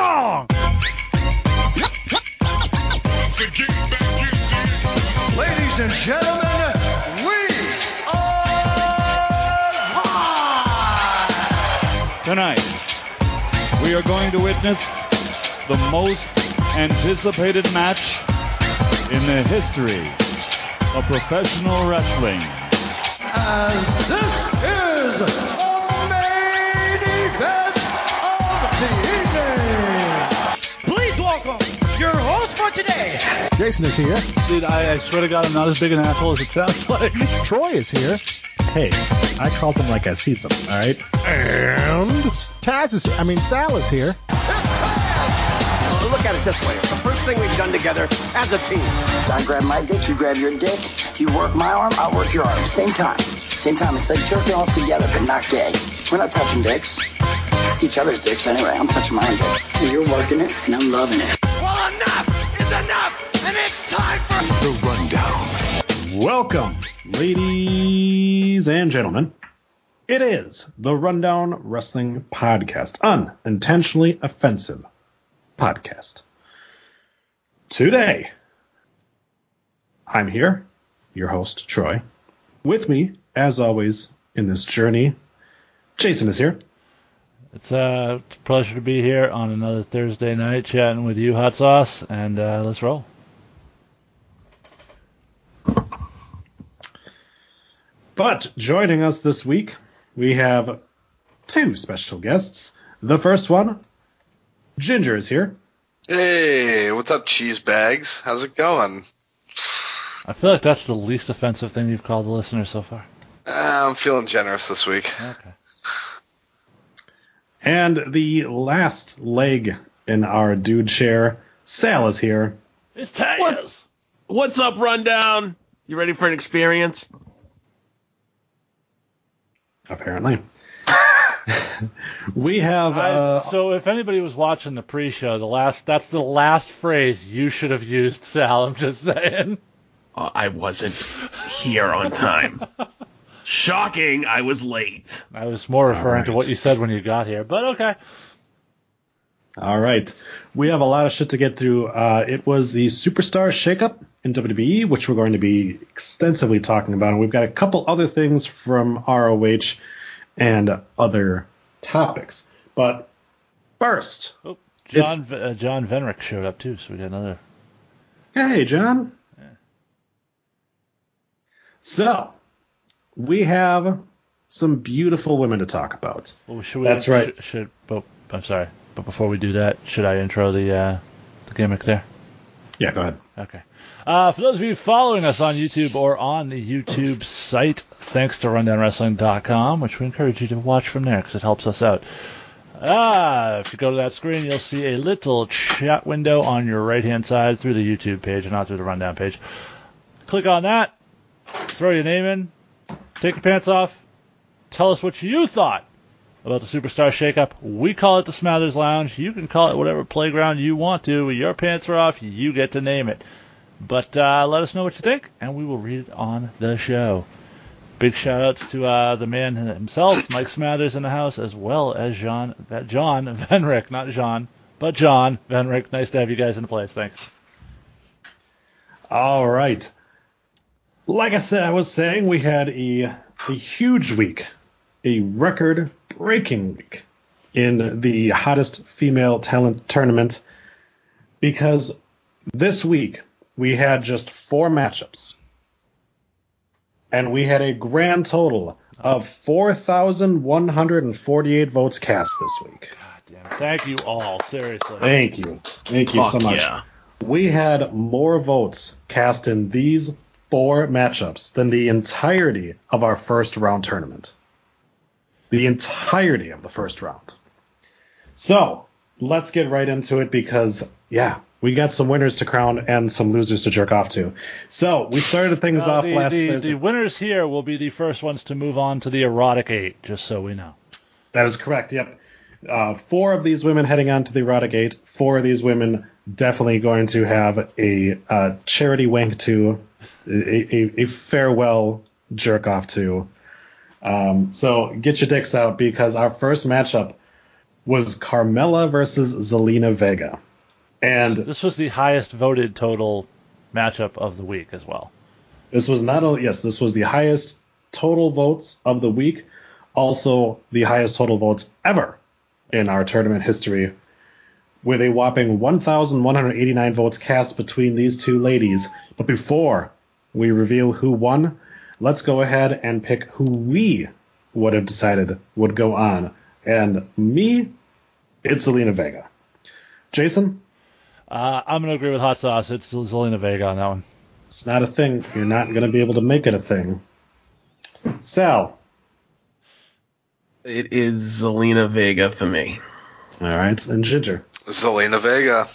thong. Ladies and gentlemen, we are live! Tonight, we are going to witness the most anticipated match in the history of professional wrestling. And this for today, Jason is here. Dude, I, I swear to God, I'm not as big an asshole as it sounds like. Troy is here. Hey, I call them like I see them, all right? And Taz is here. I mean, Sal is here. Look at it this way. It's the first thing we've done together as a team. I grab my dick, you grab your dick. You work my arm, I'll work your arm. Same time. Same time. It's like jerking off together, but not gay. We're not touching dicks. Each other's dicks anyway. I'm touching my dick. You're working it, and I'm loving it. Enough, and it's time for The rundown. Welcome, ladies and gentlemen. It is the Rundown Wrestling Podcast, unintentionally offensive podcast. Today, I'm here, your host, Troy. With me, as always, in this journey, Jason is here. It's uh, a pleasure to be here on another Thursday night chatting with you, Hot Sauce, and uh, let's roll. But joining us this week, we have two special guests. The first one, Ginger is here. Hey, what's up, cheese bags? How's it going? I feel like that's the least offensive thing you've called the listener so far. Uh, I'm feeling generous this week. Okay. And the last leg in our dude share, Sal is here. It's Taz. What's up, Rundown? You ready for an experience? Apparently. we have I- uh, so if anybody was watching the pre-show, the last that's the last phrase you should have used, Sal. I'm just saying. Uh, I wasn't here on time. Shocking, I was late. I was more referring to what you said when you got here, but okay. all right. We have a lot of shit to get through. Uh, it was the Superstar Shakeup in WWE, which we're going to be extensively talking about, and we've got a couple other things from ROH and other topics. But first, Oh, John uh, John Venrick showed up too, so we got another. Hey, John. So, we have some beautiful women to talk about. Well, should we, That's right. Should, should but I'm sorry, but before we do that, should I intro the uh, the gimmick there? Yeah, go ahead. Okay. Uh, for those of you following us on YouTube or on the YouTube site, thanks to RundownWrestling.com, which we encourage you to watch from there because it helps us out. Ah, if you go to that screen, you'll see a little chat window on your right hand side through the YouTube page and not through the Rundown page. Click on that, throw your name in, take your pants off, tell us what you thought about the Superstar Shakeup. We call it the Smathers Lounge. You can call it whatever playground you want to. Your pants are off, you get to name it. But uh, let us know what you think, and we will read it on the show. Big shout outs to uh, the man himself, Mike Smathers in the house, as well as John John Venrick, not John, but John Venrick. Nice to have you guys in the place. Thanks. All right. Like I said, I was saying, we had a, a huge week, a record breaking week in the hottest female talent tournament because this week we had just four matchups. And we had a grand total of 4,148 votes cast this week. God damn it. Thank you all. Seriously. Thank you. Thank you so much. yeah. We had more votes cast in these four matchups than the entirety of our first round tournament. The entirety of the first round. So, let's get right into it because, yeah, we got some winners to crown and some losers to jerk off to. So, we started things Well, off the, last the, Thursday. the winners here will be the first ones to move on to the erotic eight, just so we know. That is correct. Yep. Uh, four of these women heading on to the erotic eight. Four of these women definitely going to have a uh, charity wank to, a, a, a farewell jerk off to. Um, so get your dicks out because our first matchup was Carmella versus Zelina Vega. And This was the highest voted total matchup of the week as well. this was not only, yes, this was the highest total votes of the week, also the highest total votes ever in our tournament history, with a whopping 1,189 votes cast between these two ladies. But before we reveal who won, let's go ahead and pick who we would have decided would go on. And me, it's Zelina Vega. Jason, Uh, I'm going to agree with Hot Sauce. It's Zelina Vega on that one. it's not a thing. You're not going to be able to make it a thing. Sal, It is Zelina Vega for me. all right, and Ginger. Zelina Vega.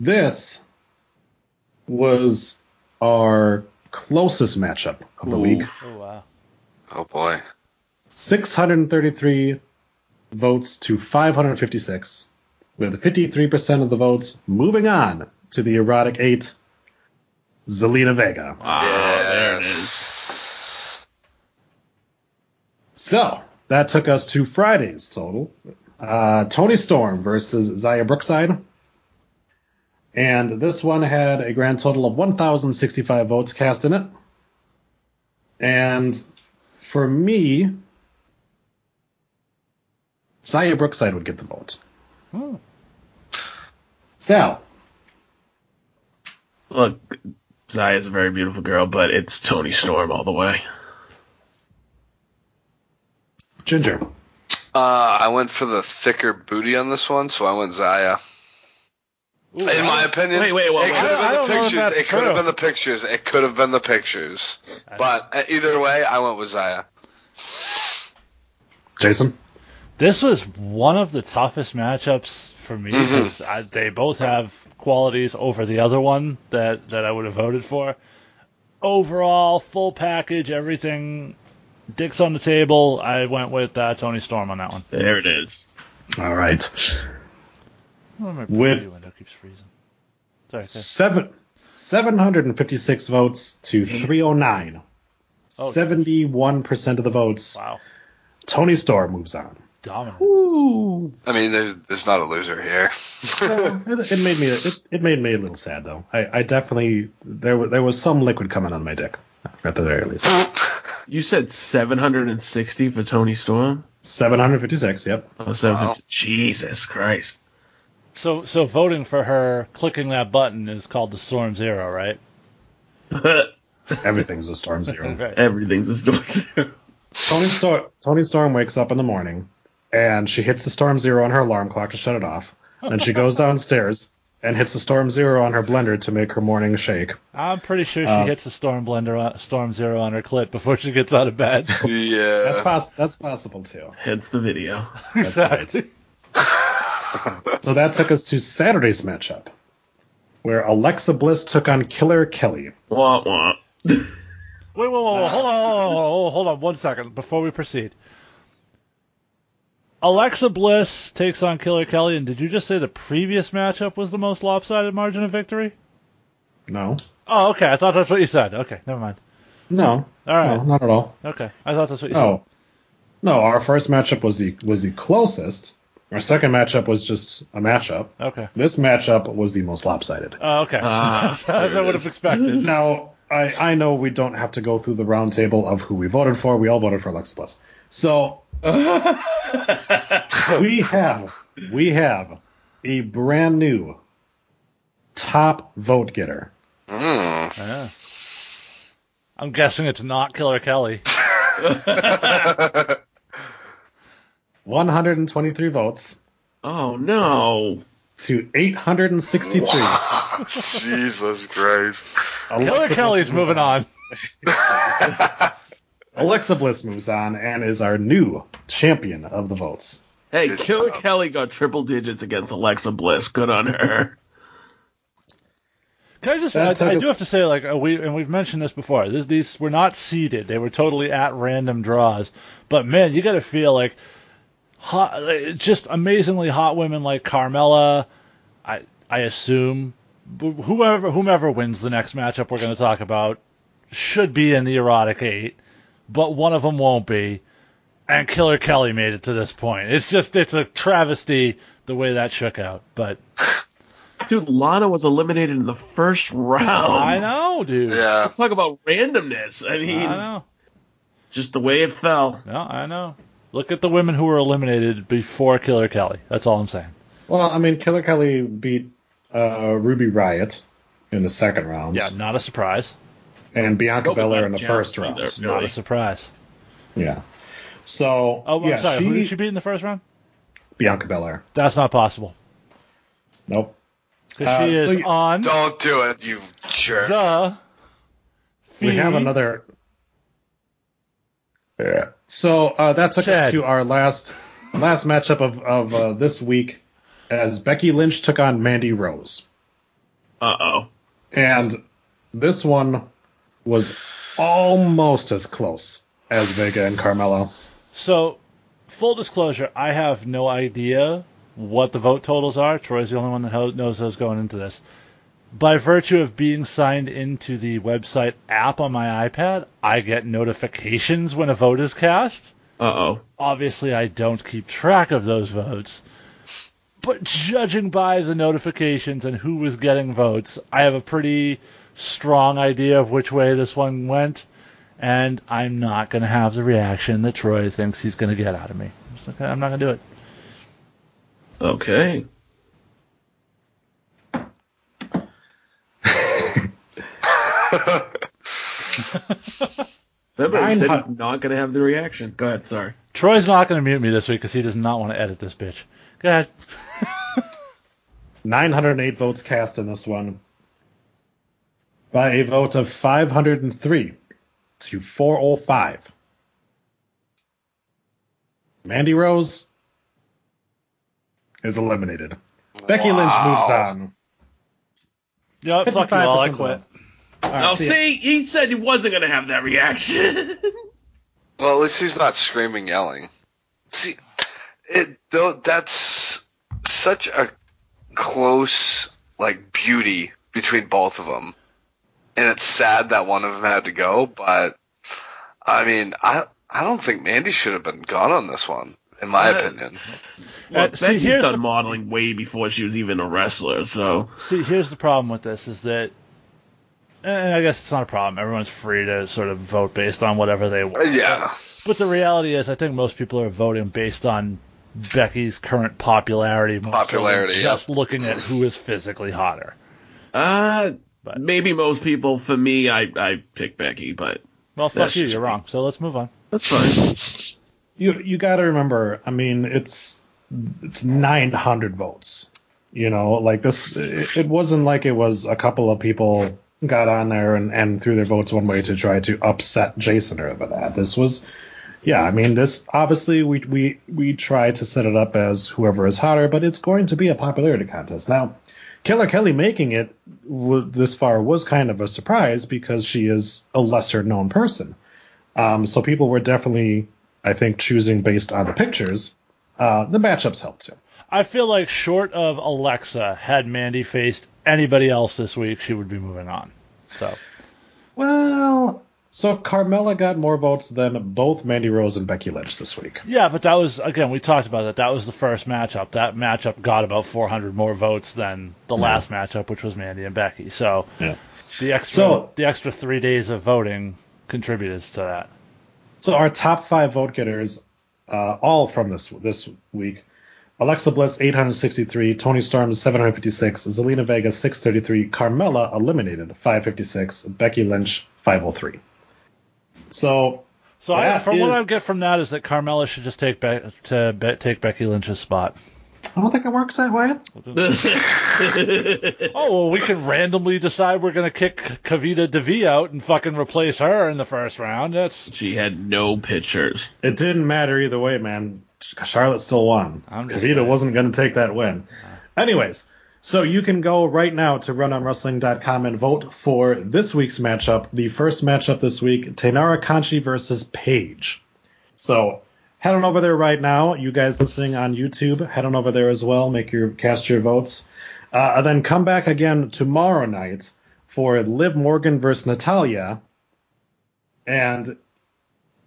This was our closest matchup of the Ooh. week. Oh, wow. Oh boy. 633 votes to 556, with 53% of the votes moving on to the erotic eight, Zelina Vega. Ah, wow, there it is. yes. So that took us to Friday's total. Uh, Toni Storm versus Xia Brookside. And this one had a grand total of 1,065 votes cast in it. And for me, Xia Brookside would get the vote. Hmm. Sal, Look, Xia's a very beautiful girl, but it's Toni Storm all the way. Ginger, Uh, I went for the thicker booty on this one, so I went Xia. Ooh, In my opinion, Wait, wait, wait, it could have I been the pictures. It could have been the pictures. It could have been the pictures. But uh, either way, I went with Xia. Jason, This was one of the toughest matchups for me because I- they both have qualities over the other one that, that I would have voted for. Overall, full package, everything, dicks on the table. I went with uh, Toni Storm on that one. There it is. all right. With- window keeps freezing. Sorry. okay. Seven, 756 votes to 309. Oh. 71% of the votes. Wow. Toni Storm moves on. Dominant. I mean, there's, there's not a loser here. it, it made me it, it made me a little sad though. I, I definitely there wa- there was some liquid coming on my dick at the very least. You said 760 for Toni Storm? 756. Yep. Oh, 750. Wow. Jesus Christ. So, so voting for her, clicking that button is called the Storm Zero, right? Everything's a storm zero. Right. Everything's a Storm. Toni Storm Toni Storm wakes up in the morning and she hits the storm zero on her alarm clock to shut it off. Then she goes downstairs and hits the storm zero on her blender to make her morning shake. I'm pretty sure she Uh, hits the Storm Blender, on, Storm Zero on her clit before she gets out of bed. That's yeah. poss- that's possible too. Hence the video. That's right. exactly. So that took us to Saturday's matchup, where Alexa Bliss took on Killer Kelly. Wah, wah. Wait, whoa, whoa, whoa, hold on, hold on, hold on, hold on one second before we proceed. Alexa Bliss takes on Killer Kelly, and did you just say the previous matchup was the most lopsided margin of victory? No, Oh, okay. I thought that's what you said. Okay, never mind. no, All right. no, not at all. Okay, I thought that's what you said. No, no. Our first matchup was the was the closest. Our second matchup was just a matchup. Okay. This matchup was the most lopsided. Oh, okay. Ah, As I would have expected. Now, I, I know we don't have to go through the round table of who we voted for. We all voted for Alexa Bliss. So we have we have a brand new top vote getter. Mm. Yeah. I'm guessing it's not Killer Kelly. 123 votes Oh, no. to 863. Jesus Christ. Killer Kelly's Bliss moving on. Alexa Bliss moves on and is our new champion of the votes. Hey, Good Killer job. Kelly got triple digits against Alexa Bliss. Good on her. Can I just? That I, I do have to say, like uh, we and we've mentioned this before. This, these were not seeded; they were totally at random draws. But man, you got to feel like hot, like, just amazingly hot women like Carmella. I I assume whoever whomever wins the next matchup we're going to talk about should be in the erotic eight, but one of them won't be. and Killer Kelly made it to this point. It's just it's a travesty the way that shook out. But Dude, Lana was eliminated in the first round. I know, dude. Yeah. Talk about randomness. I mean, I know. just the way it fell. No, I know. Look at the women who were eliminated before Killer Kelly. That's all I'm saying. Well, I mean, Killer Kelly beat uh, Ruby Riott in the second round. Yeah, not a surprise. And Bianca Hope Belair in the challenge first round. either. Not a surprise. Yeah. So, Oh, I'm yeah, sorry. she, Who did she beat in the first round? Bianca Belair. That's not possible. Nope. Because Uh, she so is you- on Don't do it, you jerk. the. We have another. Yeah. So uh, that took Chad. us to our last last matchup of of uh, this week, as Becky Lynch took on Mandy Rose, Uh oh. and this one was almost as close as Vega and Carmella. So, full disclosure, I have no idea what the vote totals are. Troy's the only one that knows those going into this. By virtue of being signed into the website app on my iPad, I get notifications when a vote is cast. Uh oh. Obviously, I don't keep track of those votes. But judging by the notifications and who was getting votes, I have a pretty strong idea of which way this one went. And I'm not going to have the reaction that Troy thinks he's going to get out of me. I'm not gonna- I'm not going to do it. Okay. Remember, he Nine said he's not going to have the reaction. Go ahead, sorry. Troy's not going to mute me this week because he does not want to edit this bitch. Go ahead. 908 votes cast in this one by a vote of 503 to 405. Mandy Rose is eliminated. Becky Lynch moves on. You know what? Fuck you all. I 55% quit. All right, Now, see see, he said he wasn't going to have that reaction. Well, at least he's not screaming, yelling. See, it though that's such a close like beauty between both of them, and it's sad that one of them had to go. But I mean, I I don't think Mandy should have been gone on this one, in my Uh, opinion. well, Uh, see, Becky's here's done the- modeling way before she was even a wrestler, so. See, here's the problem with this is that, and I guess it's not a problem. Everyone's free to sort of vote based on whatever they want. Uh, Yeah, But the reality is, I think most people are voting based on Becky's current popularity. more so Popularity, Just looking at who is physically hotter. Uh, But- maybe most people. For me, I, I pick Becky, but Well, fuck you, you're me. wrong. So let's move on. that's fine. you you got to remember. I mean, it's it's 900 votes. You know, like this. It, it wasn't like it was a couple of people got on there and, and threw their votes one way to try to upset Jason or that. This was, yeah. I mean, this obviously we we we try to set it up as whoever is hotter, but it's going to be a popularity contest now. Killer Kelly making it w- this far was kind of a surprise because she is a lesser known person. Um, so people were definitely, I think, choosing based on the pictures. Uh, the matchups helped too. I feel like short of Alexa, had Mandy faced anybody else this week, she would be moving on. So Well, so Carmella got more votes than both Mandy Rose and Becky Lynch this week. yeah, but that was again we talked about that. That was the first matchup. That matchup got about 400 more votes than the last matchup, which was Mandy and Becky. So Yeah. the extra So- the extra three days of voting contributed to that. So our top five vote getters, uh, all from this this week. Alexa Bliss 863, Toni Storm 756, Zelina Vega 633, Carmella eliminated 556, Becky Lynch 503. So So I, That from what is- I get from that is that Carmella should just take Be- to be- take Becky Lynch's spot. I don't think it works that way. Oh well, we can randomly decide we're gonna kick Kavita Devi out and fucking replace her in the first round. That's she had no pictures. It didn't matter either way, man. Charlotte still won. I'm Kavita saying. wasn't going to take that win. Uh. Anyways, so you can go right now to rundownwrestling.com and vote for this week's matchup. The first matchup this week, Taynara Kanchi versus Paige. So head on over there right now. You guys listening on YouTube, head on over there as well. Make your cast your votes. Uh, and then come back again tomorrow night for Liv Morgan versus Natalya. And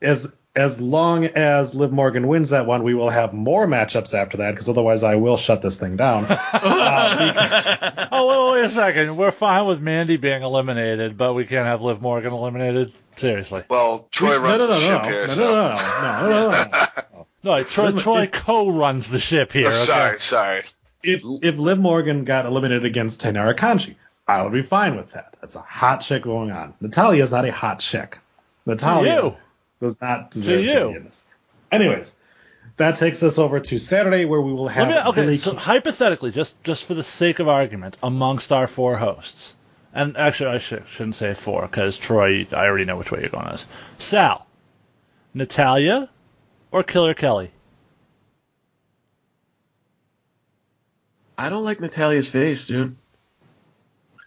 as as long as Liv Morgan wins that one, we will have more matchups after that, because otherwise I will shut this thing down. Uh, oh, wait, wait a second. We're fine with Mandy being eliminated, but we can't have Liv Morgan eliminated. Seriously. Well, Troy no, runs no, no, the ship no, here. no, so. no, no, no, no, no, no. No, Troy, Troy co-runs the ship here. Oh, Okay? sorry, sorry. If if Liv Morgan got eliminated against Taynara Kanji, I would be fine with that. That's a hot chick going on. Natalya is not a hot chick. Natalya you. Does not deserve you. to be in this. Anyways, that takes us over to Saturday where we will have me, okay, Billy so Kay- hypothetically, just just for the sake of argument, amongst our four hosts, and actually I should, shouldn't say four because Troy, I already know which way you're going. This Sal, Natalya, or Killer Kelly. I don't like Natalya's face, dude.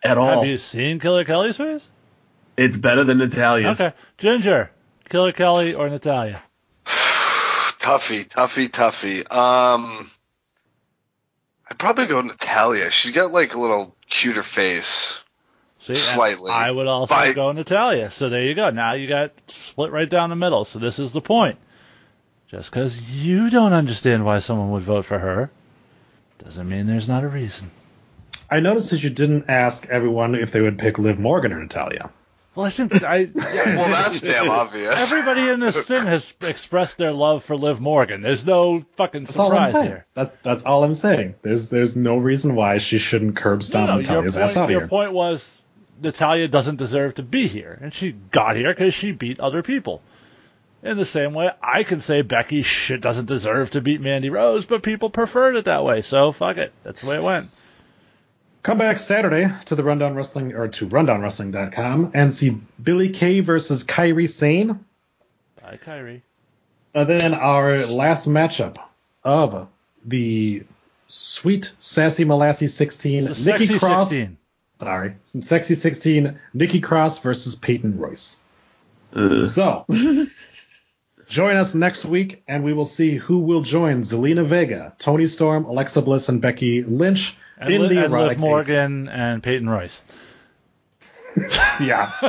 At all. Have you seen Killer Kelly's face? It's better than Natalya's. Okay, Ginger, Killer Kelly or Natalya? Tuffy, Tuffy, Tuffy. Um, I'd probably go Natalya. She's got like a little cuter face. See, Slightly. I would also By- go Natalya. So there you go. Now you got split right down the middle. So this is the point. Just because you don't understand why someone would vote for her, doesn't mean there's not a reason. I noticed that you didn't ask everyone if they would pick Liv Morgan or Natalya. Well, I think I. Well, that's damn obvious. Everybody in this thing has expressed their love for Liv Morgan. There's no fucking That's surprise saying. here. That's that's all I'm saying. There's there's no reason why she shouldn't curb stomp No, no, your Natalya's ass out point, of your point was Natalya doesn't deserve to be here, and she got here because she beat other people. In the same way, I can say Becky shit doesn't deserve to beat Mandy Rose, but people preferred it that way, so fuck it. That's the way it went. Come back Saturday to the Rundown Wrestling or to rundownwrestling.com and see Billie Kay versus Kairi Sane. Bye, Kairi. And then our last matchup of the Sweet Sassy Molassy 16, Nikki sexy Cross. 16. Sorry, some Sexy 16, Nikki Cross versus Peyton Royce. Ugh. So, join us next week, and we will see who will join Zelina Vega, Toni Storm, Alexa Bliss, and Becky Lynch And, in Li- the and erotic Liv Morgan and Peyton Royce. Yeah,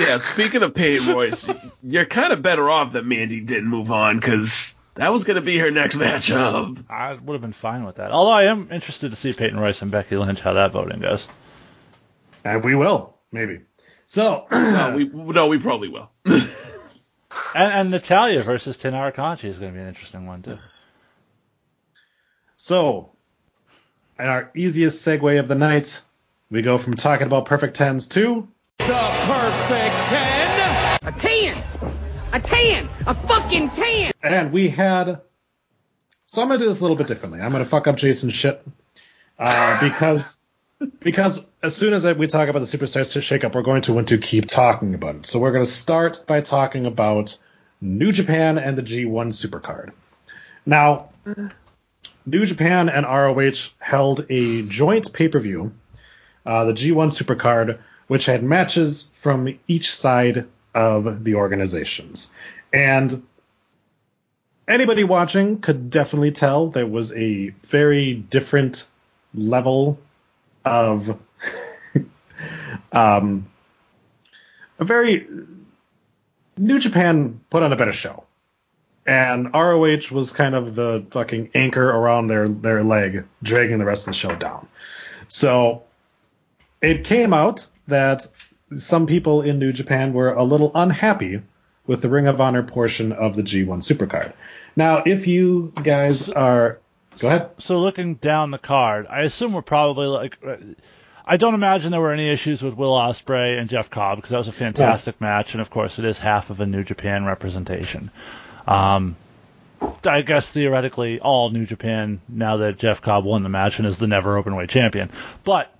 Yeah, speaking of Peyton Royce, you're kind of better off that Mandy didn't move on because that was going to be her next matchup. I would have been fine with that. Although I am interested to see Peyton Royce and Becky Lynch how that voting goes. and we will maybe. So, No, we no, we probably will. And, and Natalya versus Tenara Conchi is going to be an interesting one too. so, and our easiest segue of the night, we go from talking about perfect tens to the perfect 10! A 10! A ten, A fucking 10! And we had. So I'm gonna do this a little bit differently. I'm gonna fuck up Jason's shit uh, because because as soon as we talk about the superstar shakeup, we're going to want to keep talking about it. So we're gonna start by talking about New Japan and the G1 Supercard. Now, New Japan and ROH held a joint pay per view, uh, the G1 Supercard, which had matches from each side of the organizations. And anybody watching could definitely tell there was a very different level of um, a very New Japan put on a better show. And ROH was kind of the fucking anchor around their, their leg, dragging the rest of the show down. So it came out that some people in New Japan were a little unhappy with the Ring of Honor portion of the G1 Supercard. Now, if you guys are. Go ahead. So looking down the card, I assume we're probably like. I don't imagine there were any issues with Will Ospreay and Jeff Cobb because that was a fantastic match, and of course it is half of a New Japan representation. Um, I guess theoretically all New Japan now that Jeff Cobb won the match and is the never openweight champion, but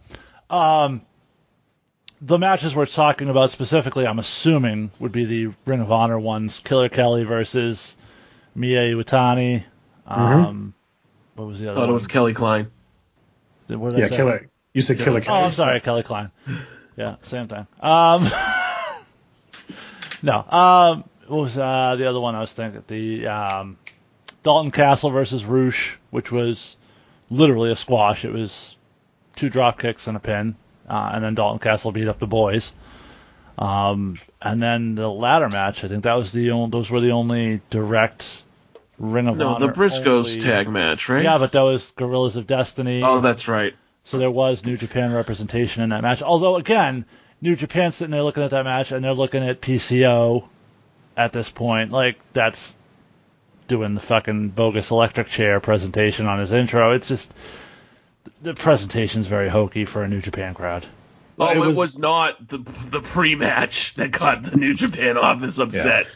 um, the matches we're talking about specifically, I'm assuming, would be the Ring of Honor ones: Killer Kelly versus Mayu Iwatani. Um, What was the other Thought it was Kelly Klein. What did I Yeah, say? Killer. You said Killer Oh, Kelly. I'm sorry, Kelly Klein. Yeah, same thing. Um, no. Um, what was uh, the other one I was thinking? The um, Dalton Castle versus Roosh, which was literally a squash. It was two drop kicks and a pin, uh, and then Dalton Castle beat up the boys. Um, and then the ladder match, I think that was the only, those were the only direct Ring of No, Honor. the Briscoes only- tag match, right? Yeah, but that was Guerrillas of Destiny. Oh, that's right. So there was New Japan representation in that match. Although again, New Japan sitting there looking at that match and they're looking at PCO at this point, like that's doing the fucking bogus electric chair presentation on his intro. It's just the presentation's very hokey for a New Japan crowd. Oh, it it was, was- not the the pre-match that got the New Japan office upset.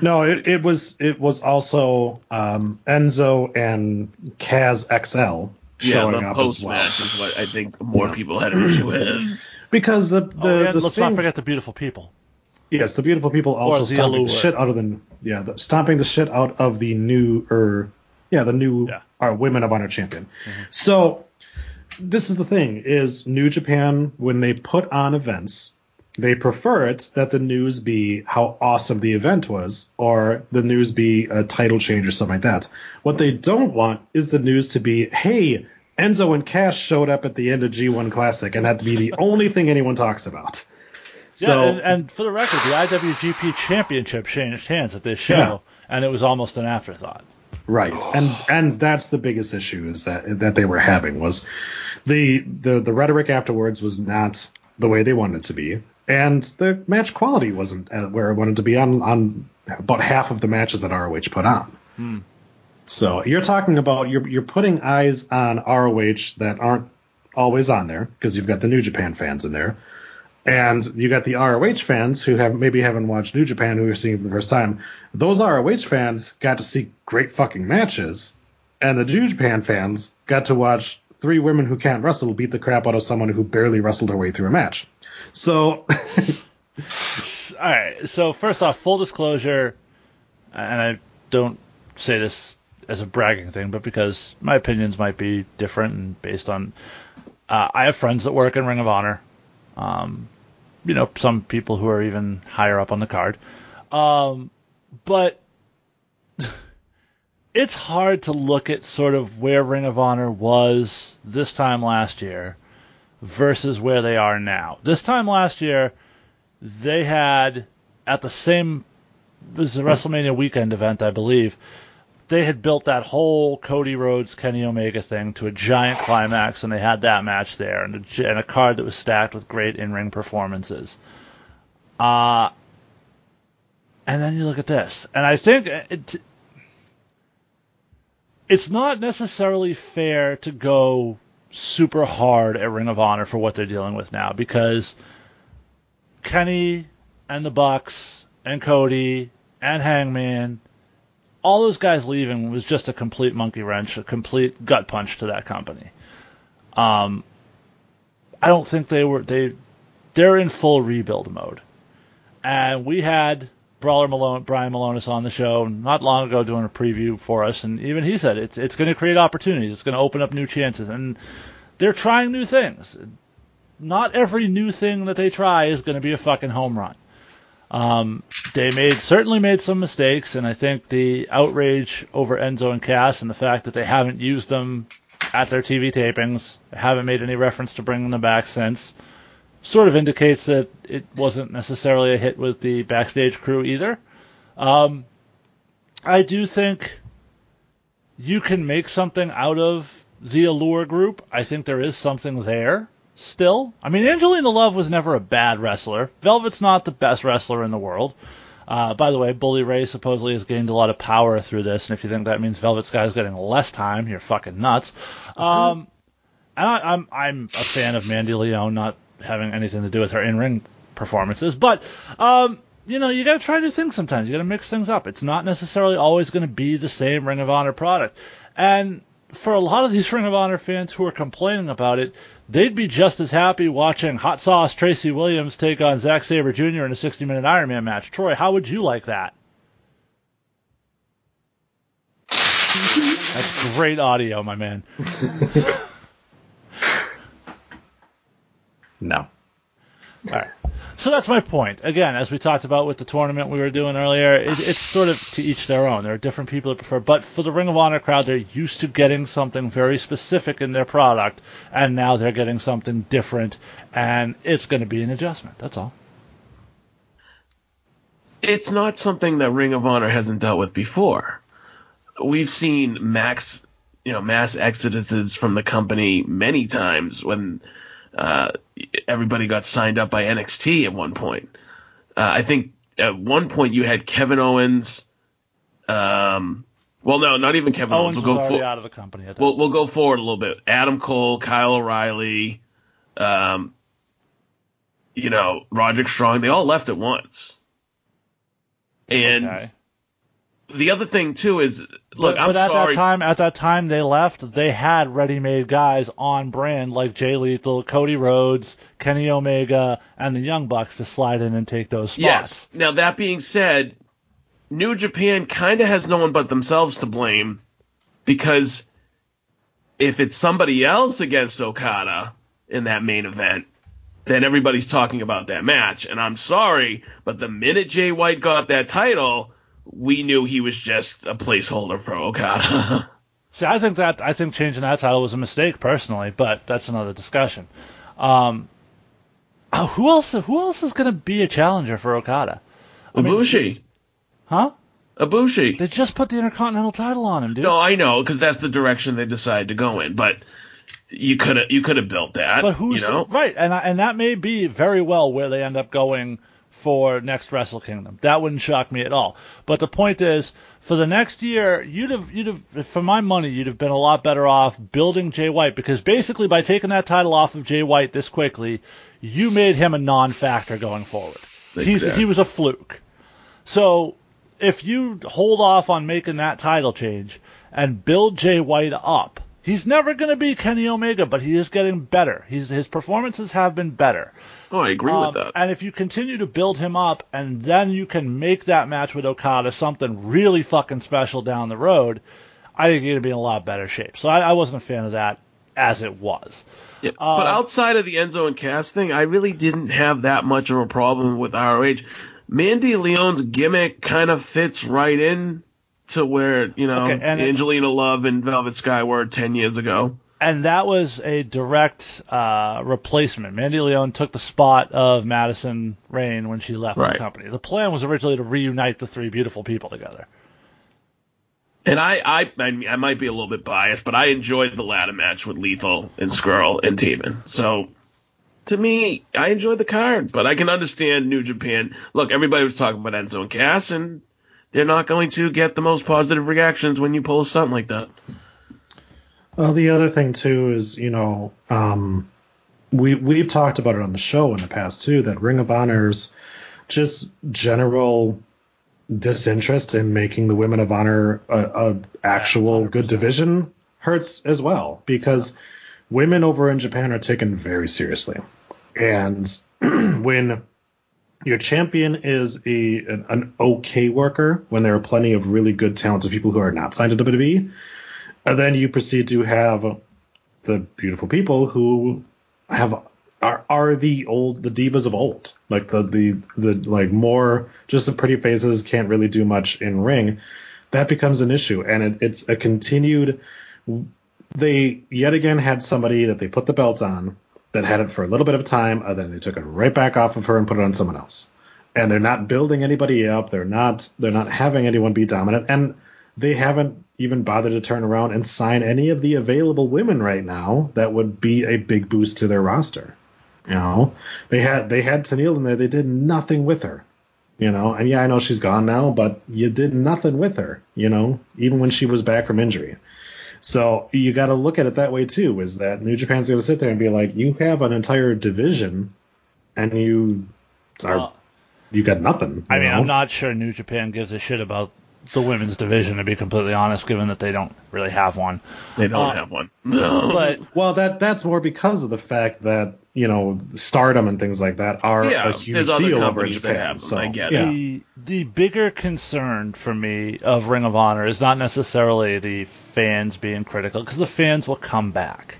No, it, it was it was also um, Enzo and Kaz XL Yeah, showing the up as post well. match is what I think more people had an issue with. Because the the, oh, yeah, the let's thing, not forget the beautiful people. yes, the beautiful people also the stomping allure. the shit out of the yeah, the, stomping the shit out of the new or yeah, the new Yeah. uh, Women of Honor champion. So this is the thing: is New Japan when they put on events, they prefer it that the news be how awesome the event was, or the news be a title change or something like that. What they don't want is the news to be, hey, Enzo and Cass showed up at the end of G1 Classic, and that to be the only thing anyone talks about. Yeah, So and, and for the record, the IWGP Championship changed hands at this show, Yeah. and it was almost an afterthought. Right, and and that's the biggest issue is that that they were having was the the the rhetoric afterwards was not the way they wanted it to be, and the match quality wasn't where it wanted to be on on about half of the matches that ROH put on. Hmm. So you're talking about you're you're putting eyes on ROH that aren't always on there because you've got the New Japan fans in there. And you got the ROH fans who have maybe haven't watched New Japan who are seeing for the first time. Those ROH fans got to see great fucking matches, and the New Japan fans got to watch three women who can't wrestle beat the crap out of someone who barely wrestled her way through a match. So All right. So first off, full disclosure, and I don't say this as a bragging thing, but because my opinions might be different and based on, uh, I have friends that work in Ring of Honor. Um, you know, some people who are even higher up on the card. Um, but it's hard to look at sort of where Ring of Honor was this time last year versus where they are now. This time last year, they had at the same it was the WrestleMania weekend event, I believe. They had built that whole Cody Rhodes Kenny Omega thing to a giant climax, and they had that match there, and a, and a card that was stacked with great in-ring performances. Uh and then you look at this, and I think it, it's not necessarily fair to go super hard at Ring of Honor for what they're dealing with now because Kenny and the Bucks and Cody and Hangman, all those guys leaving was just a complete monkey wrench, a complete gut punch to that company. Um, I don't think they were they they're in full rebuild mode, and we had Brawler Malone, Brian Milonas on the show not long ago doing a preview for us, and even he said it's it's going to create opportunities, it's going to open up new chances, and they're trying new things. Not every new thing that they try is going to be a fucking home run. Um, they made certainly made some mistakes, and I think the outrage over Enzo and Cass and the fact that they haven't used them at their TV tapings, haven't made any reference to bringing them back since, sort of indicates that it wasn't necessarily a hit with the backstage crew either. Um, I do think you can make something out of the Allure group. I think there is something there still. I mean, Angelina Love was never a bad wrestler. Velvet's not the best wrestler in the world. Uh, by the way, Bully Ray supposedly has gained a lot of power through this, and if you think that means Velvet Sky is getting less time, you're fucking nuts. Um, and I, I'm I'm a fan of Mandy Leon, not having anything to do with her in-ring performances, but um, you know, you got to try new things sometimes. You got to mix things up. It's not necessarily always going to be the same Ring of Honor product, and for a lot of these Ring of Honor fans who are complaining about it, they'd be just as happy watching Hot Sauce Tracy Williams take on Zack Sabre Jr. in a 60 minute Iron Man match. Troy, how would you like that? That's great audio, my man. no. All right. So that's my point. Again, as we talked about with the tournament we were doing earlier, it, it's sort of to each their own. There are different people that prefer, but for the Ring of Honor crowd, they're used to getting something very specific in their product, and now they're getting something different, and it's going to be an adjustment. That's all. it's not something that Ring of Honor hasn't dealt with before. We've seen max, you know, mass exoduses from the company many times when uh, everybody got signed up by NXT at one point. Uh, I think at one point you had Kevin Owens. Um, well, no, not even Kevin Owens. Owens We'll was go for, out of the company we'll, we'll go forward a little bit. Adam Cole, Kyle O'Reilly, um, you know, Roderick Strong, they all left at once. And Okay. The other thing too is, look, but, I'm but at sorry. that time, at that time they left, they had ready-made guys on brand like Jay Lethal, Cody Rhodes, Kenny Omega, and the Young Bucks to slide in and take those spots. Yes. Now that being said, New Japan kind of has no one but themselves to blame because if it's somebody else against Okada in that main event, then everybody's talking about that match. And I'm sorry, but the minute Jay White got that title, we knew he was just a placeholder for Okada. See, I think that I think changing that title was a mistake personally, but that's another discussion. Um, oh, who else? Who else is going to be a challenger for Okada? mean- Ibushi. Huh? Ibushi. They just put the Intercontinental title on him, dude. No, I know because that's the direction they decided to go in, but you could have you could have built that. But who's you know? right? And and that may be very well where they end up going for next Wrestle Kingdom. That wouldn't shock me at all. But the point is, for the next year, you'd have you'd have for my money, you'd have been a lot better off building Jay White because basically by taking that title off of Jay White this quickly, you made him a non-factor going forward. He's he was a fluke. So if you hold off on making that title change and build Jay White up, he's never going to be Kenny Omega, but he is getting better. He's, his performances have been better. Oh, I agree Um, with that. And if you continue to build him up, and then you can make that match with Okada something really fucking special down the road, I think you're going to be in a lot better shape. So I, I wasn't a fan of that as it was. Yeah, but outside of the Enzo and Cass thing, I really didn't have that much of a problem with ROH. Mandy Leon's gimmick kind of fits right in to where you know Okay, and it- Angelina Love and Velvet Sky were ten years ago. And that was a direct uh, replacement. Mandy Leon took the spot of Madison Rayne when she left Right. the company. The plan was originally to reunite the three beautiful people together. And I, I, I, might be a little bit biased, but I enjoyed the ladder match with Lethal and Scurll and Taven. So, to me, I enjoyed the card, but I can understand New Japan. Look, everybody was talking about Enzo and Cass, and they're not going to get the most positive reactions when you pull a stunt like that. Well, the other thing too is, you know, um, we we've talked about it on the show in the past too that Ring of Honor's just general disinterest in making the Women of Honor a, a actual good division hurts as well because women over in Japan are taken very seriously, and when your champion is a an, an okay worker, when there are plenty of really good talented people who are not signed to WWE, and then you proceed to have the beautiful people who have are are the old the divas of old. Like the the the like more just the pretty faces can't really do much in ring. That becomes an issue. And it, it's a continued they yet again had somebody that they put the belt on that had it for a little bit of time and then they took it right back off of her and put it on someone else. And they're not building anybody up. They're not they're not having anyone be dominant. And they haven't even bother to turn around and sign any of the available women right now that would be a big boost to their roster. You know, they had they had Tennille in there. They did nothing with her. You know, and yeah, I know she's gone now, but you did nothing with her. You know, even when she was back from injury. So you got to look at it that way too. Is that New Japan's going to sit there and be like, you have an entire division, and you are Well, you got nothing. I mean, know? I'm not sure New Japan gives a shit about the women's division, to be completely honest, given that they don't really have one. They don't Uh, have one. But Well, that that's more because of the fact that you know stardom and things like that are Yeah, a huge deal over in Japan. have them, so I get yeah. the the bigger concern for me of Ring of Honor is not necessarily the fans being critical because the fans will come back.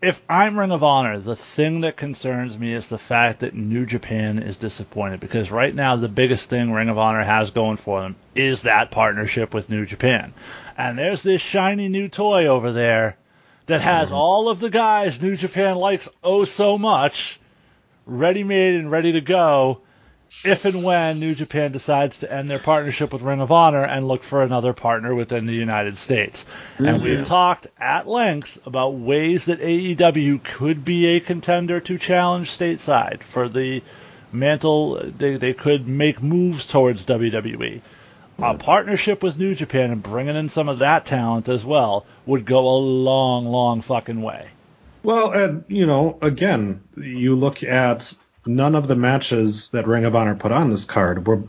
If I'm Ring of Honor, the thing that concerns me is the fact that New Japan is disappointed because right now the biggest thing Ring of Honor has going for them is that partnership with New Japan. And there's this shiny new toy over there that has mm-hmm. all of the guys New Japan likes oh so much ready made and ready to go if and when New Japan decides to end their partnership with Ring of Honor and look for another partner within the United States. And mm-hmm. we've talked at length about ways that AEW could be a contender to challenge stateside for the mantle. They, they could make moves towards WWE. A mm-hmm. partnership with New Japan and bringing in some of that talent as well would go a long, long fucking way. Well, and you know, again, you look at none of the matches that Ring of Honor put on this card were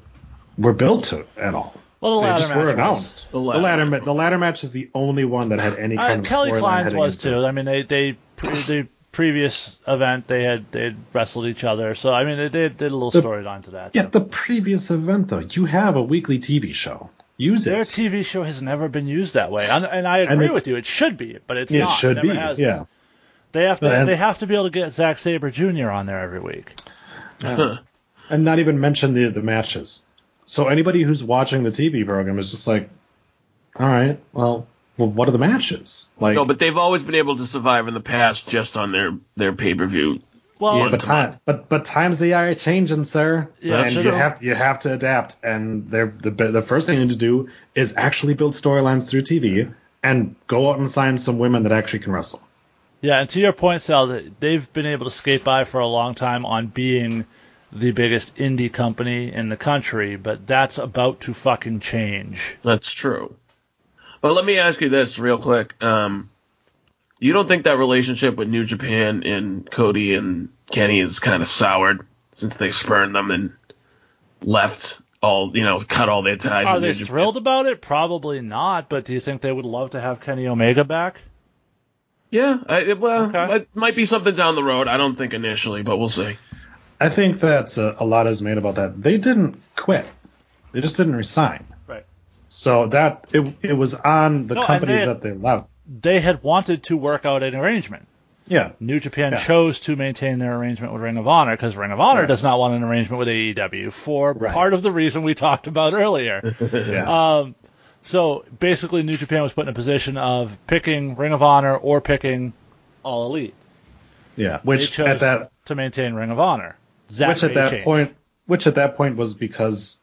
were built to at all. Well, the They ladder just match were was. announced. The The ladder. ladder, ma- the ladder match is the only one that had any kind of Kelly storyline Klein's was into it. too. I mean, they they pre- the previous event they had they wrestled each other, so I mean they did, did a little The- storyline to that. Yeah, the previous event though, you have a weekly TV show. Use Their it. TV show has never been used that way, and, and I agree And it- with you. It should be, but it's it not. should never be. has been. Yeah. They have to they have to be able to get Zack Sabre Jr. on there every week. Uh, and not even mention the the matches. So anybody who's watching the TV program is just like, all right, well, well, what are the matches? Like, No, but they've always been able to survive in the past just on their their pay per view. Well, yeah, but to time, but but times they are changing, sir. Yeah, and sure. you have you have to adapt. And they're the the first thing you need to do is actually build storylines through TV and go out and sign some women that actually can wrestle. Yeah, and to your point, Sal, they've been able to skate by for a long time on being the biggest indie company in the country, but that's about to fucking change. That's true. But let me ask you this real quick. Um, you don't think that relationship with New Japan and Cody and Kenny is kind of soured since they spurned them and left all, you know, cut all their ties Are they New Japan? thrilled about it? Probably not, but do you think they would love to have Kenny Omega back? Yeah, I, it- well, Okay. it might be something down the road. I don't think initially, but we'll see. I think that uh, a lot is made about that. They didn't quit. They just didn't resign. Right. So that it it was on the No, companies they- that they left. They had wanted to work out an arrangement. Yeah. New Japan Yeah. chose to maintain their arrangement with Ring of Honor because Ring of Honor Right. does not want an arrangement with AEW for Right. part of the reason we talked about earlier. Yeah. Um, so basically, New Japan was put in a position of picking Ring of Honor or picking All Elite. yeah. Which at that to maintain Ring of Honor. That which at that change. point which at that point was because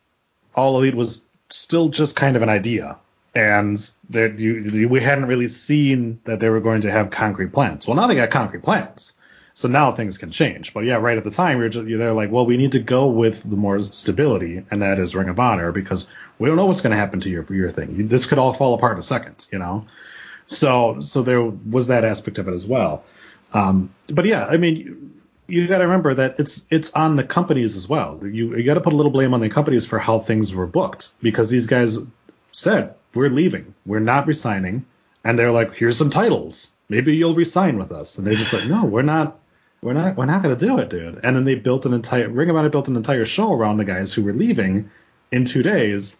all elite was still just kind of an idea and there you, you- we hadn't really seen that they were going to have concrete plans well now they got concrete plans so now things can change but yeah right at the time we were just, they're like well we need to go with the more stability and that is ring of honor because we don't know what's going to happen to your your thing this could all fall apart in a second you know so so there was that aspect of it as well um, but yeah, I mean, you, you got to remember that it's it's on the companies as well. You you got to put a little blame on the companies for how things were booked because these guys said we're leaving, we're not resigning, and they're like, here's some titles, maybe you'll resign with us, and they're just like, no, we're not. We're not. We're not going to do it, dude. And then they built an entire Ring of Honor built an entire show around the guys who were leaving in two days,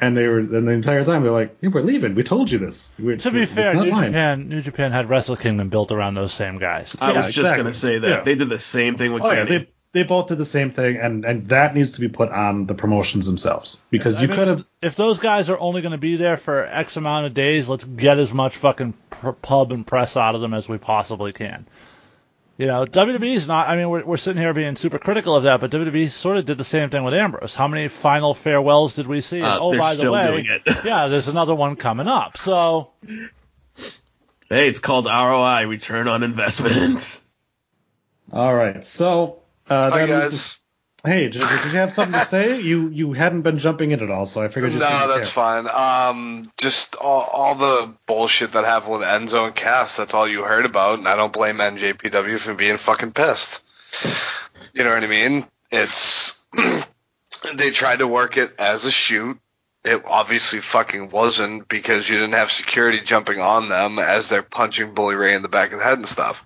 and they were. And the entire time they're like, "Yeah, we're leaving. We told you this." We're, To be it's fair, New mine." Japan, New Japan had Wrestle Kingdom built around those same guys. I Yeah, was just exactly. going to say that. Yeah. They did the same thing with Oh yeah, they they both did the same thing, and and that needs to be put on the promotions themselves because I you mean, could have. If those guys are only going to be there for X amount of days, let's get as much fucking pr- pub and press out of them as we possibly can. You know, WWE's not. I mean, we're, we're sitting here being super critical of that, but WWE sort of did the same thing with Ambrose. How many final farewells did we see? Uh, oh, they're by the way, doing it. yeah, there's another one coming up. So Hey, it's called ROI, return on investment. All right, so uh, Hi that was- guys. Hey, did, did you have something to say? You you hadn't been jumping in at all, so I figured. No, that's care. fine. Um, just all, all the bullshit that happened with Enzo and Cass. That's all you heard about, and I don't blame NJPW for being fucking pissed. You know what I mean? It's they tried to work it as a shoot. It obviously fucking wasn't because you didn't have security jumping on them as they're punching Bully Ray in the back of the head and stuff.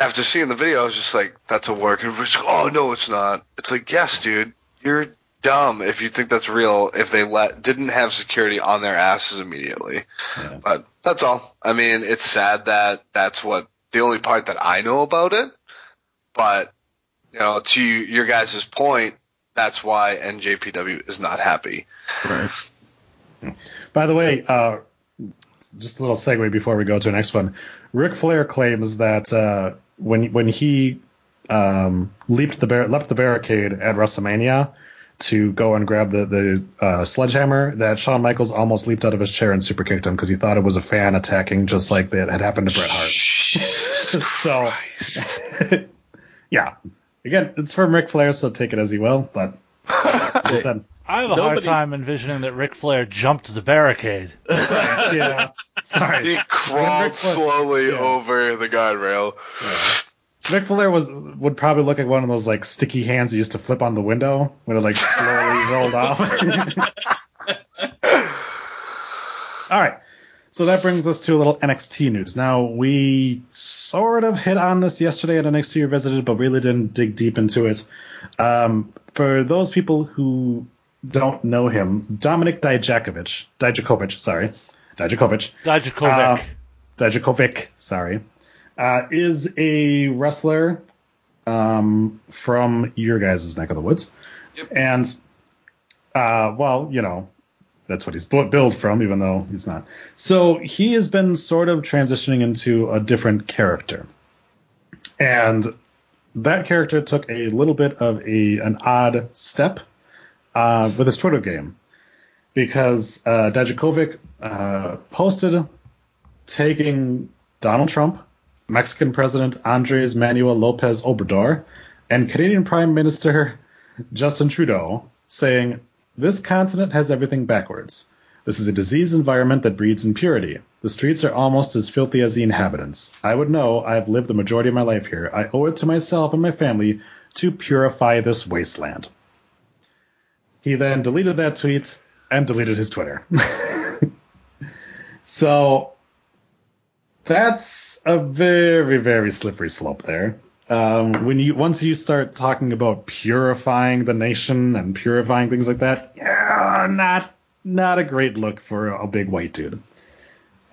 After seeing the video, I was just like, "That's a work." And everybody's like, "Oh no, it's not." It's like, "Yes, dude, you're dumb if you think that's real. If they let didn't have security on their asses immediately." Yeah. But that's all. I mean, it's sad that that's what the only part that I know about it. But you know, to your guys' point, that's why NJPW is not happy. Right. By the way, uh, just a little segue before we go to the next one. Ric Flair claims that uh, when when he um, leaped the bar- leapt the barricade at WrestleMania to go and grab the the uh, sledgehammer that Shawn Michaels almost leaped out of his chair and super kicked him because he thought it was a fan attacking, just like that had happened to Bret Hart. so, yeah, again, it's from Ric Flair, so take it as you will. But like I have a hard time envisioning that Ric Flair jumped the barricade. yeah, sorry. He crawled Flair- slowly yeah. over the guardrail. Ric Flair was would probably look like one of those like sticky hands you used to flip on the window when it like slowly rolled off. All right. So that brings us to a little NXT news. Now we sort of hit on this yesterday at NXT Revisited, but really didn't dig deep into it. Um, for those people who don't know him, Dominik Dijakovic, Dijakovic, sorry, Dijakovic, Dijakovic. uh, Dijakovic, sorry, uh, is a wrestler um, from your guys' neck of the woods. And, uh, well, you know, that's what he's bu- billed from, even though he's not. So he has been sort of transitioning into a different character. And that character took a little bit of a an odd step uh, with his Twitter game because uh, Dijakovic uh, posted taking Donald Trump, Mexican President Andres Manuel Lopez Obrador, and Canadian Prime Minister Justin Trudeau, saying, This continent has everything backwards. This is a diseased environment that breeds impurity. The streets are almost as filthy as the inhabitants. I would know I have lived the majority of my life here. I owe it to myself and my family to purify this wasteland. He then deleted that tweet and deleted his Twitter. so that's a very, very slippery slope there. Um, when you once you start talking about purifying the nation and purifying things like that, yeah, not not a great look for a big white dude.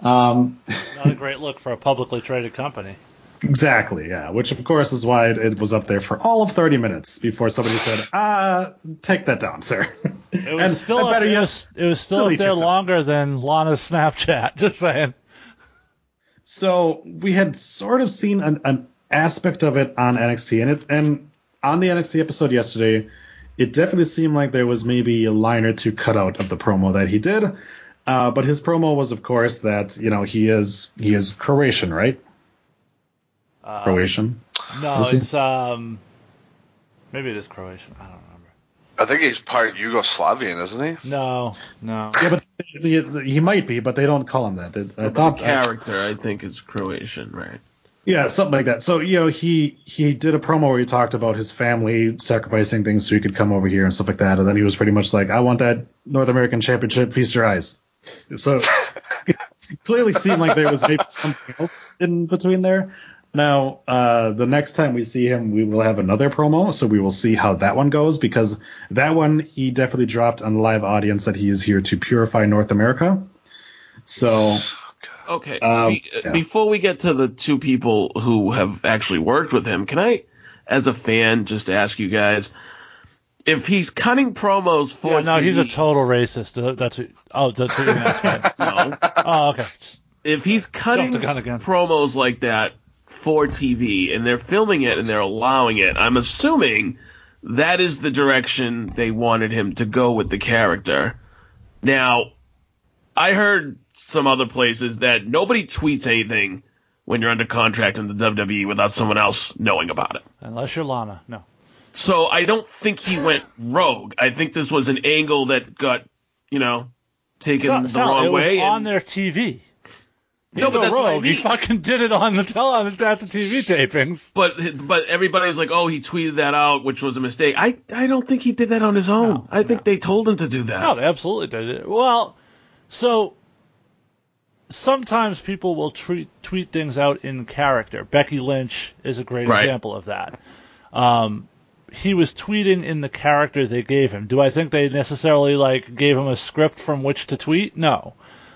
Um, Not a great look for a publicly traded company. exactly, yeah. Which of course is why it, it was up there for all of 30 minutes before somebody said, "Ah, take that down, sir." It was still up, it was, it was still up there yourself. longer than Lana's Snapchat. Just saying. So we had sort of seen an, an aspect of it on NXT, and it and on the NXT episode yesterday, it definitely seemed like there was maybe a line or two cut out of the promo that he did. Uh, but his promo was, of course, that you know he is he is Croatian, right? Uh, Croatian. No, it's um, maybe it is Croatian. I don't remember. I think he's part Yugoslavian, isn't he? No, no. Yeah, but he, he might be, but they don't call him that. They- I The thought character, I think, is Croatian, right? Yeah, something like that. So you know, he he did a promo where he talked about his family sacrificing things so he could come over here and stuff like that, and then he was pretty much like, "I want that North American Championship, feast your eyes." So clearly seemed like there was maybe something else in between there. Now, uh, the next time we see him, we will have another promo, so we will see how that one goes because that one he definitely dropped on the live audience that he is here to purify North America. So Okay. Um, be- yeah. Before we get to the two people who have actually worked with him, can I, as a fan, just ask you guys if he's cutting promos for? Yeah, no, he's a total racist. Uh, That's what, oh, that's what you meant. no. Oh, okay. If he's cutting the gun again. promos like that for TV and they're filming it and they're allowing it, I'm assuming that is the direction they wanted him to go with the character. Now, I heard some other places that nobody tweets anything when you're under contract in the WWE without someone else knowing about it. Unless you're Lana, no. So I don't think he went rogue. I think this was an angle that got, you know, taken the Sal, wrong it was way. on their TV. He No, but that's what I rogue. He fucking did it on the tele on the, at the TV tapings. But but everybody's like, oh, he tweeted that out, which was a mistake. I I don't think he did that on his own. No, I think they told him to do that. No, they absolutely did it. Well, so sometimes people will tweet tweet things out in character. Becky Lynch is a great Right. example of that. Um, he was tweeting in the character they gave him. Do I think they necessarily like gave him a script from which to tweet? No.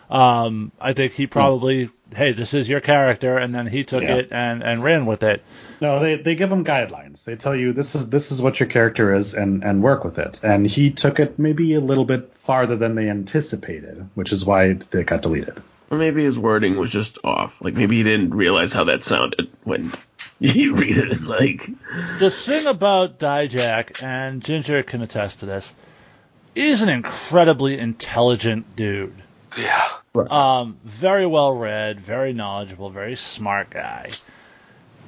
Um, I think he probably, hey, this is your character, and then he took Yeah. it and, and ran with it. No, they, they give him guidelines. They tell you this is this is what your character is and, and work with it. And he took it maybe a little bit farther than they anticipated, which is why it, it got deleted. Or maybe his wording was just off. Like maybe he didn't realize how that sounded when you read it like the thing about Dijak, and Ginger can attest to this, is an incredibly intelligent dude. Yeah. Um, very well read, very knowledgeable, very smart guy.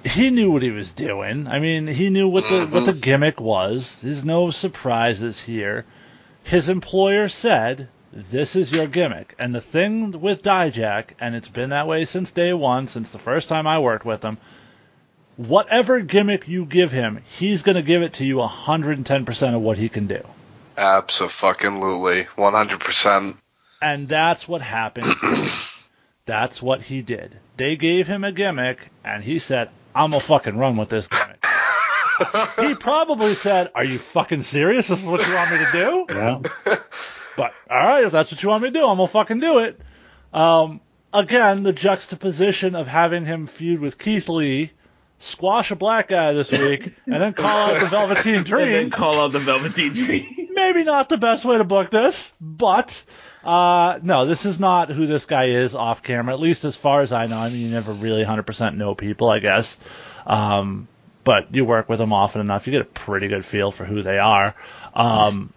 He knew what he was doing. I mean, he knew what the what the gimmick was. There's no surprises here. His employer said, "This is your gimmick." And the thing with Dijak, and it's been that way since day one, since the first time I worked with him. Whatever gimmick you give him, he's going to give it to you 110% of what he can do. Absolutely. 100%. And that's what happened. that's what he did. They gave him a gimmick, and he said, I'm gonna fucking run with this gimmick. he probably said, Are you fucking serious? This is what you want me to do? Yeah. But, alright, if that's what you want me to do, I'm gonna fucking do it. Um, again, the juxtaposition of having him feud with Keith Lee, squash a black guy this week, and then call out the Velveteen Dream. and then call out the Velveteen Dream. maybe not the best way to book this, but uh, no, this is not who this guy is off camera. At least as far as I know. I mean, you never really 100% know people, I guess. Um, but you work with them often enough, you get a pretty good feel for who they are. Um,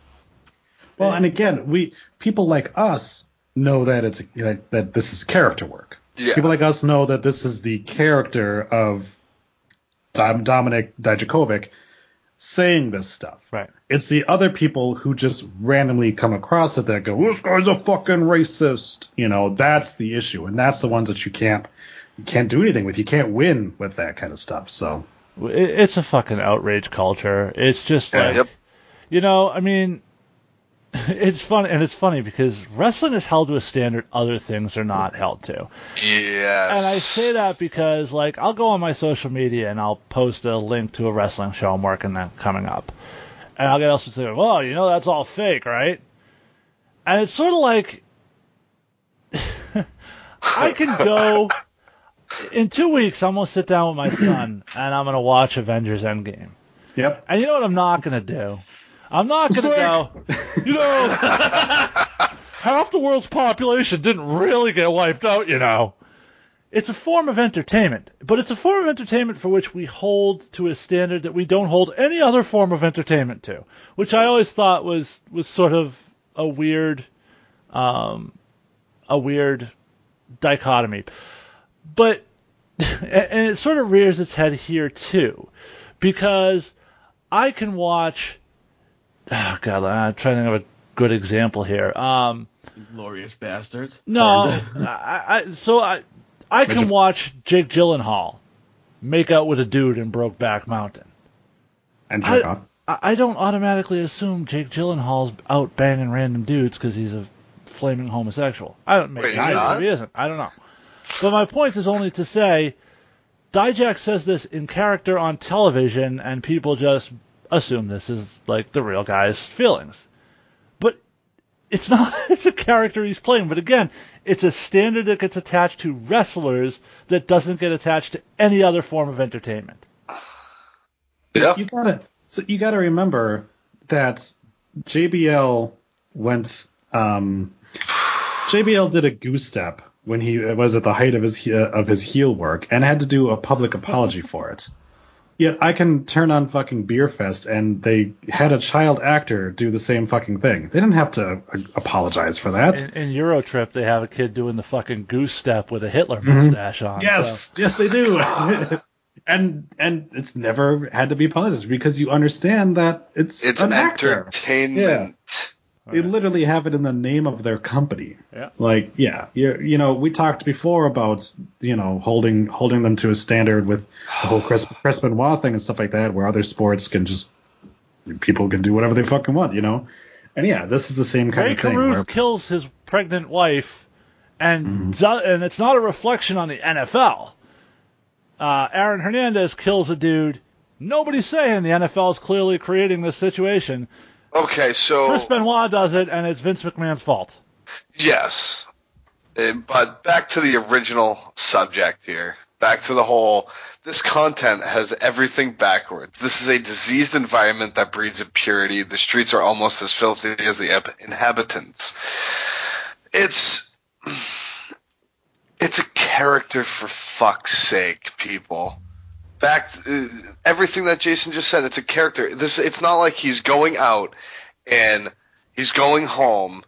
Well, and again, we people like us know that it's that, that this is character work. Yeah. People like us know that this is the character of Dom, Dominik Dijakovic saying this stuff. Right. It's the other people who just randomly come across it that go, "This guy's a fucking racist." You know, that's the issue, and that's the ones that you can't you can't do anything with. You can't win with that kind of stuff. So it's a fucking outrage culture. It's just like, Yep. you know, I mean, it's funny, and it's funny because wrestling is held to a standard other things are not held to. Yes. And I say that because, like, I'll go on my social media and I'll post a link to a wrestling show I'm working on coming up. And I'll get also say, well, you know, that's all fake, right? And it's sort of like, I can go, in two weeks, I'm going to sit down with my son and I'm going to watch Avengers Endgame. Yep. And you know what I'm not going to do? I'm not going to go, you know, half the world's population didn't really get wiped out, you know. It's a form of entertainment, but it's a form of entertainment for which we hold to a standard that we don't hold any other form of entertainment to, which I always thought was was sort of a weird, um, a weird dichotomy. But and it sort of rears its head here too, because I can watch. Oh God, I'm trying to think of a good example here. Um, Glorious bastards. no, I, I, so I I can watch Jake Gyllenhaal make out with a dude in Brokeback Mountain. and jerk I, off. I I don't automatically assume Jake Gyllenhaal's out banging random dudes because he's a flaming homosexual. I don't maybe Wait, he he's is, not? maybe he isn't. I don't know. But my point is only to say, Dijak says this in character on television, and people just assume this is like the real guy's feelings. But it's not. It's a character he's playing. But again, it's a standard that gets attached to wrestlers that doesn't get attached to any other form of entertainment. yeah. you gotta so you gotta remember that JBL went um JBL did a goose step when he was at the height of his he- of his heel work and had to do a public apology for it. Yet I can turn on fucking Beerfest and they had a child actor do the same fucking thing. They didn't have to uh, apologize for that. In, in Eurotrip, they have a kid doing the fucking goose step with a Hitler mustache on. so- Yes, yes, they do. and and it's never had to be apologized because you understand that it's It's an actor. entertainment. They literally have it in the name of their company. Yeah. Like, yeah, you you know, we talked before about you know holding holding them to a standard with the whole Chris Chris Benoit thing and stuff like that, where other sports can just people can do whatever they fucking want, you know. And yeah, this is the same kind Rae of thing. Carruth Where, kills his pregnant wife, and Mm-hmm. do- and it's not a reflection on the NFL. Uh, Aaron Hernandez kills a dude. Nobody's saying the NFL is clearly creating this situation. Okay, so Chris Benoit does it, and it's Vince McMahon's fault. Yes. Uh, But back to the original subject here. Back to the whole this content has everything backwards. This is a diseased environment that breeds impurity. The streets are almost as filthy as the inhabitants. It's it's a character for fuck's sake, people. Back uh, everything that Jason just said. It's a character. This it's not like he's going out and he's going home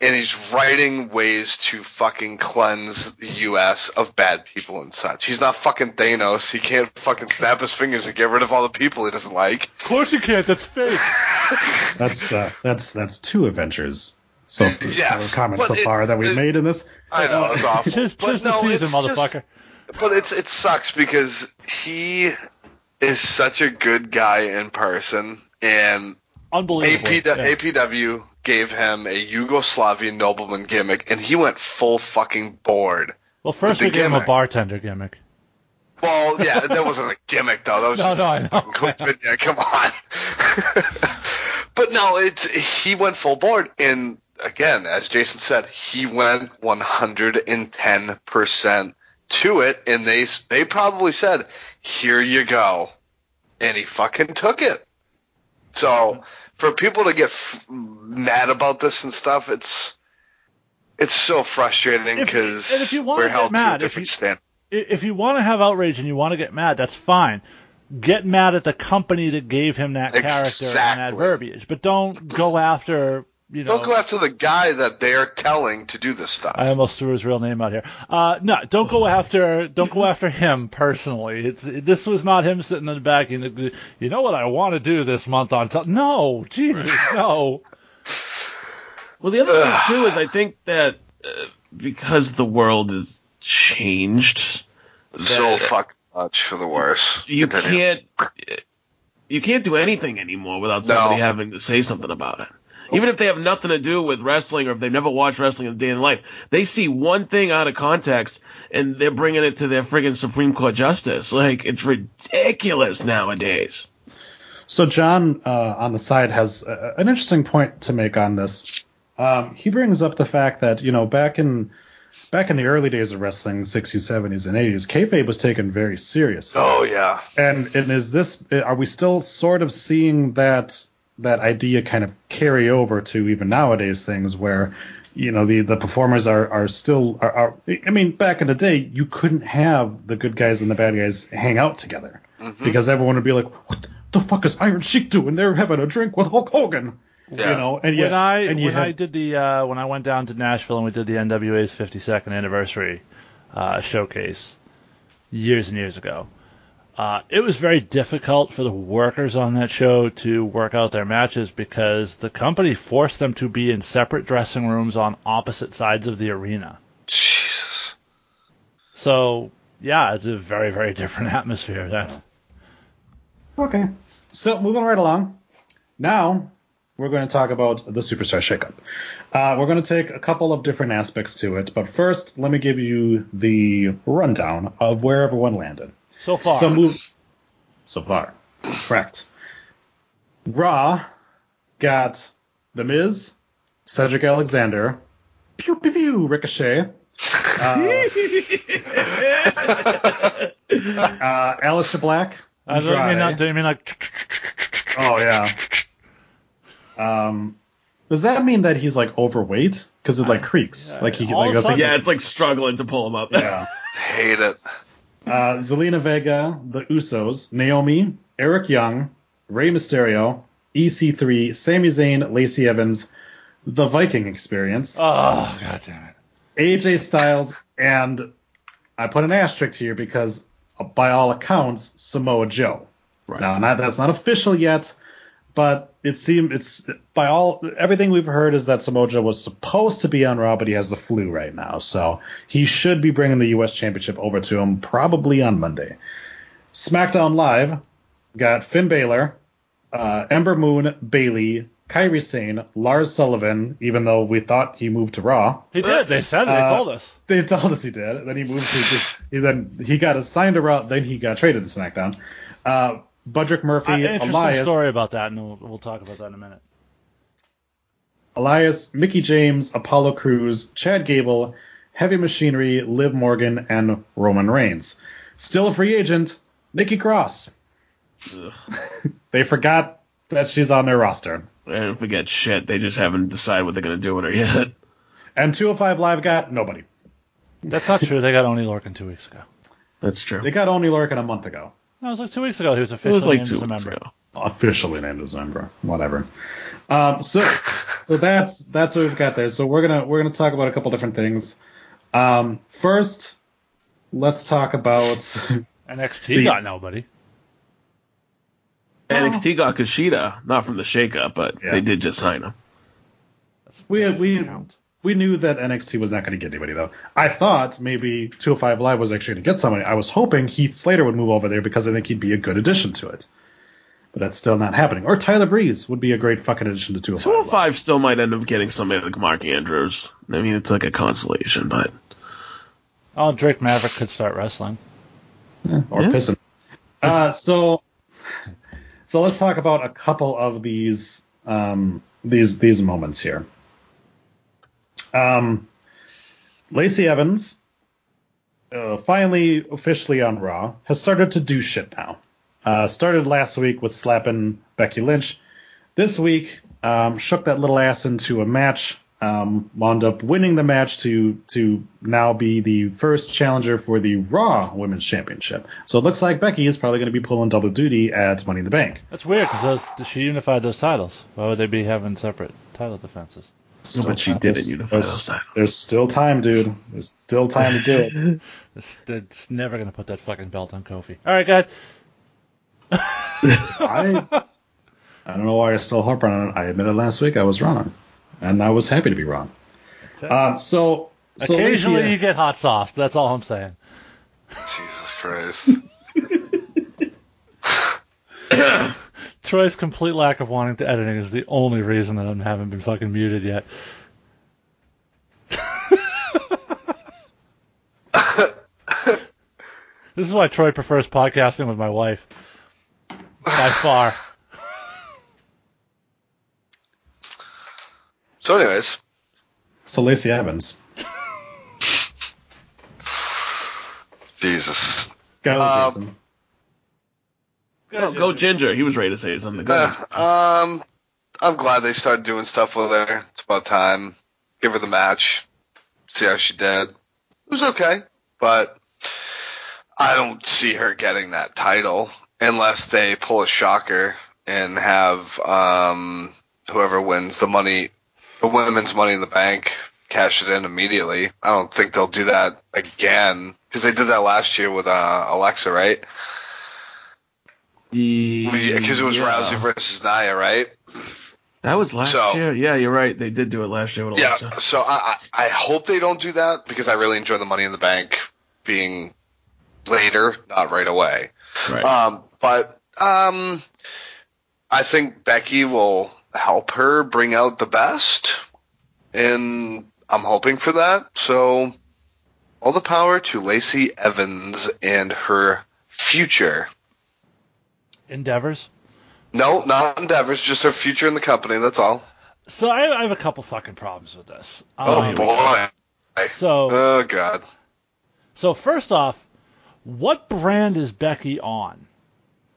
and he's writing ways to fucking cleanse the U.S. of bad people and such. He's not fucking Thanos. He can't fucking snap his fingers and get rid of all the people he doesn't like. Of course you can't. That's fake. That's uh, that's that's two Avengers. So Yes, comments so it- far that we've it- made in this. I know it's awful. Tis, But tis the no, season, it's just- motherfucker. But it's it sucks because he is such a good guy in person, and Unbelievable. AP, Yeah. APW gave him a Yugoslavian nobleman gimmick, and he went full fucking board. Well, first we gave him a bartender gimmick. Well, yeah, that wasn't a gimmick though. That was No, just no, I know. fucking quick video. Come on. but no, it's he went full board, and again, as Jason said, he went 110 percent to it, and they they probably said, "Here you go," and he fucking took it. So for people to get f- mad about this and stuff, it's it's so frustrating because if you wanna we're held to a mad, if different you- standard. If you want to have outrage and you want to get mad, that's fine. Get mad at the company that gave him that character and that verbiage, but don't go after you know. Don't go after the guy that they're telling to do this stuff. I almost threw his real name out here. Uh, no, don't go after don't go after him personally. It's this was not him sitting in the back. And you know what I want to do this month on top. No, Jesus, no. Well, the other thing too is I think that uh, because the world has changed, so that fucking much for the worse. you Continue. can't you can't do anything anymore without No. somebody having to say something about it. Even if they have nothing to do with wrestling or if they've never watched wrestling in a day in life, they see one thing out of context and they're bringing it to their friggin' Supreme Court justice. Like it's ridiculous nowadays. So John uh, on the side has uh, an interesting point to make on this. Um, he brings up the fact that you know back in back in the early days of wrestling, 60s, 70s, and 80s, kayfabe was taken very serious. Oh yeah. And and is this are we still sort of seeing that that idea kind of carry over to even nowadays things where you know the the performers are are still are, are I mean back in the day you couldn't have the good guys and the bad guys hang out together Mm-hmm. because everyone would be like what the fuck is Iron Sheik doing? They're having a drink with Hulk Hogan. Yeah. You know, and yet, when I and when had- I did the uh, when I went down to Nashville and we did the NWA's 52nd anniversary uh, showcase years and years ago, uh, it was very difficult for the workers on that show to work out their matches because the company forced them to be in separate dressing rooms on opposite sides of the arena. Jesus. So yeah, it's a very very different atmosphere then. Okay. So moving right along. Now we're going to talk about the Superstar Shakeup. Uh, we're going to take a couple of different aspects to it, but first, let me give you the rundown of where everyone landed. So far, So move. So far, correct. Raw got The Miz, Cedric Alexander, pew pew pew, Ricochet. Uh, uh, Aleister Black. I don't mean Andrade. not. Do you mean like? Oh yeah. Um, does that mean that he's like overweight? Because it like creaks, like he all like of a I think sudden- Yeah, it's like struggling to pull him up. yeah. Hate it. Uh, Zelina Vega, the Usos, Naomi, Eric Young, Rey Mysterio, EC3, Sami Zayn, Lacey Evans, the Viking Experience, Oh god damn it! AJ Styles, and I put an asterisk here because, uh, by all accounts, Samoa Joe. Right. Now, not, that's not official yet, but it seemed it's by all everything we've heard is that Samoa Joe was supposed to be on Raw, but he has the flu right now, so he should be bringing the U.S. Championship over to him probably on Monday. SmackDown Live got Finn Balor, uh, Ember Moon, Bayley, Kairi Sane, Lars Sullivan, even though we thought he moved to Raw. He did. They said. it. They Uh, told us. They told us he did. Then he moved to he then he got assigned to Raw. Then he got traded to SmackDown. Uh, Budrick Murphy, Uh, interesting Elias, story about that, and we'll, we'll talk about that in a minute. Elias, Mickie James, Apollo Crews, Chad Gable, Heavy Machinery, Liv Morgan, and Roman Reigns. Still a free agent, Nikki Cross. they forgot that she's on their roster. And forget shit. They just haven't decided what they're gonna do with her yet. And 205 Live got nobody. That's not true. They got Oni Lorcan two weeks ago. That's true. They got Oni Lorcan a month ago. That was like two weeks ago. He was officially was like named two as a weeks member. ago. officially named as a member. Whatever. Um, so so that's that's what we've got there. So we're gonna we're gonna talk about a couple different things. Um, first, let's talk about NXT The- got nobody. NXT got Kushida, not from the shakeup, but Yeah. they did just sign him. we we we knew that NXT was not going to get anybody though. I thought maybe 205 Live was actually going to get somebody. I was hoping Heath Slater would move over there because I think he'd be a good addition to it. But that's still not happening. Or Tyler Breeze would be a great fucking addition to 205. Live. 205 still might end up getting somebody like Mark Andrews. I mean, it's like a consolation, but Oh, Drake Maverick could start wrestling. or Yeah. pissing. Uh, so, so let's talk about a couple of these um, these these moments here. Um, Lacey Evans, uh, finally officially on Raw, has started to do shit now. Uh, started last week with slapping Becky Lynch. This week, um, shook that little ass into a match. Um, wound up winning the match to to now be the first challenger for the Raw Women's Championship. So it looks like Becky is probably going to be pulling double duty at Money in the Bank. That's weird because she unified those titles. Why would they be having separate title defenses? No, but she didn't there's- unify there's, those there's still time, dude. There's still time to do it. It's, it's never gonna put that fucking belt on Kofi. All right, good. I I don't know why you're still harping on it. I admitted last week I was wrong, and I was happy to be wrong. Um, so so Occasionally Lacey- you get hot sauce. That's all I'm saying. Jesus Christ. Troy's complete lack of wanting to editing is the only reason that I haven't been fucking muted yet. this is why Troy prefers podcasting with my wife. By far. So, anyways, so Lacey Evans. Jesus. Go, Um, Jason. Go, go Ginger. He was ready to say something. Go ahead. Uh, um, I'm glad they started doing stuff with her. It's about time. Give her the match. See how she did. It was okay, but I don't see her getting that title unless they pull a shocker and have um, whoever wins the money, the women's money in the bank, cash it in immediately. I don't think they'll do that again because they did that last year with uh, Alexa, right? Because it was Yeah. Rousey versus Nia, right? That was last So- year. Yeah, you're right. They did do it last year with Alexa. Yeah, so I, I I hope they don't do that because I really enjoy the Money in the Bank being later, not right away. Right. Um, but um, I think Becky will help her bring out the best, and I'm hoping for that. So all the power to Lacey Evans and her future. Endeavors. No, not endeavors, just her future in the company. That's all. So I, I have a couple fucking problems with this. Oh Um, boy. So Oh god. so first off, what brand is Becky on?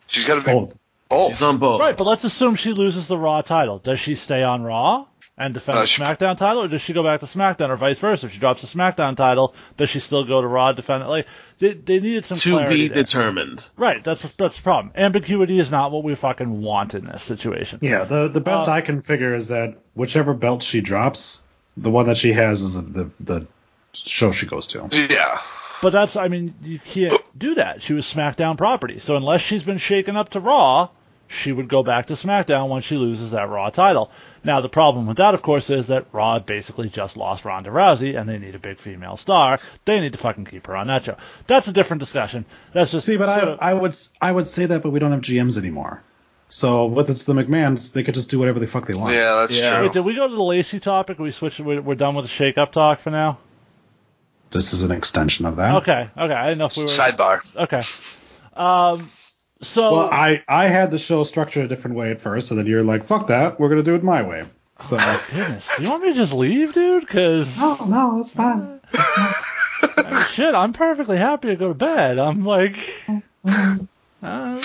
She's got to be Both. both. She's on both. Right, but let's assume she loses the Raw title. Does she stay on Raw and defend Uh, the she- SmackDown title, or does she go back to SmackDown, or vice versa? If she drops the SmackDown title, does she still go to Raw and defend it? Like they, they needed some to be there. determined. Right, that's that's the problem. Ambiguity is not what we fucking want in this situation. Yeah, the the best Uh, I can figure is that whichever belt she drops, the one that she has is the the, the show she goes to. Yeah. But that's, I mean, you can't do that. She was SmackDown property. So unless she's been shaken up to Raw, she would go back to SmackDown when she loses that Raw title. Now, the problem with that, of course, is that Raw basically just lost Ronda Rousey, and they need a big female star. They need to fucking keep her on that show. That's a different discussion. That's just See, but I of- I would s- I would say that, but we don't have GMs anymore. So with it's the McMahons, they could just do whatever the fuck they want. Yeah, that's Yeah. true. Wait, did we go to the Lacey topic? Or we switched. We're, we're done with the shake-up talk for now. This is an extension of that. Okay, okay. I didn't know if we were. Sidebar. Okay. Um. So. Well, I I had the show structured a different way at first, and then you're like, "Fuck that, we're gonna do it my way." So Goodness, you want me to just leave, dude? Because no, no, it's fine. shit, I'm perfectly happy to go to bed. I'm like, uh, all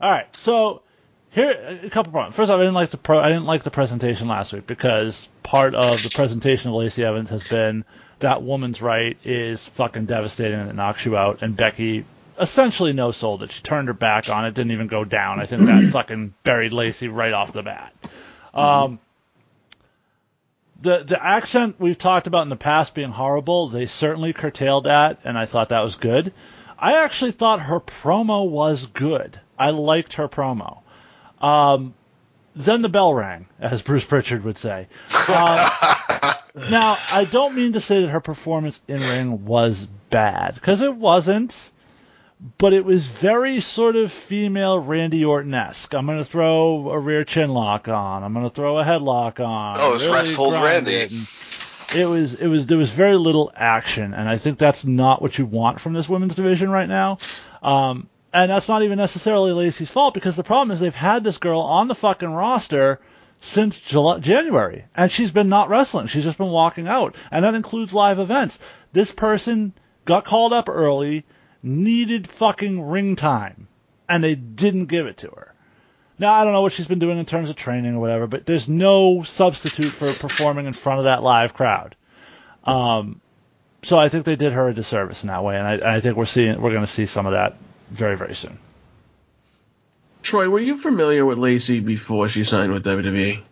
right. So here, a couple problems. First off, I didn't like the pro. I didn't like the presentation last week because part of the presentation of Lacey Evans has been that woman's right is fucking devastating and it knocks you out, and Becky essentially no sold it. She turned her back on it, didn't even go down. I think that fucking buried Lacey right off the bat. Um, the the accent we've talked about in the past being horrible, they certainly curtailed that, and I thought that was good. I actually thought her promo was good. I liked her promo. Um, then the bell rang, as Bruce Pritchard would say. Uh, now, I don't mean to say that her performance in ring was bad, because it wasn't. But it was very sort of female Randy Orton esque. I'm going to throw a rear chin lock on. I'm going to throw a headlock on. Oh, it's wrestled grind Randy. it, It was it was there was very little action, and I think that's not what you want from this women's division right now. Um, and that's not even necessarily Lacey's fault because the problem is they've had this girl on the fucking roster since July, January, and she's been not wrestling. She's just been walking out, and that includes live events. This person got called up early, needed fucking ring time, and they didn't give it to her. Now I don't know what she's been doing in terms of training or whatever, but there's no substitute for performing in front of that live crowd. Um, so I think they did her a disservice in that way, and I, I think we're seeing we're going to see some of that very very soon. Troy, were you familiar with Lacey before she signed with WWE?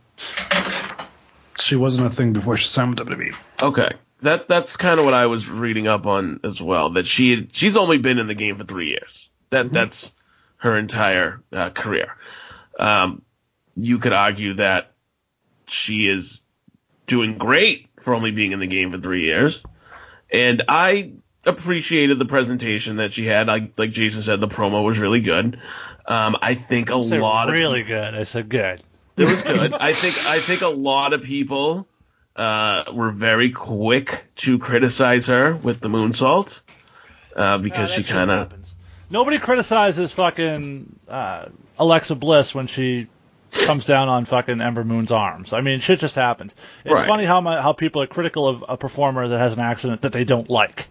She wasn't a thing before she signed with WWE. Okay, that that's kind of what I was reading up on as well. That she had, she's only been in the game for three years. That that's her entire uh, career. Um, you could argue that she is doing great for only being in the game for three years, and I appreciated the presentation that she had. Like like Jason said, the promo was really good. Um, I think a I lot of really good. I said good. it was good. I think I think a lot of people uh, were very quick to criticize her with the moonsault uh, because Yeah, she kind of. Nobody criticizes fucking uh, Alexa Bliss when she comes down on fucking Ember Moon's arms. I mean, shit just happens. It's Right. funny how my, how people are critical of a performer that has an accident that they don't like.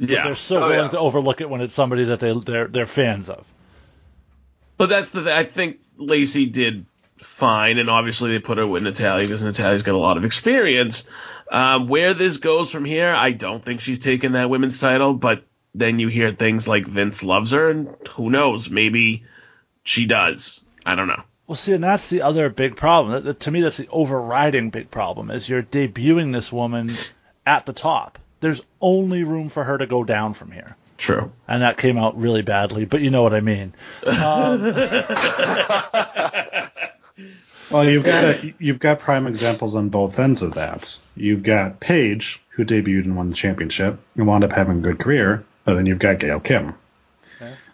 But yeah. they're so Oh, willing yeah. to overlook it when it's somebody that they they're they're fans of. But that's the. I think Lacey did fine, and obviously they put her with Natalya because Natalya's got a lot of experience. Um, where this goes from here, I don't think she's taken that women's title. But then you hear things like Vince loves her, and who knows? Maybe she does. I don't know. Well, see, and that's the other big problem. That- that- to me, that's the overriding big problem is you're debuting this woman at the top. There's only room for her to go down from here. True. and that came out really badly, but you know what I mean. Um, Well, you've got you've got prime examples on both ends of that. You've got Paige, who debuted and won the championship and wound up having a good career, and then you've got Gail Kim.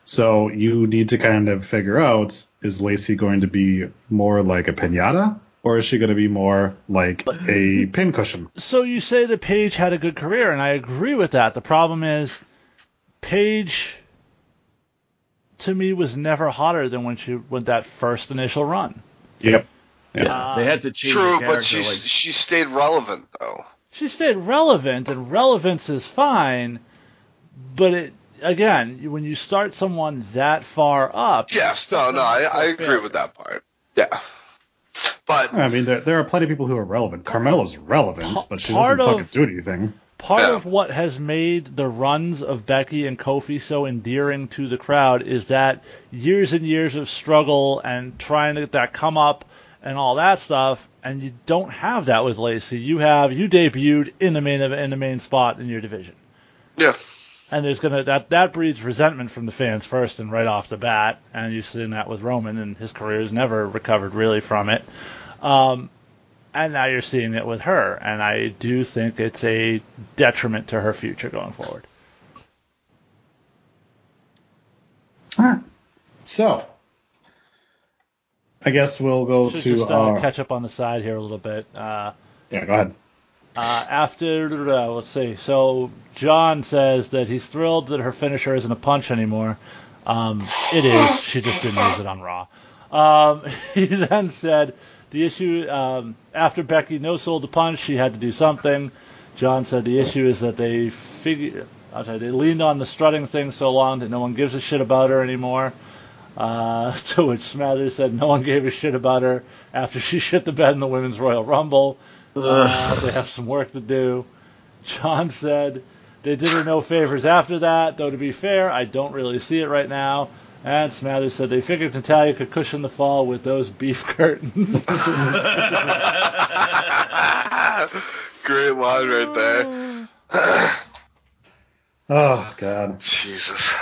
So you need to kind of figure out: is Lacey going to be more like a pinata, or is she going to be more like a pincushion? so you say that Paige had a good career, and I agree with that. The problem is, Paige, to me, was never hotter than when she went that first initial run. Yep. Yeah, they had to change True, character. but she's like, she stayed relevant though. She stayed relevant, and relevance is fine, but it again, when you start someone that far up, Yes, no, no, I, I agree with that part. Yeah, but I mean, there, there are plenty of people who are relevant. Carmella's relevant, but she doesn't of- fucking do anything. Part Yeah. of what has made the runs of Becky and Kofi so endearing to the crowd is that years and years of struggle and trying to get that come up and all that stuff, and you don't have that with Lacey. You have you debuted in the main in the main spot in your division, yeah, and there's gonna that that breeds resentment from the fans first and right off the bat, and you've seen that with Roman, and his career has never recovered really from it. Um, and now you're seeing it with her, and I do think it's a detriment to her future going forward. So, I guess we'll go Should to just uh, our. catch up on the side here a little bit. Uh, yeah, go ahead. uh, after, uh, let's see. So John says that he's thrilled that her finisher isn't a punch anymore. Um, it is. She just didn't use it on Raw. Um, he then said the issue um, after Becky no sold the punch, she had to do something. John said the issue is that they figure. Tell you, they leaned on the strutting thing so long that no one gives a shit about her anymore. Uh, to which Smathers said no one gave a shit about her after she shit the bed in the Women's Royal Rumble. Uh, they have some work to do. John said They did her no favors after that, though to be fair, I don't really see it right now. And Smathers said they figured Natalya could cushion the fall with those beef curtains. Great line right there. Oh God. Jesus.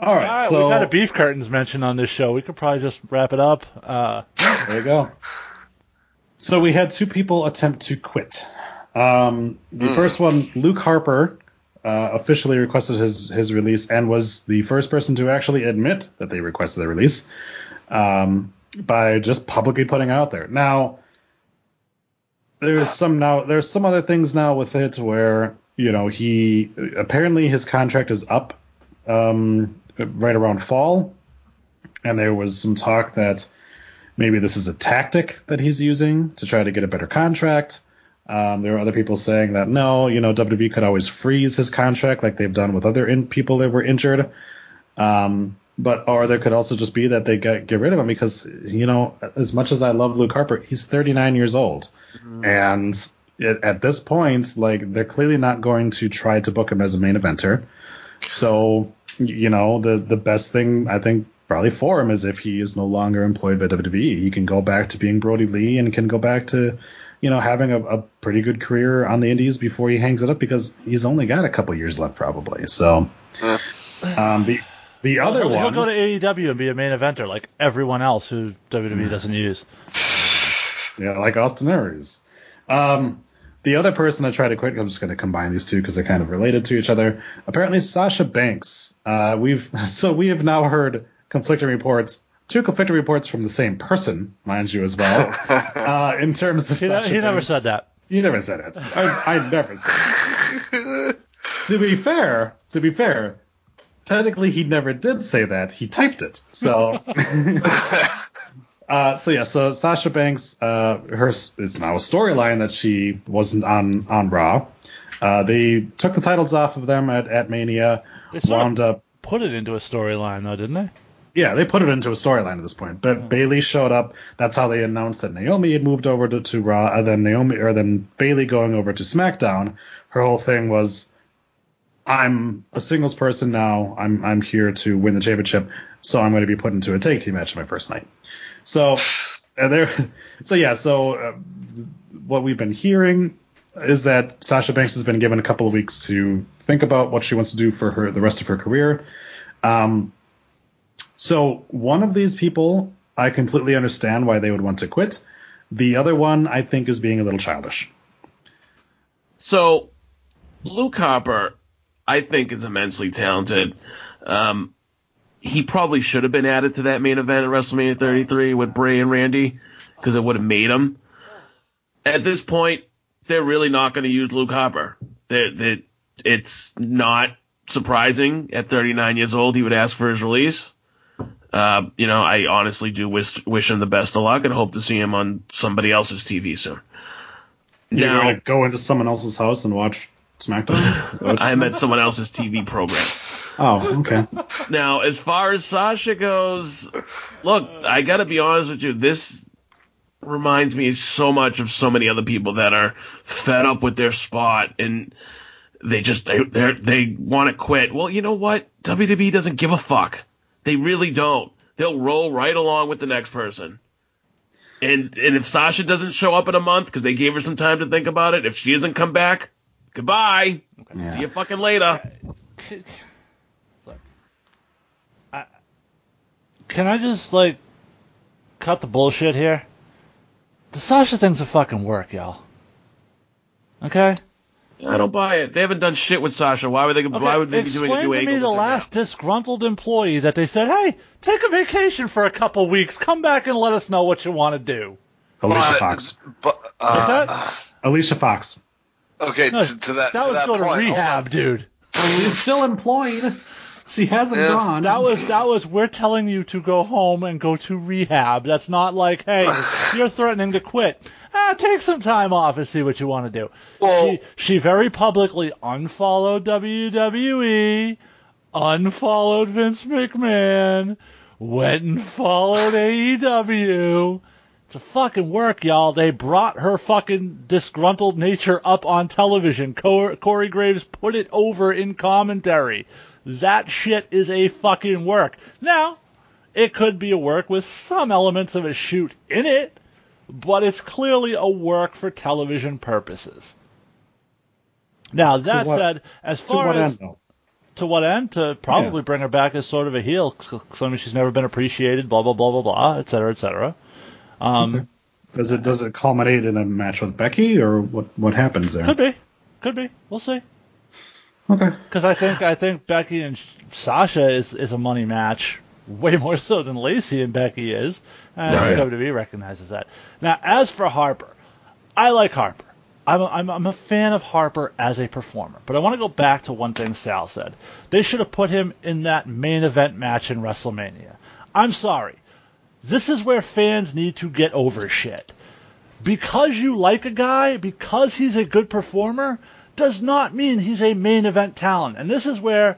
All right, All right, so we've had a beef curtains mentioned on this show. We could probably just wrap it up. Uh, there you go. So we had two people attempt to quit. Um, the first one, Luke Harper, uh, officially requested his his release and was the first person to actually admit that they requested the release um, by just publicly putting out there. Now, there's some now there's some other things now with it where you know he apparently his contract is up um, right around fall, and there was some talk that maybe this is a tactic that he's using to try to get a better contract. Um, there are other people saying that no, you know, WWE could always freeze his contract like they've done with other in- people that were injured. Um, but or there could also just be that they get get rid of him because you know, as much as I love Luke Harper, he's 39 years old, and it, at this point, like they're clearly not going to try to book him as a main eventer. So you know, the the best thing I think probably for him is if he is no longer employed by WWE, he can go back to being Brodie Lee and can go back to you know, having a, a pretty good career on the Indies before he hangs it up because he's only got a couple years left probably. So, um, the the other he'll, one, he'll go to AEW and be a main eventer like everyone else who WWE doesn't use. yeah, like Austin Aries. Um, the other person I tried to quit, I'm just going to combine these two because they're kind of related to each other. Apparently, Sasha Banks. Uh, we've so we have now heard conflicting reports, two conflicting reports from the same person, mind you, as well. uh, in terms of He, Sasha he never Banks. said that. You never said it. I, I never said it. to be fair, to be fair, technically he never did say that. He typed it. So, uh, so yeah. So Sasha Banks, uh, her is now a storyline that she wasn't on on Raw. Uh, they took the titles off of them at, at Mania. They sort of Wound up put it into a storyline though, didn't they? Yeah, they put it into a storyline at this point. But Bayley showed up. That's how they announced that Naomi had moved over to, to Raw, and then Naomi or then Bayley going over to SmackDown. Her whole thing was, I'm a singles person now. I'm I'm here to win the championship, so I'm going to be put into a tag team match my first night. So, and there, so yeah, so uh, what we've been hearing is that Sasha Banks has been given a couple of weeks to think about what she wants to do for her the rest of her career. Um, so one of these people, I completely understand why they would want to quit. The other one, I think, is being a little childish. So, Luke Harper, I think, is immensely talented. Um, he probably should have been added to that main event at WrestleMania 33 with Bray and Randy because it would have made him. At this point, they're really not going to use Luke Harper. They, they, it's not surprising at 39 years old he would ask for his release. Uh, you know, I honestly do wish wish him the best of luck and hope to see him on somebody else's TV soon. You're Now- going to go into someone else's house and watch SmackDown? I meant someone else's TV program. oh, okay. Now, as far as Sasha goes, look, I gotta be honest with you. This reminds me so much of so many other people that are fed up with their spot and they just they they they want to quit. Well, you know what? WWE doesn't give a fuck. They really don't. They'll roll right along with the next person. And and if Sasha doesn't show up in a month because they gave her some time to think about it, if she doesn't come back, goodbye. See you fucking later. Can I just like cut the bullshit here? The Sasha thing's a fucking work, y'all. Okay. I don't buy it. They haven't done shit with Sasha. Why would they? why would they be doing a Explain new to angle? me the with her last disgruntled employee that they said, "Hey, take a vacation for a couple weeks, come back and let us know what you want to do." Alicia But- Fox. But uh, Alicia Fox. okay, No, to, to that that to was that go to point, hold rehab, on. dude. She's still employed. She hasn't Yeah. gone. That was that was we're telling you to go home and go to rehab. That's not like, hey, you're threatening to quit. Ah, take some time off and see what you want to do. Well- she, she very publicly unfollowed WWE, unfollowed Vince McMahon, went and followed AEW. It's a fucking work, y'all. They brought her fucking disgruntled nature up on television. Corey Graves put it over in commentary. That shit is a fucking work. Now, it could be a work with some elements of a shoot in it, but it's clearly a work for television purposes. Now, that what- said, as To far what as end, to what end? To probably Yeah. bring her back as sort of a heel, claiming she's never been appreciated, blah blah blah blah blah, et cetera, et cetera. Um, Does it does it culminate in a match with Becky, or what what happens there? Could be, could be. We'll see. Okay. Because I think I think Becky and Sasha is is a money match, way more so than Lacey and Becky is, and Right. WWE recognizes that. Now, as for Harper, I like Harper. I'm a, I'm, I'm a fan of Harper as a performer, but I want to go back to one thing Sal said. They should have put him in that main event match in WrestleMania. I'm sorry. This is where fans need to get over shit. Because you like a guy, because he's a good performer, does not mean he's a main event talent. And this is where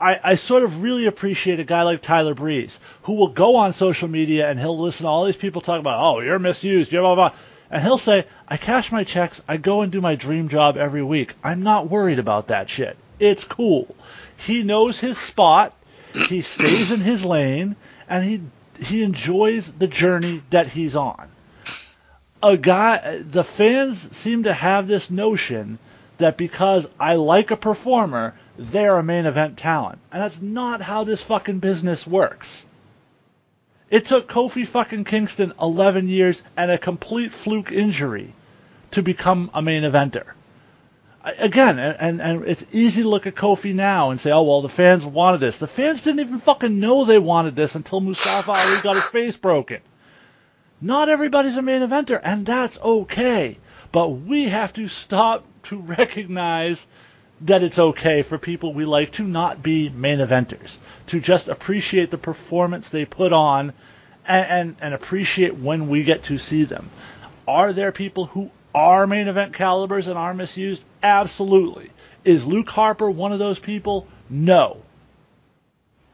I, I sort of really appreciate a guy like Tyler Breeze, who will go on social media and he'll listen to all these people talk about, oh, you're misused, blah, blah, blah. And he'll say, I cash my checks, I go and do my dream job every week. I'm not worried about that shit. It's cool. He knows his spot, he stays in his lane, and he he enjoys the journey that he's on. A guy, the fans seem to have this notion that because I like a performer, they're a main event talent. And that's not how this fucking business works. It took Kofi fucking Kingston 11 years and a complete fluke injury to become a main eventer. Again, and, and, it's easy to look at Kofi now and say, oh, well, the fans wanted this. The fans didn't even fucking know they wanted this until Mustafa Ali got his face broken. Not everybody's a main eventer, and that's okay. But we have to stop to recognize that it's okay for people we like to not be main eventers, to just appreciate the performance they put on and, and, and appreciate when we get to see them. Are there people who are main event calibers and are misused? Absolutely. Is Luke Harper one of those people? No.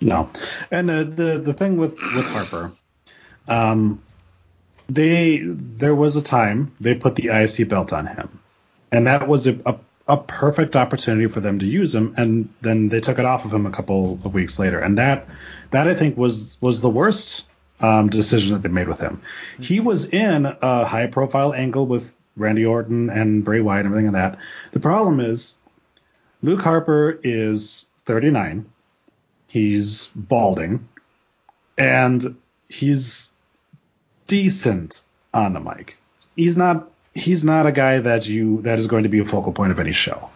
No, and uh, the the thing with with Harper, um, they there was a time they put the IC belt on him, and that was a, a a perfect opportunity for them to use him, and then they took it off of him a couple of weeks later, and that that I think was was the worst um, decision that they made with him. He was in a high profile angle with Randy Orton and Bray Wyatt and everything like that. The problem is Luke Harper is 39 he's balding, and he's decent on the mic. He's not he's not a guy that you that is going to be a focal point of any show.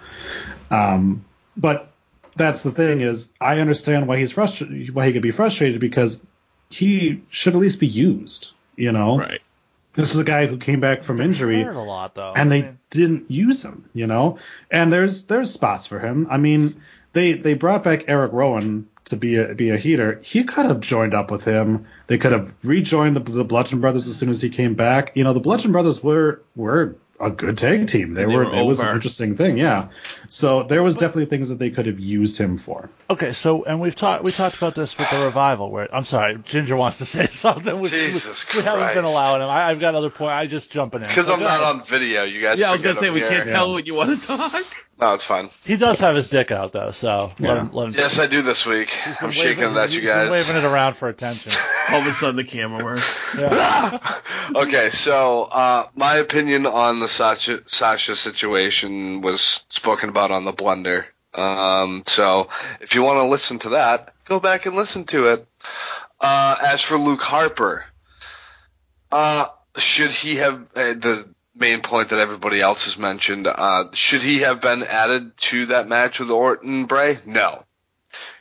Um, but that's the thing is I understand why he's frustrated why he could be frustrated because he should at least be used. You know, Right. this is a guy who came back from injury a lot though. and they mean, didn't use him, you know. And there's there's spots for him. I mean, they they brought back Eric Rowan to be a be a heater. He could have joined up with him. They could have rejoined the, the Bludgeon Brothers as soon as he came back. You know, the Bludgeon Brothers were were a good tag team. They, They were, were it was an interesting thing, yeah. So there was definitely things that they could have used him for. Okay, so and we've talked we talked about this with the revival. Where I'm sorry, Ginger wants to say something. Which Jesus we, we haven't been Christ. allowing him. I, I've got other point. I just jumping in. Because So I'm not ahead. on video, you guys. Yeah, I was gonna say we here. can't tell when you want to talk. No, it's fine. He does have his dick out though, so let him. Let him Yes, I do this week. I'm He's shaking waving- it at you he's been guys. waving it around for attention. All of a sudden the camera works. Yeah. okay, so uh, my opinion on the Sasha, Sasha situation was spoken about on the Blender. Um, so if you want to listen to that, go back and listen to it. Uh, as for Luke Harper, uh, should he have uh, the main point that everybody else has mentioned? Uh, should he have been added to that match with Orton Bray? No.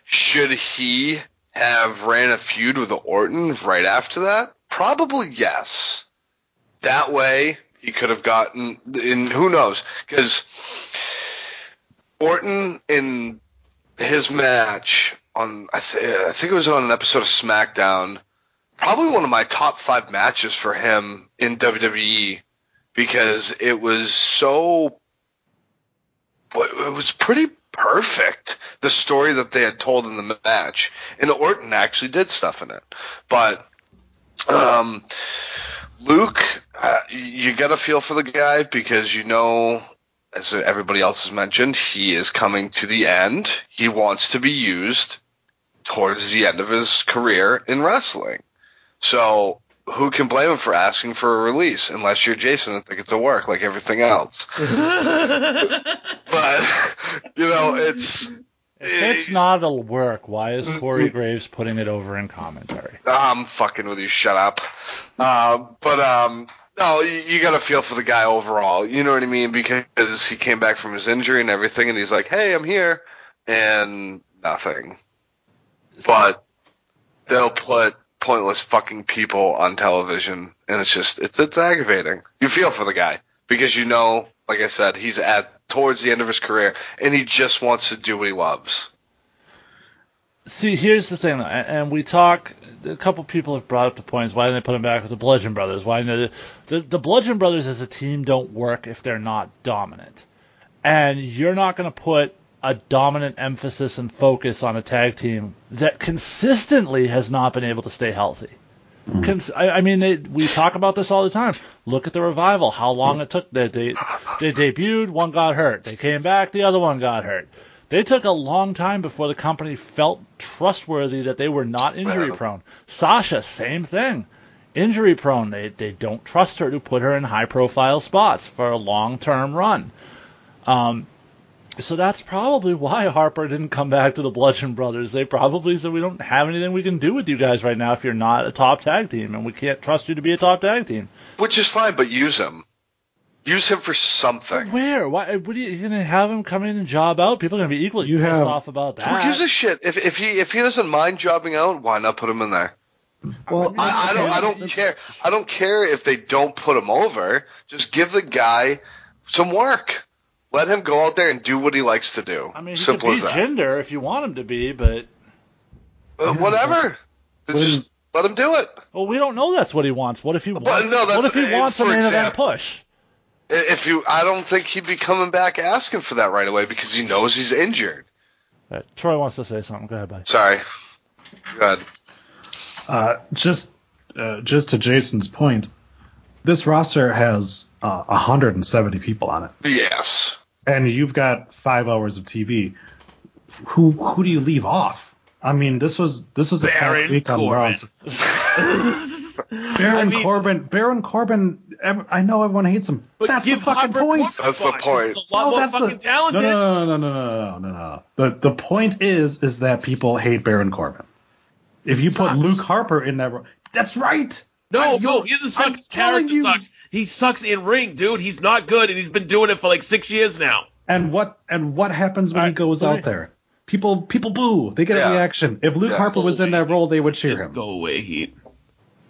Should he have ran a feud with Orton right after that? Probably yes. That way he could have gotten in. Who knows? Because Orton in his match on I, th- I think it was on an episode of SmackDown. Probably one of my top five matches for him in WWE because it was so. It was pretty perfect the story that they had told in the match, and Orton actually did stuff in it. But um, Luke, uh, you got to feel for the guy because you know, as everybody else has mentioned, he is coming to the end. He wants to be used towards the end of his career in wrestling. So who can blame him for asking for a release unless you're Jason and think it's a work like everything else? but you know, it's If it's not a work, why is Corey Graves putting it over in commentary? I'm fucking with you. Shut up. Um, but um, no, you, you got to feel for the guy overall. You know what I mean? Because he came back from his injury and everything, and he's like, "Hey, I'm here," and nothing. But they'll put pointless fucking people on television, and it's just it's it's aggravating. You feel for the guy because you know, like I said, he's at towards the end of his career, and he just wants to do what he loves. See, here's the thing, and we talk. A couple people have brought up the points. Why didn't they put him back with the Bludgeon Brothers? Why didn't they, the the Bludgeon Brothers as a team don't work if they're not dominant, and you're not going to put a dominant emphasis and focus on a tag team that consistently has not been able to stay healthy. Cons- I, I mean, they, we talk about this all the time. Look at the revival. How long it took. They, they they debuted, one got hurt. They came back, the other one got hurt. They took a long time before the company felt trustworthy that they were not injury prone. Sasha, same thing. Injury prone. They they don't trust her to put her in high profile spots for a long term run. Um, so that's probably why Harper didn't come back to the Bludgeon Brothers. They probably said we don't have anything we can do with you guys right now if you're not a top tag team, and we can't trust you to be a top tag team. Which is fine, but use him. Use him for something. Where? Why? What are you, you gonna have him come in and job out? People are gonna be equally You pissed have- off about that. Who gives a shit? If if he if he doesn't mind jobbing out, why not put him in there? Well, I, I don't I don't care. I don't care if they don't put him over. Just give the guy some work. Let him go out there and do what he likes to do. I mean, he Simple could as be that. gender if you want him to be, but Uh, whatever. Just let him do it. well, we don't know that's what he wants. What if he wants? no, that's- what if he wants a for main event push? If you, I don't think he'd be coming back asking for that right away because he knows he's injured. Right, Troy wants to say something. Go ahead, buddy. Sorry. Good. Uh, just uh, just to Jason's point, this roster has uh, 170 people on it, Yes. and you've got five hours of TV. Who who do you leave off? I mean, this was this was a packed week on Corbin. Raw. Baron Corbin, Baron Corbin. ev- I know everyone hates him. But that's the fucking point. That's the point. He's a lot No, more that's the- talented. No, no, no, no, no, no, no, no. The the point is is that people hate Baron Corbin. If you put Luke Harper in that, ro- that's right. No, I- no, yo, he doesn't I'm suck. Telling character you. sucks. He sucks in ring, dude. He's not good, and he's been doing it for like six years now. And what and what happens when All he goes let me- out there? People people boo. They get Yeah. a reaction. If Luke Yeah. Harper was in that role, they would cheer him. go away, Heat.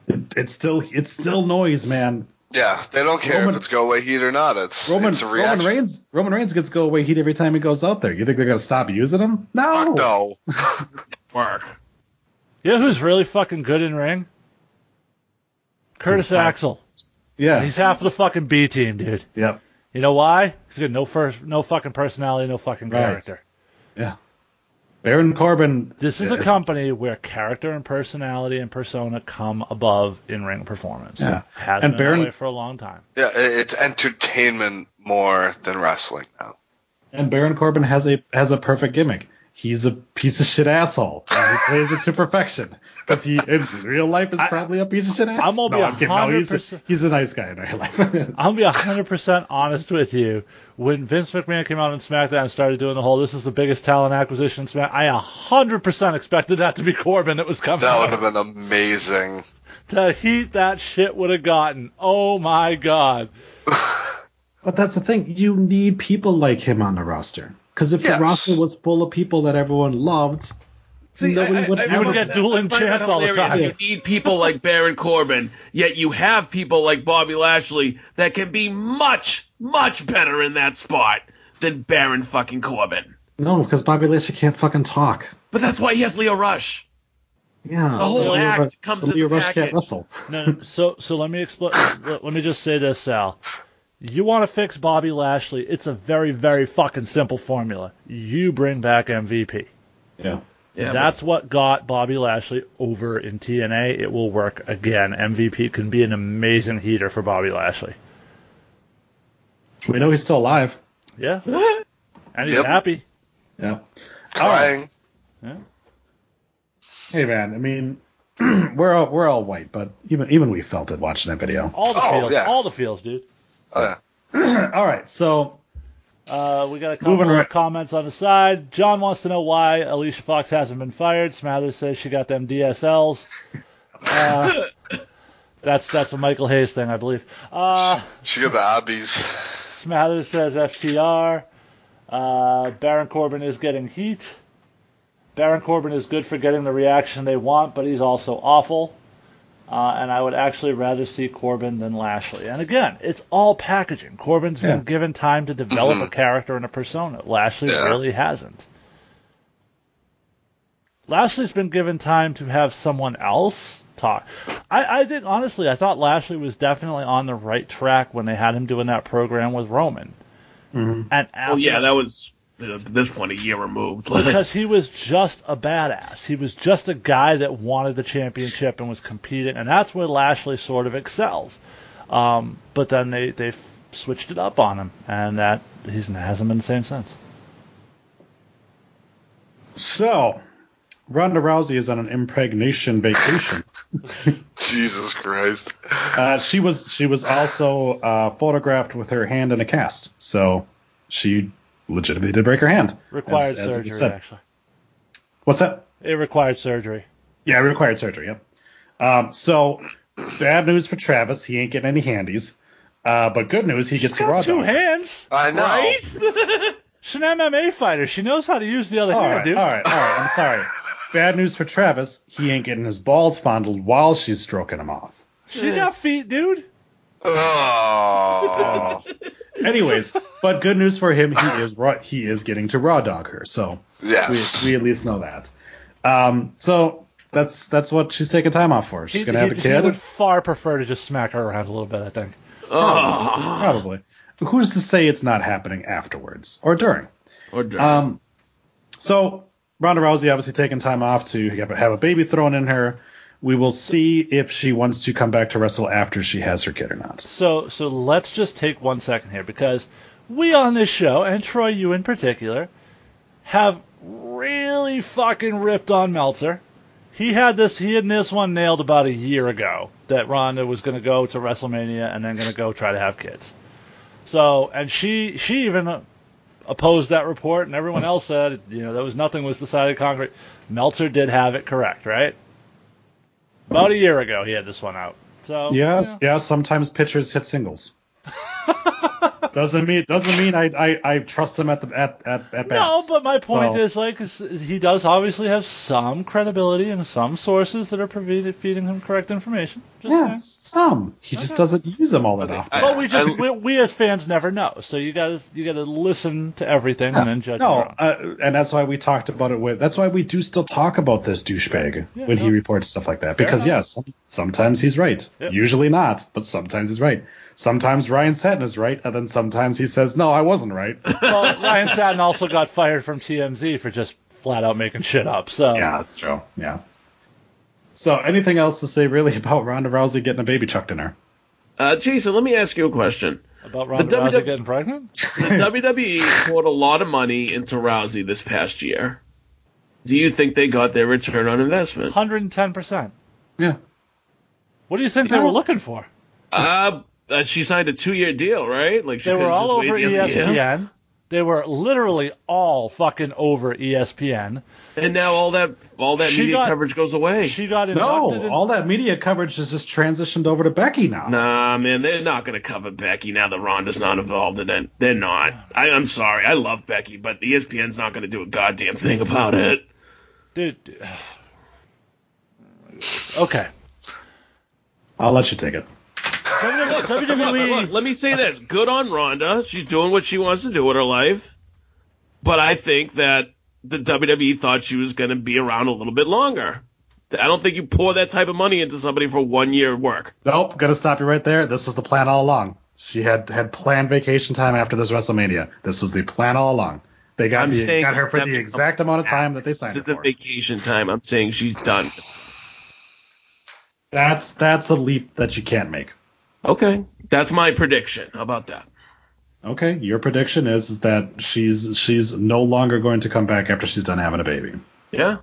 It, it's still it's still noise, man. Yeah, they don't care Roman- if it's go away heat or not. It's Roman it's a Roman. Reigns Roman Reigns gets go away heat every time he goes out there. You think they're gonna stop using him? No. No. Work. You know who's really fucking good in ring? Curtis Axel. Yeah. He's half of the fucking B team, dude. Yep. You know why? He's got no first, no fucking personality, no fucking Right. character. Yeah. Baron Corbin. This is a company where character and personality and persona come above in-ring performance. Yeah. Has And been Baron- that way for a long time. Yeah, it's entertainment more than wrestling now. And Baron Corbin has a has a perfect gimmick. He's a piece of shit asshole. And he plays it to perfection. Because he in real life is probably a piece of shit asshole. I'm gonna be no, I'm kidding. No, he's, a, 100% he's a nice guy in real life. I'm gonna be hundred percent honest with you. When Vince McMahon came out on SmackDown and started doing the whole "this is the biggest talent acquisition," in Smack, I hundred percent expected that to be Corbin that was coming. That would have been amazing. The heat that shit would have gotten. Oh my god. but that's the thing. You need people like him on the roster. Because if Yes. the roster was full of people that everyone loved, See, nobody would I- I- ever. would get dueling I chants all the time. You need people like Baron Corbin, yet you have people like Bobby Lashley that can be much, much better in that spot than Baron fucking Corbin. no, because Bobby Lashley can't fucking talk. But that's why he has Lio Rush. Yeah. The whole Lio act Rush- comes in Lio the Rush package. can't wrestle. No, no, so so let me explain. let, let me just say this, Sal. You want to fix Bobby Lashley? It's a very very fucking simple formula. You bring back MVP. Yeah. Yeah, That's what got Bobby Lashley over in TNA. It will work again. MVP can be an amazing heater for Bobby Lashley. We know he's still alive. Yeah. And he's Yep. happy. Yeah. Crying. Hey man, I mean, we're all we're all white, but even even we felt it watching that video. All the Oh, feels. yeah. All the feels, dude. Oh, yeah. all right, so Uh, we got a couple of comments on the side. John wants to know why Alicia Fox hasn't been fired. Smathers says she got them DSLs. Uh, that's that's a Michael Hayes thing, I believe. Uh, She got the obbies. Smathers says FTR. Uh, Baron Corbin is getting heat. Baron Corbin is good for getting the reaction they want, but he's also awful. Uh, and I would actually rather see Corbin than Lashley. And again, it's all packaging. Corbin's Yeah. been given time to develop a character and a persona. Lashley Yeah. really hasn't. Lashley's been given time to have someone else talk. I, I think honestly, I thought Lashley was definitely on the right track when they had him doing that program with Roman. And after, Well, yeah, that was at this point a year removed. because he was just a badass. He was just a guy that wanted the championship and was competing, and that's where Lashley sort of excels. Um, but then they they switched it up on him, and that he's hasn't been the same since. so Ronda Rousey is on an impregnation vacation. Jesus Christ. Uh, she was she was also uh, photographed with her hand in a cast, so she legitimately did break her hand. Required as- as surgery, said. actually. What's that? It required surgery. Yeah, it required surgery. Yep. Um, so bad news for Travis. He ain't getting any handies. Uh, but good news, he gets to raw two dog. hands. I know. right? She's an MMA fighter. She knows how to use the other All hand, right, dude. all right, all right. I'm sorry. Bad news for Travis. He ain't getting his balls fondled while she's stroking him off. She got feet, dude. Oh. Anyways, but good news for him. He is raw, he is getting to raw dog her. So yes. we, we at least know that. Um, so that's that's what she's taking time off for. She's He, gonna have a kid. he would far prefer to just smack her around a little bit. I think. Oh. Probably. Who's to say it's not happening afterwards or during? Or Dirk. Um, so Ronda Rousey obviously taking time off to have a baby thrown in her. We will see if she wants to come back to wrestle after she has her kid or not. So so let's just take one second here because we on this show and Troy, you in particular, have really fucking ripped on Meltzer. He had this he had this one nailed about a year ago that Ronda was going to go to WrestleMania and then going to go try to have kids. So and she she even opposed that report and everyone else said you know there was nothing was decided concrete. Meltzer did have it correct, right? About a year ago he had this one out. So Yes, yes. Sometimes pitchers hit singles. doesn't mean doesn't mean I, I, I trust him at the at at, at No, but my point So- is like he does obviously have some credibility and some sources that are provided, feeding him correct information. Just yeah, saying. some. He just doesn't use them all that Okay, often. I- But we just I- we, we as fans never know, so you got to you got to listen to everything and then judge. no, uh, and that's why we talked about it with. That's why we do still talk about this douchebag Yeah, when he reports stuff like that. Because enough. yes, sometimes he's right. Yep. Usually not, but sometimes he's right. Sometimes Ryan Satin is right, and then sometimes he says, "No, I wasn't right." well, Ryan Satin also got fired from TMZ for just flat out making shit up. So yeah, that's true. Yeah. So, anything else to say really about Ronda Rousey getting a baby chucked in her? Uh, Jason, let me ask you a question. about Ronda The Rousey WW getting pregnant. The WWE poured a lot of money into Rousey this past year. Do you think they got their return on investment? Hundred and ten percent. Yeah. What do you think they were looking for? Uh, uh, she signed a two-year deal, right? Like she They were could've all just over waited the. ESPN. They were literally all fucking over ESPN. and now all that all that She media got- coverage goes away. She got inducted. No, in- all that media coverage has just transitioned over to Becky now. Nah, man, they're not gonna cover Becky now that Ronda's not involved in it. They're not. I, I'm sorry, I love Becky, but ESPN's not gonna do a goddamn thing about it. dude. dude. Okay. I'll let you take it. Look, look, WWE. look, let me say this: good on Ronda. She's doing what she wants to do with her life. But I think that the WWE thought she was going to be around a little bit longer. I don't think you pour that type of money into somebody for one year of work. Nope, gotta stop you right there. This was the plan all along. She had had planned vacation time after this WrestleMania. This was the plan all along. They got I'm the, got her for the exact amount of time that they signed her. This isn't for. vacation time. I'm saying she's done. That's that's a leap that you can't make. Okay, that's my prediction. How about that? Okay, your prediction is, is that she's she's no longer going to come back after she's done having a baby. Yeah.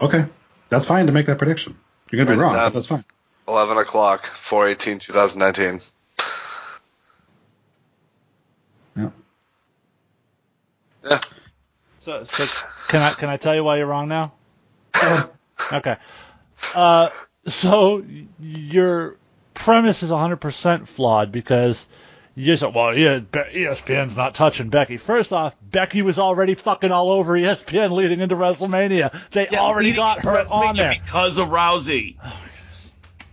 Okay, that's fine to make that prediction. You're gonna be Write wrong, down. but that's fine. 11 o'clock, 418, 2019. Yeah. Yeah. So, so can I can I tell you why you're wrong now? okay. Uh, so y- your premise is 100% flawed because you just said, well, yeah, ESPN's not touching Becky. First off, Becky was already fucking all over ESPN leading into WrestleMania. They Yeah, already got her on there. because of Rousey. Oh,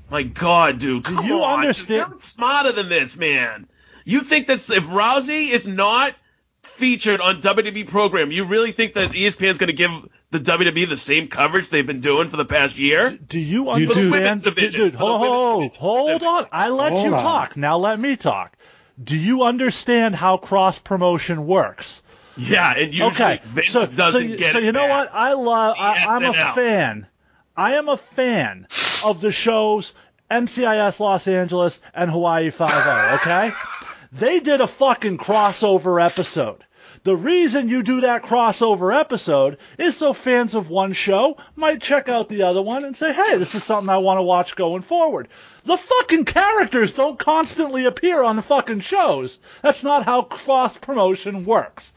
my God, dude, come you on. understand- You're smarter than this, man. You think that if Rousey is not featured on WWE program, you really think that ESPN's going to give the WWE the same coverage they've been doing for the past year? Do you You understand? Women's division. Dude, For hold, hold, division. hold on. I let Hold you on. talk. Now let me talk. Do you understand how cross promotion works? Yeah, and usually okay, Vince so doesn't so, you- get so it you know back. what? I love. I, I'm a SNL. fan. I am a fan of the shows NCIS Los Angeles and Hawaii Five O. Okay, they did a fucking crossover episode. The reason you do that crossover episode is so fans of one show might check out the other one and say, hey, this is something I want to watch going forward. The fucking characters don't constantly appear on the fucking shows. That's not how cross promotion works.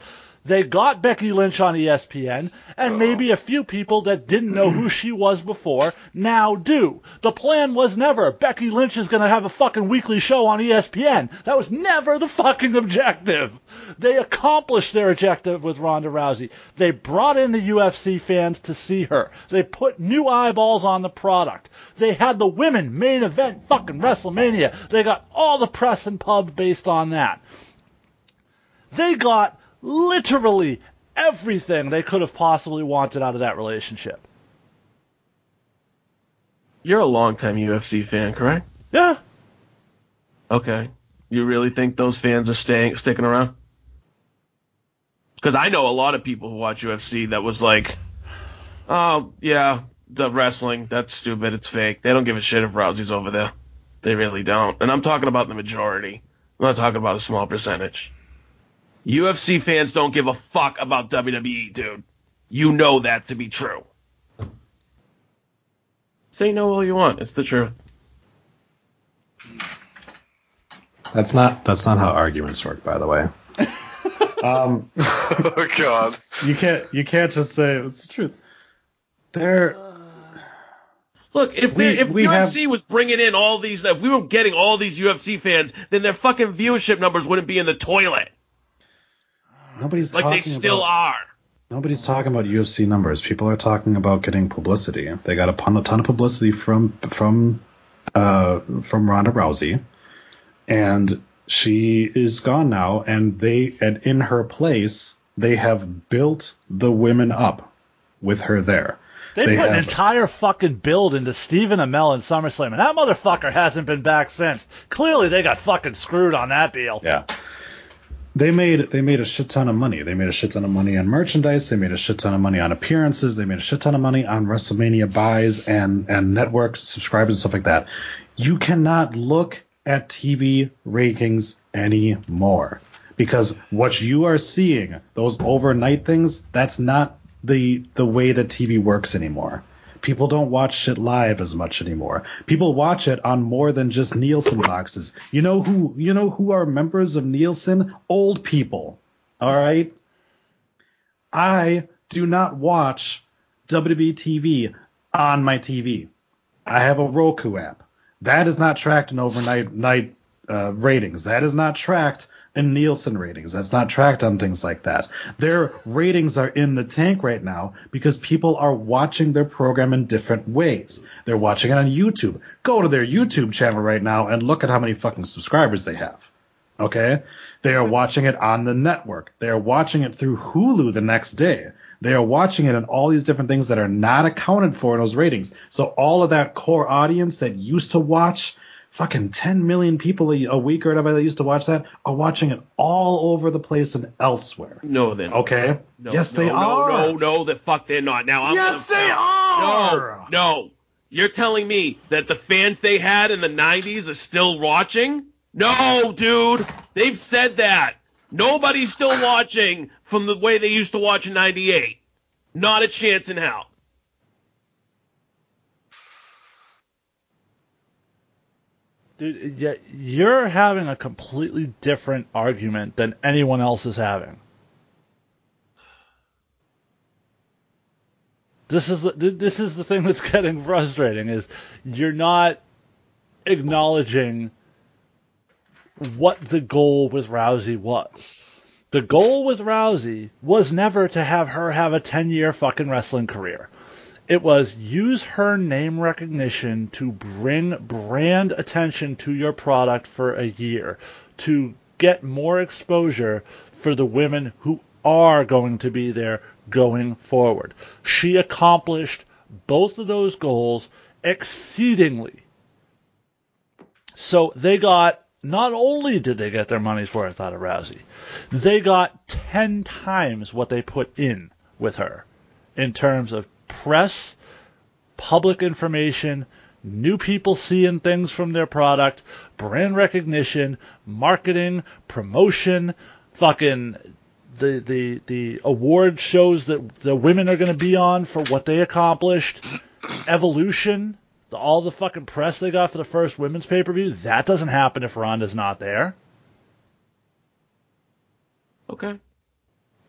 They got Becky Lynch on ESPN, and oh. maybe a few people that didn't know who she was before now do. The plan was never Becky Lynch is going to have a fucking weekly show on ESPN. That was never the fucking objective. They accomplished their objective with Ronda Rousey. They brought in the UFC fans to see her. They put new eyeballs on the product. They had the women main event fucking WrestleMania. They got all the press and pub based on that. They got literally everything they could have possibly wanted out of that relationship. You're a longtime UFC fan, correct? Yeah. Okay. You really think those fans are staying sticking around? Because I know a lot of people who watch UFC that was like, oh yeah, the wrestling that's stupid, it's fake. They don't give a shit if Rousey's over there. They really don't. And I'm talking about the majority. I'm not talking about a small percentage. UFC fans don't give a fuck about WWE, dude. You know that to be true. Say no all you want. It's the truth. That's not that's not how arguments work, by the way. um, oh God. you can't you can't just say it's the truth. There, Look, if We- they, if we UFC was bringing in all these, if we were getting all these UFC fans, then their fucking viewership numbers wouldn't be in the toilet nobody's like they still about, are. Nobody's talking about UFC numbers. People are talking about getting publicity. They got a ton, a ton of publicity from from uh, from Ronda Rousey, and she is gone now. And they and in her place, they have built the women up with her there. They, They put an entire fucking build into Stephen Amell and SummerSlam, and that motherfucker hasn't been back since. Clearly, they got fucking screwed on that deal. Yeah. They made they made a shit ton of money. They made a shit ton of money on merchandise. They made a shit ton of money on appearances. They made a shit ton of money on WrestleMania buys and and network subscribers and stuff like that. You cannot look at TV rankings anymore because what you are seeing those overnight things that's not the the way that TV works anymore. People don't watch shit live as much anymore. People watch it on more than just Nielsen boxes. You know who you know who are members of Nielsen? Old people. All right? I do not watch WWE TV on my TV. I have a Roku app. That is not tracked in overnight night uh, ratings. That is not tracked in Nielsen ratings. That's not tracked on things like that. Their ratings are in the tank right now because people are watching their program in different ways. They're watching it on YouTube. Go to their YouTube channel right now and look at how many fucking subscribers they have. Okay? They are watching it on the network. They are watching it through Hulu the next day. They are watching it in all these different things that are not accounted for in those ratings. So all of that core audience that used to watch fucking 10 million people a, a week or whatever that used to watch that are watching it all over the place and elsewhere. No, then. Okay. No, yes, no, they no, are. No, no, the fuck they're not. Now I'm Yes, gonna- they are. No, no. You're telling me that the fans they had in the '90s are still watching? No, dude. They've said that. Nobody's still watching from the way they used to watch in '98. Not a chance in hell. Dude, you're having a completely different argument than anyone else is having. This is the this is the thing that's getting frustrating is you're not acknowledging what the goal with Rousey was. The goal with Rousey was never to have her have a 10-year fucking wrestling career. It was use her name recognition to bring brand attention to your product for a year, to get more exposure for the women who are going to be there going forward. She accomplished both of those goals exceedingly. So they got, not only did they get their money's worth out of Rousey, they got 10 times what they put in with her in terms of press, public information, new people seeing things from their product, brand recognition, marketing, promotion, fucking the the the award shows that the women are going to be on for what they accomplished, evolution, the, all the fucking press they got for the first women's pay per view. That doesn't happen if Ronda's not there. Okay.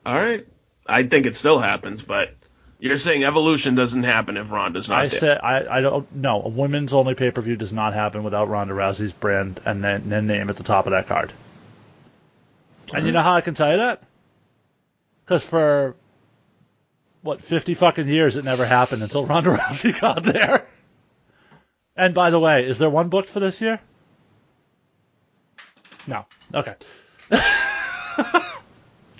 All right. I think it still happens, but you're saying evolution doesn't happen if Ronda's not I there. said I, I don't no a women's only pay per view does not happen without Ronda Rousey's brand and then, then name at the top of that card. And you mm-hmm. know how I can tell you that? Because for what fifty fucking years it never happened until Ronda Rousey got there. And by the way, is there one booked for this year? No. Okay.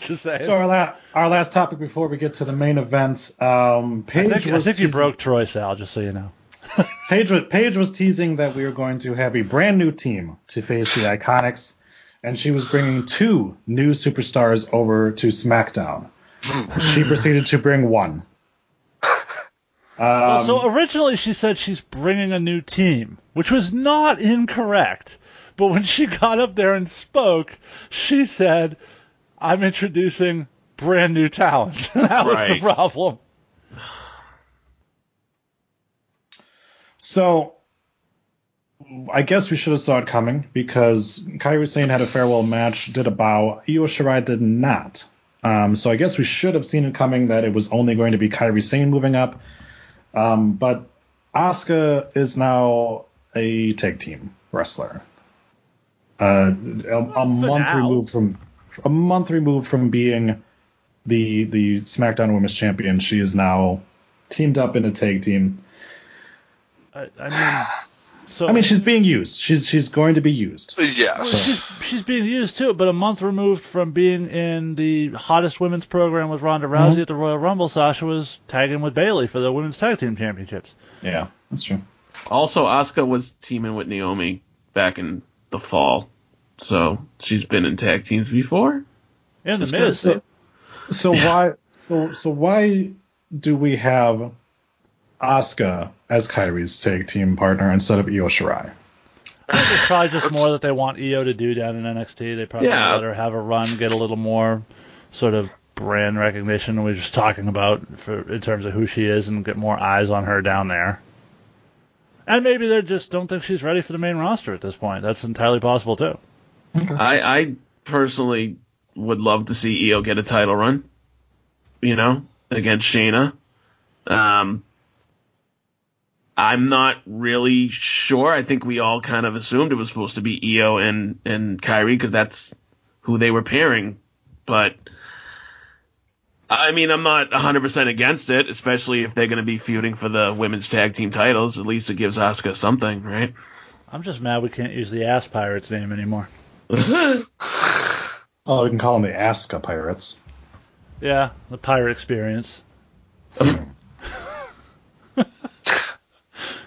Just saying. So our, la- our last topic before we get to the main event, um, I Paige think, I was think you teasing- broke Troy Sal, just so you know. Paige was, Paige was teasing that we were going to have a brand new team to face the Iconics, and she was bringing two new superstars over to SmackDown. she proceeded to bring one. Well, Um, so originally she said she's bringing a new team, which was not incorrect. But when she got up there and spoke, she said, "I'm introducing brand new talent." that was the problem. So, I guess we should have saw it coming because Kairi Sane had a farewell match, did a bow. Io Shirai did not. Um, so I guess we should have seen it coming that it was only going to be Kairi Sane moving up. Um, but Asuka is now a tag team wrestler. Uh, a, a month now. removed from a month removed from being the the SmackDown Women's Champion, she is now teamed up in a tag team. I, I mean, so I mean, she's being used. She's she's going to be used. Yeah. well, she's she's being used too, but a month removed from being in the hottest women's program with Ronda Rousey Mhm. at the Royal Rumble, Sasha was tagging with Bayley for the women's tag team championships. Yeah, that's true. Also, Asuka was teaming with Naomi back in the fall, so she's been in tag teams before. And the Just Miz. gonna So why so so why do we have Asuka as Kairi's tag team partner instead of Io Shirai? I think it's probably just more that they want Io to do down in NXT. They probably Yeah. let her have a run, get a little more sort of brand recognition We are just talking about for in terms of who she is and get more eyes on her down there. And maybe they just don't think she's ready for the main roster at this point. That's entirely possible too. I, I personally would love to see Io get a title run, you know, against Shayna. Um, I'm not really sure. I think we all kind of assumed it was supposed to be Io and and Kairi because that's who they were pairing. But I mean, I'm not 100% against it, especially if they're going to be feuding for the women's tag team titles. At least it gives Asuka something, right? I'm just mad we can't use the Ass Pirates name anymore. Oh, we can call them the Asuka Pirates. Yeah, the pirate experience.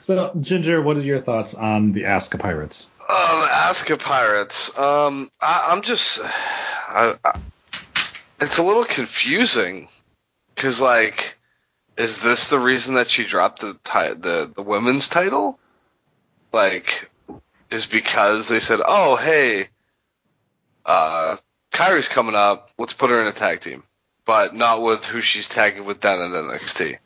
So, Ginger, what are your thoughts on the Aska Pirates? Um, Aska Pirates. Um, I, I'm just, I, I, it's a little confusing because like, is this the reason that she dropped the ti- the the women's title? Like, is because they said, oh hey, uh, Kairi's coming up, let's put her in a tag team, but not with who she's tagging with then at NXT.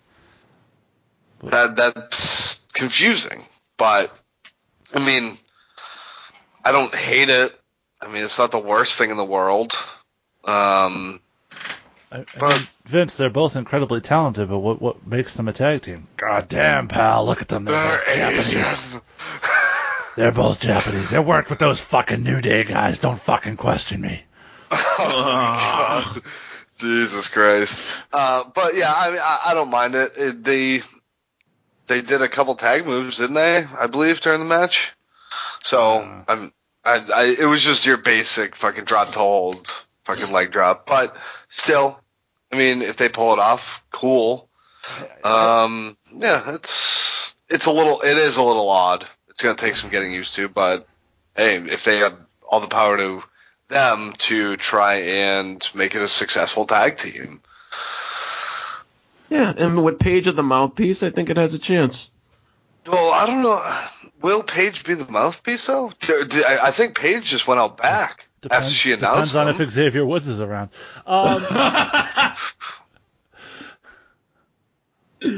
That that's confusing, but I mean, I don't hate it. I mean, it's not the worst thing in the world. Um, I, I mean, Vince, they're both incredibly talented, but what what makes them a tag team? God damn, pal, look at them. They're, both Japanese. they're both Japanese. They worked with those fucking New Day guys. Don't fucking question me. oh god. Jesus Christ. Uh, but yeah, I mean, I, I don't mind it. it. They they did a couple tag moves, didn't they? I believe during the match. So I'm, I, I, it was just your basic fucking drop to hold, fucking leg drop. But still, I mean, if they pull it off, cool. Um, yeah, it's it's a little, it is a little odd. It's gonna take some getting used to, but hey, if they have all the power to them to try and make it a successful tag team. Yeah, and with Paige at the mouthpiece, I think it has a chance. Well, I don't know. Will Paige be the mouthpiece though? I think Paige just went out back after she announced Depends on them. if Xavier Woods is around. Um,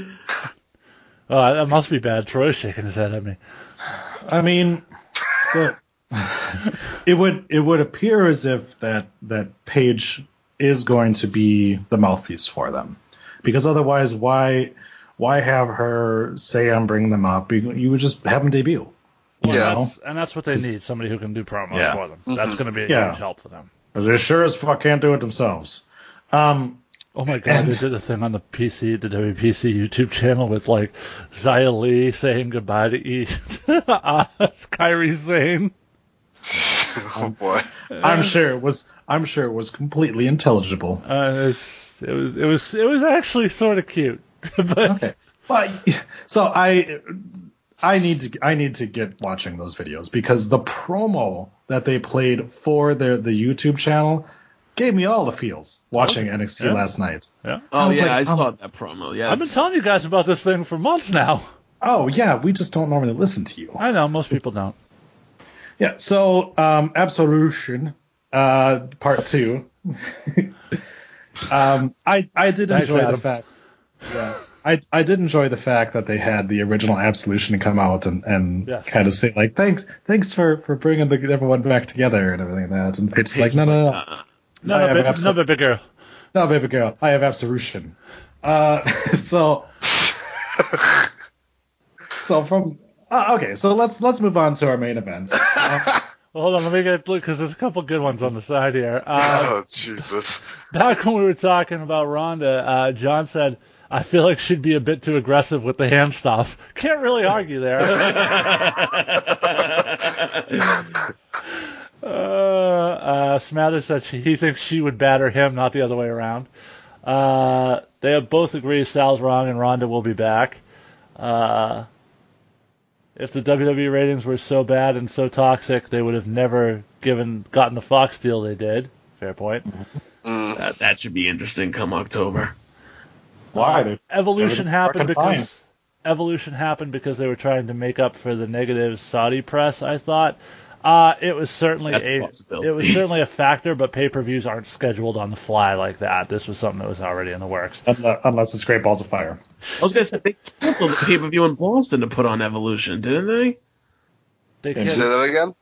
oh, that must be bad. Troy's shaking his head at me. I mean, the, it would it would appear as if that that Paige is going to be the mouthpiece for them, because otherwise, why why have her say I'm bringing them up? You, you would just have them debut. Well, You that's, and that's what they need. Somebody who can do promos Yeah. for them. That's Mhm. going to be a Yeah. huge help for them. 'Cause they sure as fuck can't do it themselves. Um, Oh my god, And- they did a thing on the PC, the WPC YouTube channel with like Xia Li saying goodbye to E. uh, Kairi Sane. oh boy. I'm sure it was I'm sure it was completely intelligible. Uh, it's, it was it was it was actually sort of cute, but Okay. Well, so I I need to I need to get watching those videos because the promo that they played for their the YouTube channel gave me all the feels watching NXT Yeah. last night. yeah. Oh was yeah, like, I um, saw that promo. Yeah, I've been telling you guys about this thing for months now. Oh yeah, we just don't normally listen to you. I know most people don't. Yeah. So um, Absolution, uh, part two. um, I I did Thanks, enjoy the fact. Yeah. I, I did enjoy the fact that they had the original Absolution come out and, and Yes. kind of say like thanks thanks for, for bringing the, everyone back together and everything like that and Paige is like no no no No, I no, have big, abso- no, but big girl. no baby girl I have Absolution uh so so from uh, okay so let's let's move on to our main event Uh, Well, hold on, let me get because there's a couple good ones on the side here. Uh, oh Jesus. back when we were talking about Ronda, uh, John said, "I feel like she'd be a bit too aggressive with the hand stuff." Can't really argue there. Uh, uh, Smather said she, he thinks she would batter him, not the other way around. Uh, they have both agreed Sal's wrong and Ronda will be back. Uh, if the WWE ratings were so bad and so toxic, they would have never given gotten the Fox deal they did. Fair point. Mm. that, that should be interesting come October. why They- Evolution happened fucking because evolution happened because they were trying to make up for the negative Saudi press. I thought uh, it was certainly That's a a it was certainly a factor, but pay per views aren't scheduled on the fly like that. This was something that was already in the works. unless, unless it's Great Balls of Fire I was gonna say they canceled the pay per view in Boston to put on Evolution, didn't they? They can't, Say that again?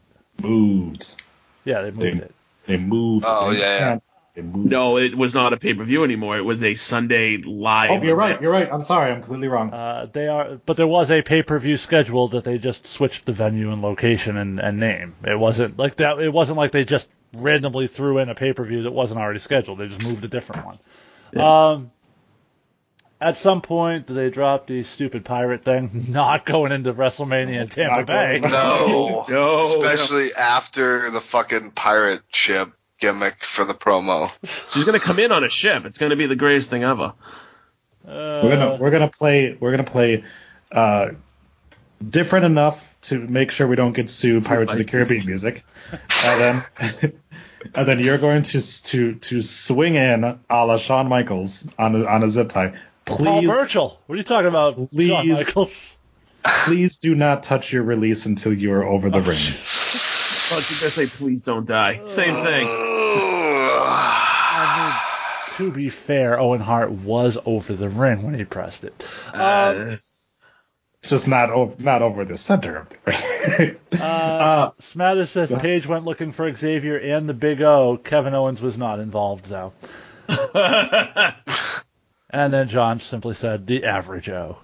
moved yeah, they moved They- it. they moved Oh, they yeah, yeah. Can't- they moved. No, it was not a pay per view anymore. It was a Sunday live. oh you're right event. you're right I'm sorry I'm completely wrong Uh, they are, but there was a pay per view scheduled that they just switched the venue and location and, and name. It wasn't like that. It wasn't like they just randomly threw in a pay per view that wasn't already scheduled. They just moved a different one. Um, at some point, do they drop the stupid pirate thing? Not going into WrestleMania in Tampa Bay. No. No, Especially after the fucking pirate ship gimmick for the promo. She's gonna come in on a ship. It's gonna be the greatest thing ever. Uh, we're gonna we're gonna play we're gonna play uh different enough to make sure we don't get sued Pirates of the Caribbean music. And then and then you're going to to to swing in a la Shawn Michaels on a, on a zip tie. Paul Please Burchill. What are you talking about? Shawn Please. Michaels. please do not touch your release until you are over the ring. I was just gonna say, please don't die. Same thing. I mean, to be fair, Owen Hart was over the ring when he pressed it. Um, Uh, Just not over not over the center of the ring. uh, Smathers says Paige went looking for Xavier and the Big O. Kevin Owens was not involved, though. And then John simply said the average O.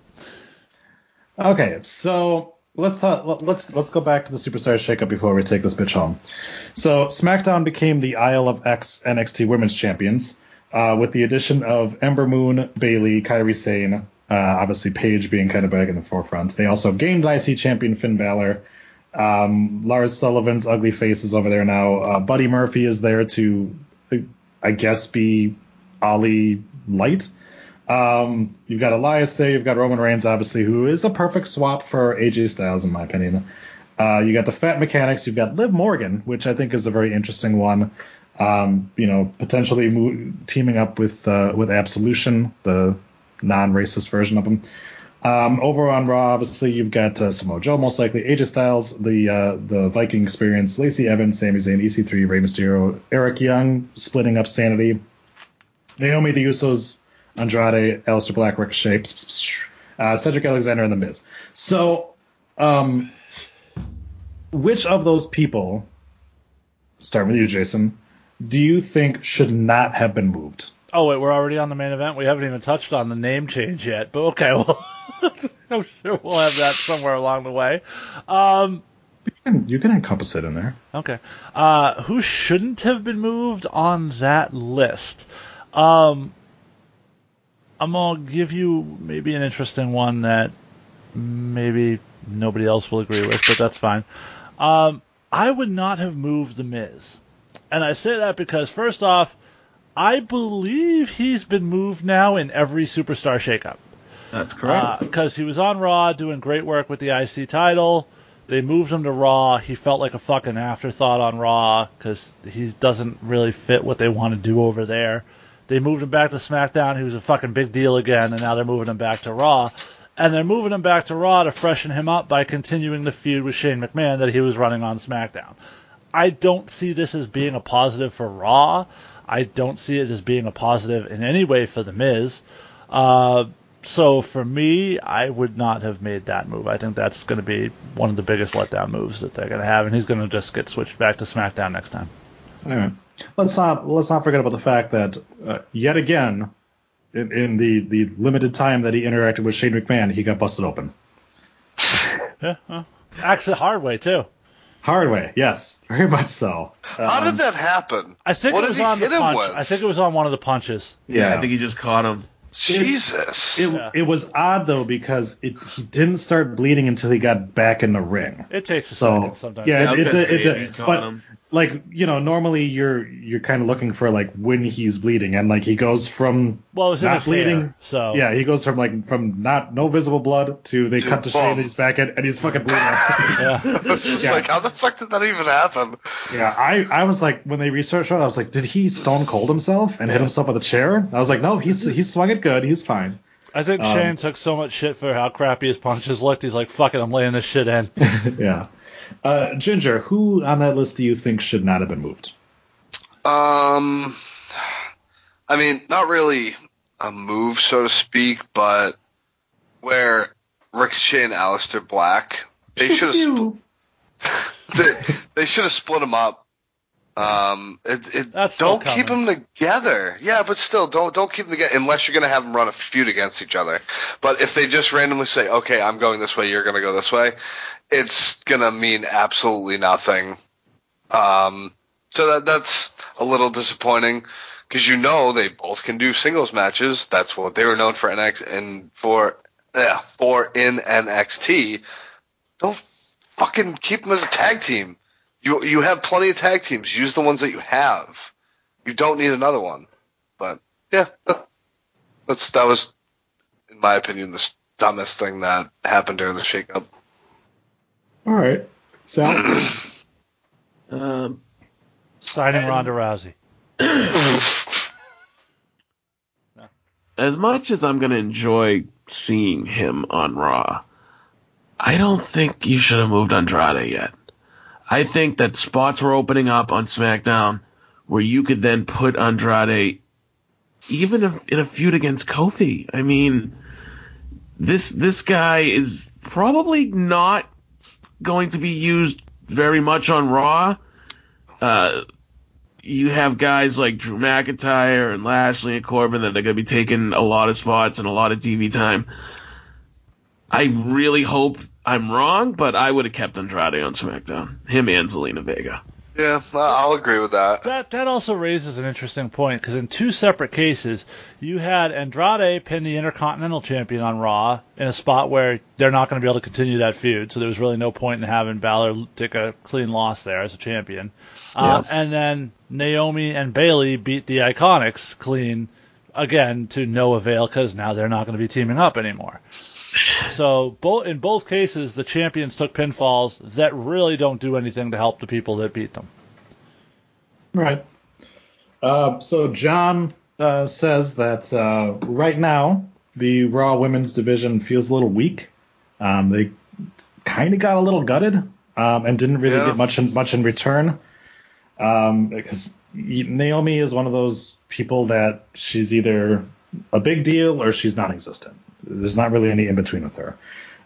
Okay, so let's talk. Let's let's go back to the Superstars shakeup before we take this bitch home. So SmackDown became the Isle of X NXT Women's Champions uh, with the addition of Ember Moon, Bayley, Kairi Sane, uh, obviously Paige being kind of back in the forefront. They also gained IC champion Finn Balor. Um, Lars Sullivan's ugly face is over there now. Uh, Buddy Murphy is there to, I guess, be Ali Light. Um, you've got Elias there. You've got Roman Reigns, obviously, who is a perfect swap for AJ Styles, in my opinion. Uh, you got the Fat Mechanics. You've got Liv Morgan, which I think is a very interesting one. Um, you know, potentially mo- teaming up with uh, with Absolution, the non-racist version of them. Um, over on Raw, obviously, you've got uh, Samoa Joe, most likely AJ Styles, the uh, the Viking Experience, Lacey Evans, Sami Zayn, EC3, Rey Mysterio, Eric Young, splitting up Sanity, Naomi, the Usos, Andrade, Aleister Black, Ricochet, uh, Cedric Alexander, and The Miz. So, um, which of those people, start with you, Jason, do you think should not have been moved? Oh wait, we're already on the main event. We haven't even touched on the name change yet, but okay, well, I'm sure we'll have that somewhere along the way. Um, You can, you can encompass it in there. okay, uh, who shouldn't have been moved on that list? Um, I'm gonna give you maybe an interesting one that maybe nobody else will agree with, but that's fine. Um, I would not have moved the Miz, and I say that because first off. I believe he's been moved now in every superstar shakeup. That's correct. Because he was on Raw doing great work with the IC title. They moved him to Raw. He felt like a fucking afterthought on Raw because he doesn't really fit what they want to do over there. They moved him back to SmackDown. He was a fucking big deal again, and now they're moving him back to Raw. And they're moving him back to Raw to freshen him up by continuing the feud with Shane McMahon that he was running on SmackDown. I don't see this as being a positive for Raw. I don't see it as being a positive in any way for The Miz. Uh, so for me, I would not have made that move. I think that's going to be one of the biggest letdown moves that they're going to have, and he's going to just get switched back to SmackDown next time. All right. Let's not let's not forget about the fact that uh, yet again, in, in the the limited time that he interacted with Shane McMahon, he got busted open. Yeah, well, Axel Hardway too. Hard way, yes, very much so. How Um, did that happen? I think What it was did he on the hit him punch. with? I think it was on one of the punches. yeah, I think he just caught him. Jesus. It, Yeah. it was odd though because it, he didn't start bleeding until he got back in the ring. It takes a So second sometimes. yeah, Yeah, I it, was it, gonna it, it, but him. Like you know, normally you're you're kind of looking for like when he's bleeding, and like he goes from Well, it was in not his bleeding. hair, so Yeah, he goes from like from not no visible blood to they cut to Shane boom. and he's back in and he's fucking bleeding. yeah. It's just Yeah. like, how the fuck did that even happen? yeah, I I was like when they researched it, I was like, did he stone cold himself and hit himself with a chair? I was like, no, he's he swung it good, he's fine. I think Um, Shane took so much shit for how crappy his punches looked. He's like, "Fuck it, I'm laying this shit in." yeah. Uh, Ginger, who on that list do you think should not have been moved? Um, I mean, not really a move, so to speak, but where Ricochet and Aleister Black, they should have spl- they, they should have split them up. Um, it, it, don't keep them together. Yeah, but still, don't don't keep them together unless you're gonna have them run a feud against each other. But if they just randomly say, "Okay, I'm going this way, you're gonna go this way," it's gonna mean absolutely nothing. Um, so that that's a little disappointing because you know they both can do singles matches. That's what they were known for NX and for yeah for in NXT. Don't fucking keep them as a tag team. You you have plenty of tag teams. Use the ones that you have. You don't need another one. But yeah, that, that's that was in my opinion the dumbest thing that happened during the shakeup. All right, Sal. Um, Signing Ronda Rousey. as much as I'm gonna enjoy seeing him on Raw, I don't think you should have moved Andrade yet. I think that spots were opening up on SmackDown where you could then put Andrade even if, in a feud against Kofi. I mean, this this guy is probably not going to be used very much on Raw. Uh, you have guys like Drew McIntyre and Lashley and Corbin that are going to be taking a lot of spots and a lot of TV time. I really hope I'm wrong, but I would have kept Andrade on SmackDown. Him and Zelina Vega. Yeah, I'll agree with that. That that also raises an interesting point because in two separate cases, you had Andrade pin the Intercontinental Champion on Raw in a spot where they're not going to be able to continue that feud, so there was really no point in having Balor take a clean loss there as a champion. Uh, and then Naomi and Bayley beat the Iconics clean again to no avail because now they're not going to be teaming up anymore. So both in both cases, the champions took pinfalls that really don't do anything to help the people that beat them. Right. Uh, so John uh, says that uh, right now the Raw Women's division feels a little weak. Um, they kind of got a little gutted um, and didn't really Yeah. get much in, much in return. Um, because Naomi is one of those people that she's either a big deal or she's non-existent. There's not really any in between with her.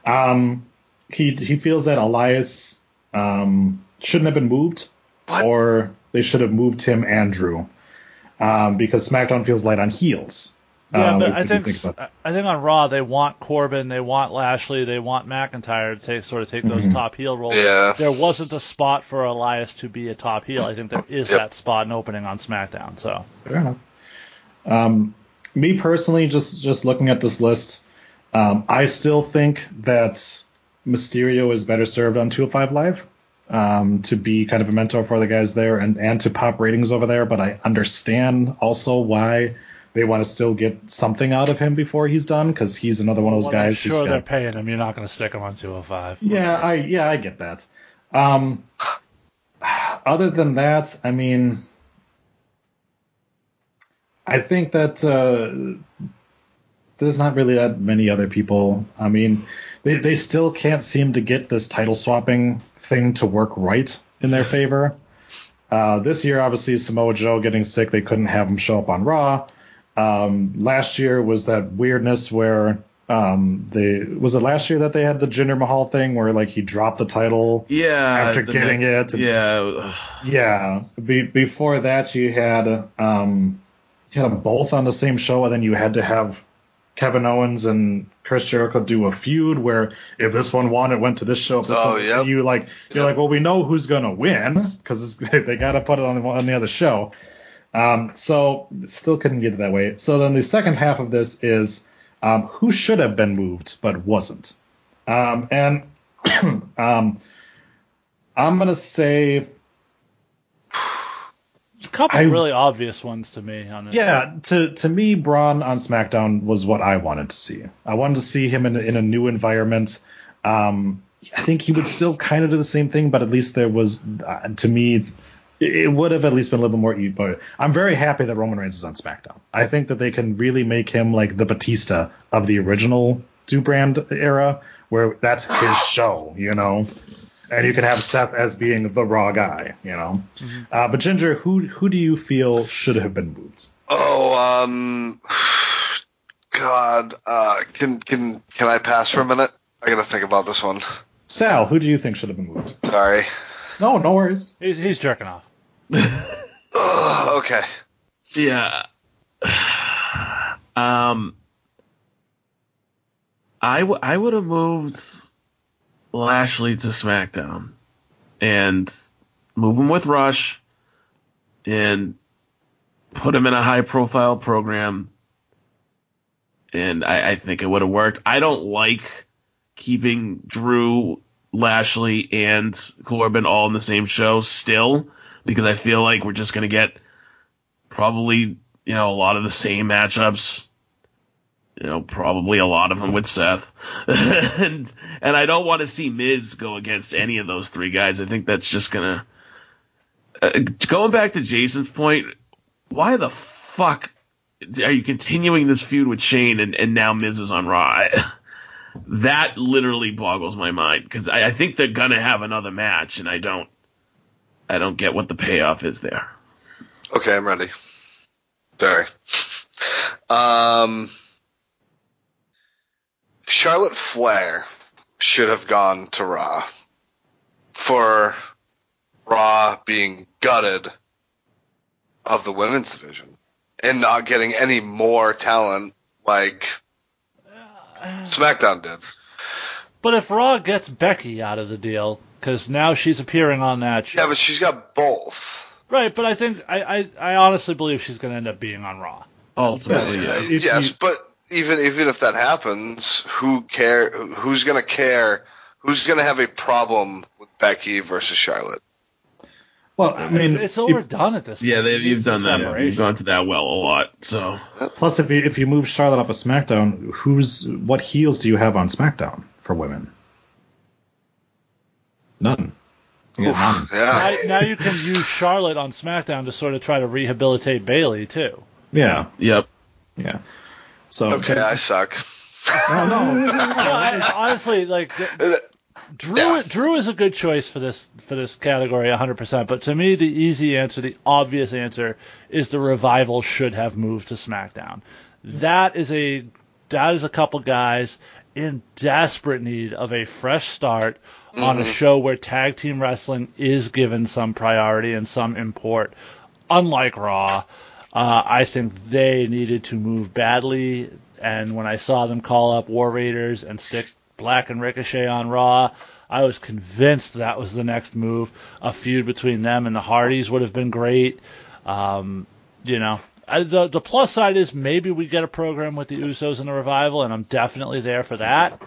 Um, he he feels that Elias um, shouldn't have been moved, or they should have moved him and Drew, um, because SmackDown feels light on heels. Yeah, Uh, but I do you think, I think on Raw they want Corbin, they want Lashley, they want McIntyre to take sort of take those Mhm. top heel roles. Yeah. There wasn't a spot for Elias to be a top heel. I think there is Yep. that spot and opening on SmackDown. So Fair enough. Um, me personally, just just looking at this list, um, I still think that Mysterio is better served on 205 Live um, to be kind of a mentor for the guys there and, and to pop ratings over there. But I understand also why they want to still get something out of him before he's done because he's another one of those Well, I'm guys sure who's they're paying him. You're not going to stick him on 205. yeah, I yeah, I get that. Um, other than that, I mean, I think that uh, there's not really that many other people. I mean, they they still can't seem to get this title swapping thing to work right in their favor. Uh, this year, obviously, Samoa Joe getting sick, they couldn't have him show up on Raw. Um, last year was that weirdness where um, they was it last year that they had the Jinder Mahal thing where like he dropped the title Yeah. after the getting next- it. and- Yeah. yeah. Be, before that, you had um, you had them both on the same show, and then you had to have Kevin Owens and Chris Jericho do a feud where if this one won, it went to this show. If this Oh, one, yep. You like you're like, well, we know who's gonna win because they got to put it on the, on the other show. Um, so still couldn't get it that way. So then the second half of this is um, who should have been moved but wasn't. Um, and um, I'm gonna say A couple I- really obvious ones to me on. Yeah, to to me, Braun on SmackDown was what I wanted to see. I wanted to see him in a, in a new environment. Um, I think he would still kind of do the same thing, but at least there was, uh, to me, it, it would have at least been a little bit more. e- But I'm very happy that Roman Reigns is on SmackDown. I think that they can really make him like the Batista of the original Do Brand era, where that's his show, you know. And you can have Seth as being the raw guy, you know. Uh, but Ginger, who who do you feel should have been moved? Oh, um, God, uh, can can can I pass for a minute? I gotta think about this one. Sal, who do you think should have been moved? Sorry. No, no worries. He's, he's jerking off. Ugh, okay. Yeah. Um, I, w- I would have moved Lashley to SmackDown and move him with Rush and put him in a high profile program. And I, I think it would have worked. I don't like keeping Drew, Lashley, and Corbin all in the same show still because I feel like we're just going to get probably you know a lot of the same matchups you know, probably a lot of them with Seth, and and I don't want to see Miz go against any of those three guys. I think that's just gonna. Uh, going back to Jason's point, why the fuck are you continuing this feud with Shane and, and now Miz is on Raw? That literally boggles my mind because I, I think they're gonna have another match, and I don't, I don't get what the payoff is there. Okay, I'm ready. Sorry. Um, Charlotte Flair should have gone to Raw for Raw being gutted of the women's division and not getting any more talent like SmackDown did. But if Raw gets Becky out of the deal, because now she's appearing on that show. Yeah, but she's got both. Right, but I think I, I, I honestly believe she's going to end up being on Raw. Ultimately, yeah. If yes, you- but even even if that happens, who care? Who's gonna care? Who's gonna have a problem with Becky versus Charlotte? Well, I mean, it's, it's if- overdone at this point. Yeah, they, It you've done that. separation. You've gone to that well a lot. So plus if you if you move Charlotte up a SmackDown, who's what heels do you have on SmackDown for women? None. You got none. Yeah. now, now you can use Charlotte on SmackDown to sort of try to rehabilitate Bayley too. Yeah, yep. yeah. So Okay, I suck. no, no. No, I, honestly, like th- uh, Drew, Yeah. Drew is a good choice for this for this category, 100%. But to me, the easy answer, the obvious answer, is the revival should have moved to SmackDown. That is a that is a couple guys in desperate need of a fresh start on a show where tag team wrestling is given some priority and some import. Unlike Raw, uh, I think they needed to move badly. And when I saw them call up War Raiders and stick Black and Ricochet on Raw, I was convinced that was the next move. A feud between them and the Hardys would have been great. Um, you know, I, the the plus side is maybe we get a program with the Usos and the Revival, and I'm definitely there for that.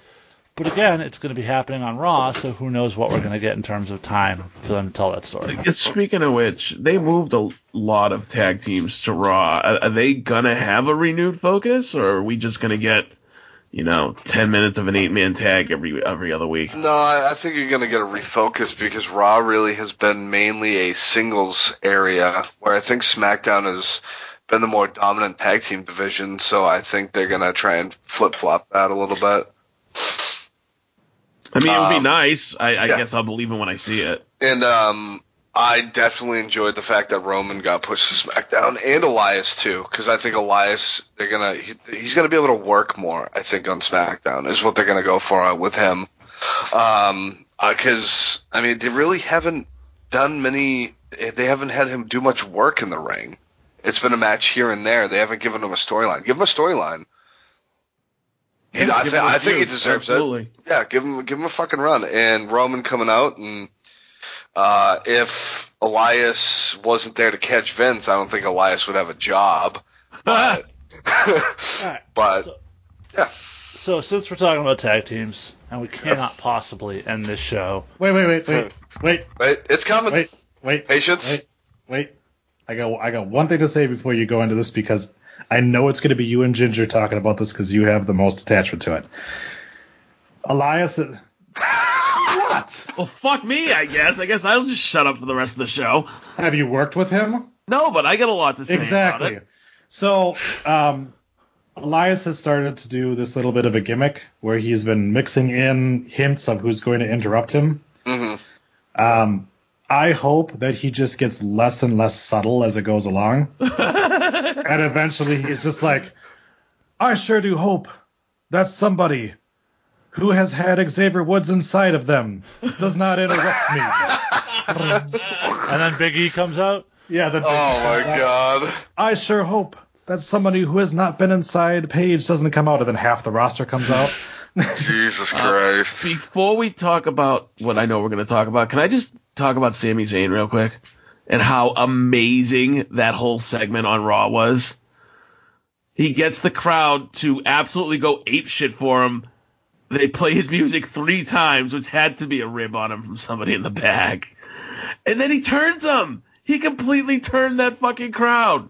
But again, it's going to be happening on Raw, so who knows what we're going to get in terms of time for them to tell that story. Speaking of which, they moved a lot of tag teams to Raw. Are, are they gonna have a renewed focus, or are we just gonna get, you know, ten minutes of an eight-man tag every every other week? No, I, I think you're going to get a refocus because Raw really has been mainly a singles area, where I think SmackDown has been the more dominant tag team division. So I think they're going to try and flip flop that a little bit. I mean, it would be Um, nice. I, I yeah. guess I'll believe it when I see it. And um, I definitely enjoyed the fact that Roman got pushed to SmackDown and Elias too, because I think Elias they're gonna he, he's gonna be able to work more. I think on SmackDown is what they're gonna go for uh, with him. Um, because I mean they really haven't done many. They haven't had him do much work in the ring. It's been a match here and there. They haven't given him a storyline. Give him a storyline. I, Give thi- it a I think he deserves it. Yeah, give him give him a fucking run. And Roman coming out and uh, if Elias wasn't there to catch Vince, I don't think Elias would have a job. But, Alright, but so- yeah, So since we're talking about tag teams, and we cannot possibly end this show, Wait, wait, wait, wait, wait, wait, it's coming. wait, wait. Patience. Wait, wait. I got I got one thing to say before you go into this because I know it's going to be you and Ginger talking about this because you have the most attachment to it. Elias, is- what? Well, fuck me. I guess. I guess I'll just shut up for the rest of the show. Have you worked with him? No, but I get a lot to say. about Exactly. it. So, um, Elias has started to do this little bit of a gimmick where he's been mixing in hints of who's going to interrupt him. hmm Um, I hope that he just gets less and less subtle as it goes along. and eventually he's just like, I sure do hope that somebody who has had Xavier Woods inside of them does not interrupt me. and then Big E comes out. yeah, the Oh my god. I sure hope that somebody who has not been inside Paige doesn't come out, and then half the roster comes out. Jesus Uh, Christ. Before we talk about what I know we're going to talk about, can I just talk about Sami Zayn real quick and how amazing that whole segment on Raw was? He gets the crowd to absolutely go ape shit for him. They play his music three times, which had to be a rib on him from somebody in the back. And then he turns them. He completely turned that fucking crowd.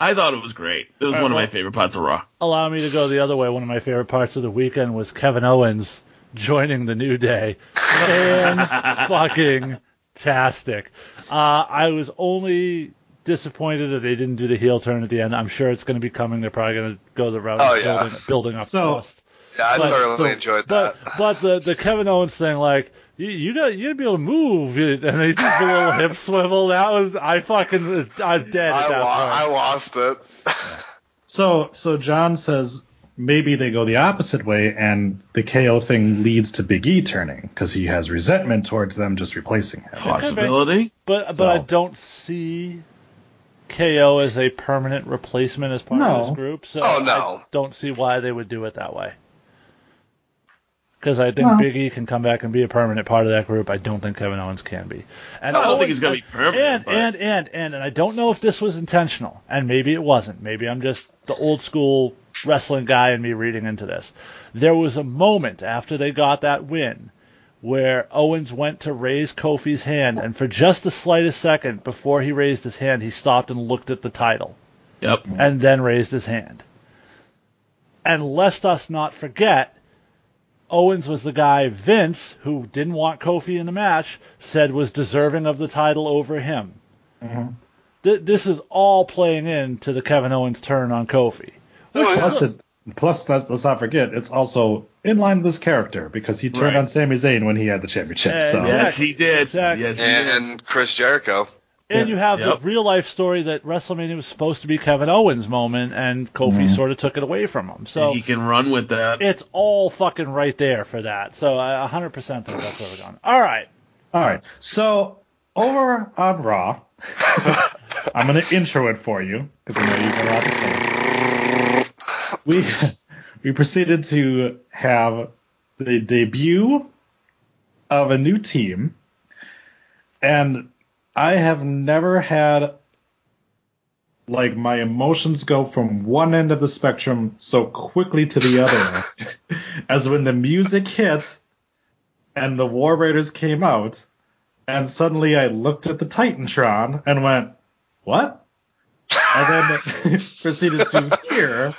I thought it was great. It was All right, one of my favorite parts of Raw. Allow me to go the other way. One of my favorite parts of the weekend was Kevin Owens joining the New Day. Fan fucking tastic. Uh, I was only disappointed that they didn't do the heel turn at the end. I'm sure it's going to be coming. They're probably going to go the route Oh, of yeah. building, building up So- trust. Yeah, I But- thoroughly so- enjoyed But that. but the the Kevin Owens thing, like you you got you gotta be able to move, and they did a little hip swivel. That was I fucking I was dead at I, that lo- point. I lost it. So so John says maybe they go the opposite way and the KO thing leads to Big E turning because he has resentment towards them just replacing him. Possibility. But but So- I don't see KO as a permanent replacement as part of this group. So Oh, no. I don't see why they would do it that way. Because I think No. Big E can come back and be a permanent part of that group. I don't think Kevin Owens can be. And I don't think he's gonna be permanent, And but- and and and and I don't know if this was intentional, and maybe it wasn't. Maybe I'm just the old school wrestling guy and me reading into this. There was a moment after they got that win where Owens went to raise Kofi's hand, and for just the slightest second before he raised his hand, he stopped and looked at the title, Yep. and then raised his hand. And lest us not forget, Owens was the guy Vince, who didn't want Kofi in the match, said was deserving of the title over him. Mm-hmm. Th- this is all playing into the Kevin Owens turn on Kofi. Oh, plus, it, plus let's, let's not forget, it's also in line with his character because he turned Right. on Sami Zayn when he had the championship. Yeah, so Yes, he did. Exactly. Yes, he did. And Chris Jericho. And Yeah. you have Yep. the real life story that WrestleMania was supposed to be Kevin Owens' moment, and Kofi mm-hmm. sort of took it away from him. So he can run with that. it's all fucking right there for that. So I 100% think that's where we're going. All right. All right. So over on Raw, I'm going to intro it for you because I know you've got a lot to say. We we proceeded to have the debut of a new team, and I have never had like my emotions go from one end of the spectrum so quickly to the other as when the music hit and the War Raiders came out, and suddenly I looked at the Titantron and went, "What?" And then proceeded to hear,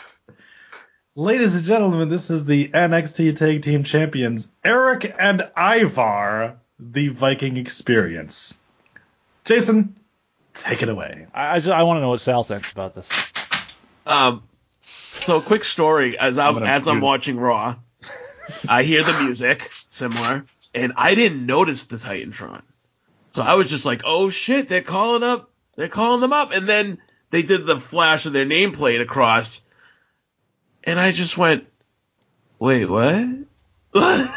ladies and gentlemen, this is the NXT Tag Team Champions, Eric and Ivar, the Viking Experience. Jason, take it away. I, I, just, I want to know what Sal thinks about this. Um, so quick story as I'm, gonna as I'm watching Raw, I hear the music similar, and I didn't notice the Titantron. So I was just like, "Oh shit, they're calling up, they're calling them up," and then they did the flash of their nameplate across, and I just went, "Wait, what?"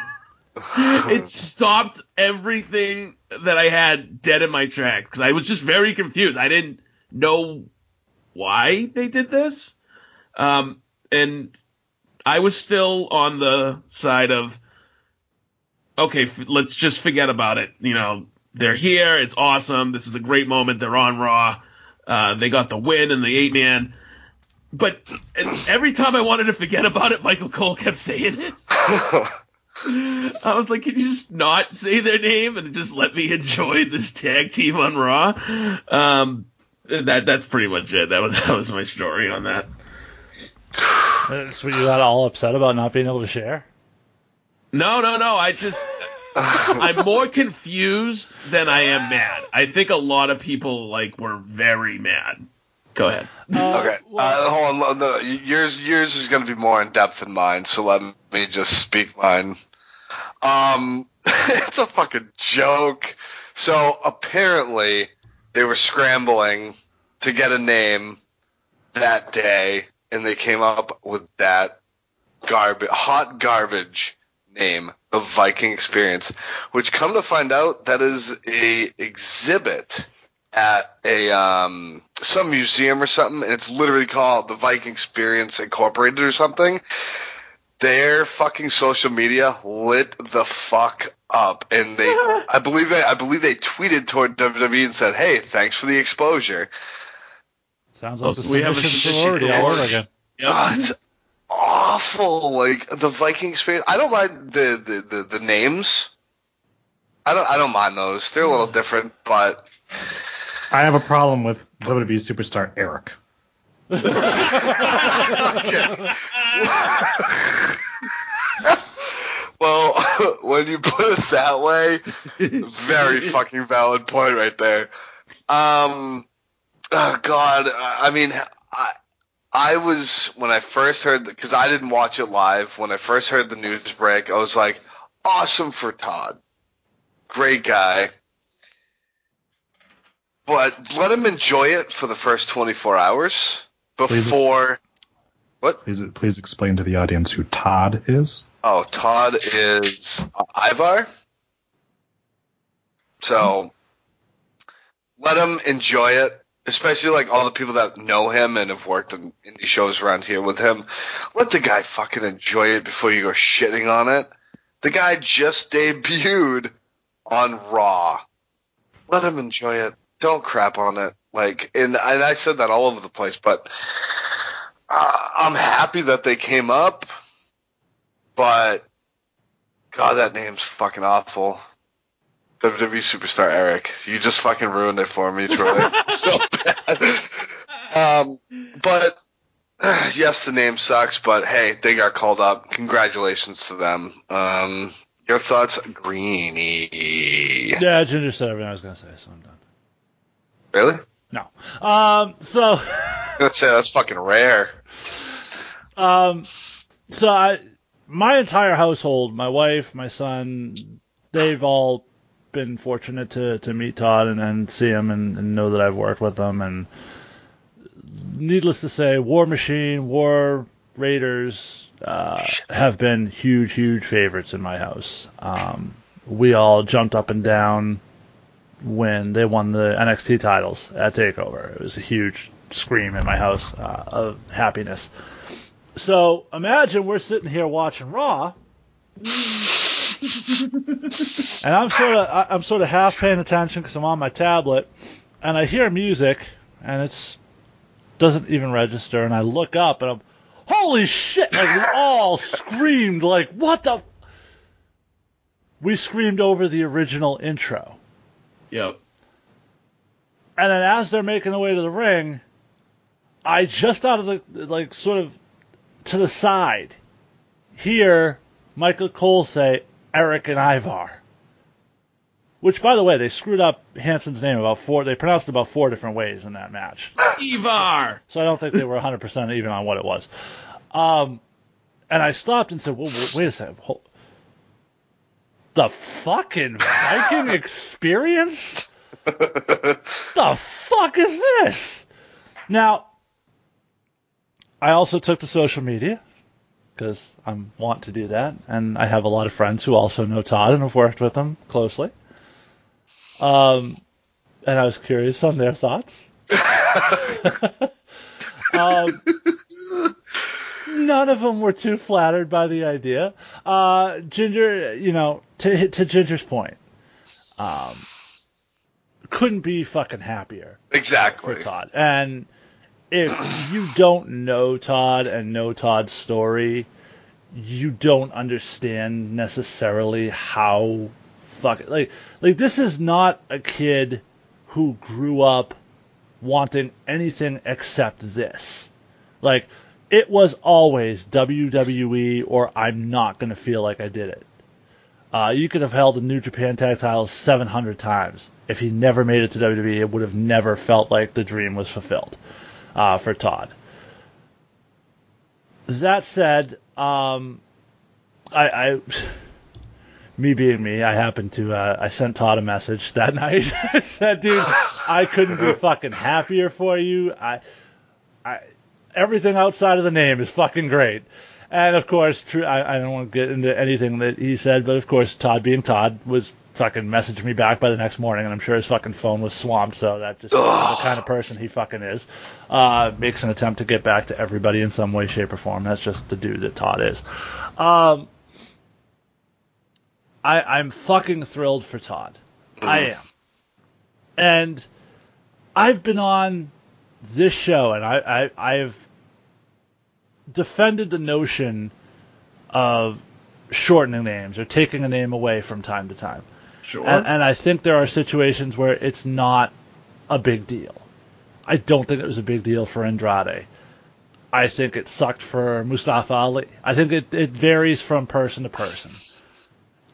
it stopped everything that I had dead in my tracks because I was just very confused. I didn't know why they did this. Um, and I was still on the side of, okay, f- let's just forget about it. You know, they're here. It's awesome. This is a great moment. They're on Raw. Uh, they got the win and the eight man. But every time I wanted to forget about it, Michael Cole kept saying it. I was like, can you just not say their name and just let me enjoy this tag team on Raw? Um, that that's pretty much it. That was that was my story on that. That's what you got all upset about not being able to share? No, no, no. I just I'm more confused than I am mad. I think a lot of people like were very mad. Go ahead. Okay. Uh, hold on. No, yours yours is going to be more in depth than mine, so let me just speak mine. Um, it's a fucking joke. So apparently they were scrambling to get a name that day, and they came up with that garbage, hot garbage name, the Viking Experience, which come to find out that is a exhibit at a um some museum or something, and it's literally called the Viking Experience Incorporated or something. Their fucking social media lit the fuck up, and they, I believe they, I believe they tweeted toward WWE and said, "Hey, thanks for the exposure." Sounds like the so we have a submission sorority all over again. Ah, it's awful. Like the Viking experience. I don't mind the, the, the, the names. I don't I don't mind those. They're a little different, but I have a problem with WWE superstar Eric. well, when you put it that way, very fucking valid point right there. Um, oh God, I mean, I, I was when I first heard because I didn't watch it live. When I first heard the news break, I was like, awesome for Todd, great guy. But let him enjoy it for the first 24 hours before. What? Please, please explain to the audience who Todd is. Oh, Todd is Ivar. So let him enjoy it, especially like all the people that know him and have worked in indie shows around here with him. Let the guy fucking enjoy it before you go shitting on it. The guy just debuted on Raw. Let him enjoy it. Don't crap on it. Like, and, and I said that all over the place, but uh, I'm happy that they came up. But God, that name's fucking awful. WWE superstar Eric, you just fucking ruined it for me, Troy. so bad. Um, but yes, the name sucks, but hey, they got called up. Congratulations to them. Um, your thoughts, Greeny? Yeah, Ginger said everything I was gonna say, so I'm done. Really? No. Um, so. Gonna say that's fucking rare. Um, so I, my entire household, my wife, my son, they've all been fortunate to, to meet Todd and, and see him and, and know that I've worked with them. And needless to say, War Machine, War Raiders uh, have been huge, huge favorites in my house. Um, we all jumped up and down when they won the NXT titles at Takeover. It was a huge scream in my house uh, of happiness. So imagine we're sitting here watching Raw, and I'm sort of I'm sort of half paying attention because I'm on my tablet, and I hear music, and it's doesn't even register, and I look up and I'm, holy shit! Like we all screamed like what the. We screamed over the original intro. Yep. And then as they're making their way to the ring, I just out of the like sort of to the side hear Michael Cole say Eric and Ivar. Which, by the way, they screwed up Hanson's name about four. They pronounced it about four different ways in that match. Ivar. So I don't think they were 100% even on what it was. Um, and I stopped and said, well, "Wait a second, hold, the fucking Viking experience? the fuck is this? Now, I also took to social media because I want to do that, and I have a lot of friends who also know Todd and have worked with him closely. Um, and I was curious on their thoughts. um, none of them were too flattered by the idea. Uh, Ginger, you know, to to Ginger's point, um, couldn't be fucking happier. Exactly. For Todd. And if you don't know Todd and know Todd's story, you don't understand necessarily how fucking like like this is not a kid who grew up wanting anything except this. Like it was always WWE or I'm not going to feel like I did it. Uh, you could have held the New Japan Tag Titles 700 times. If he never made it to WWE, it would have never felt like the dream was fulfilled uh, for Todd. That said, um, I, I, me being me, I happened to, uh, I sent Todd a message that night. I said, dude, I couldn't be fucking happier for you. I, I, everything outside of the name is fucking great. And of course, true, I, I don't want to get into anything that he said, but of course, Todd being Todd was fucking messaging me back by the next morning, and I'm sure his fucking phone was swamped. So that just the kind of person he fucking is. Uh, makes an attempt to get back to everybody in some way, shape, or form. That's just the dude that Todd is. Um, I, I'm fucking thrilled for Todd. I am. And I've been on this show, and I, I I've defended the notion of shortening names or taking a name away from time to time. Sure. And, and I think there are situations where it's not a big deal. I don't think it was a big deal for Andrade. I think it sucked for Mustafa Ali. I think it, it varies from person to person.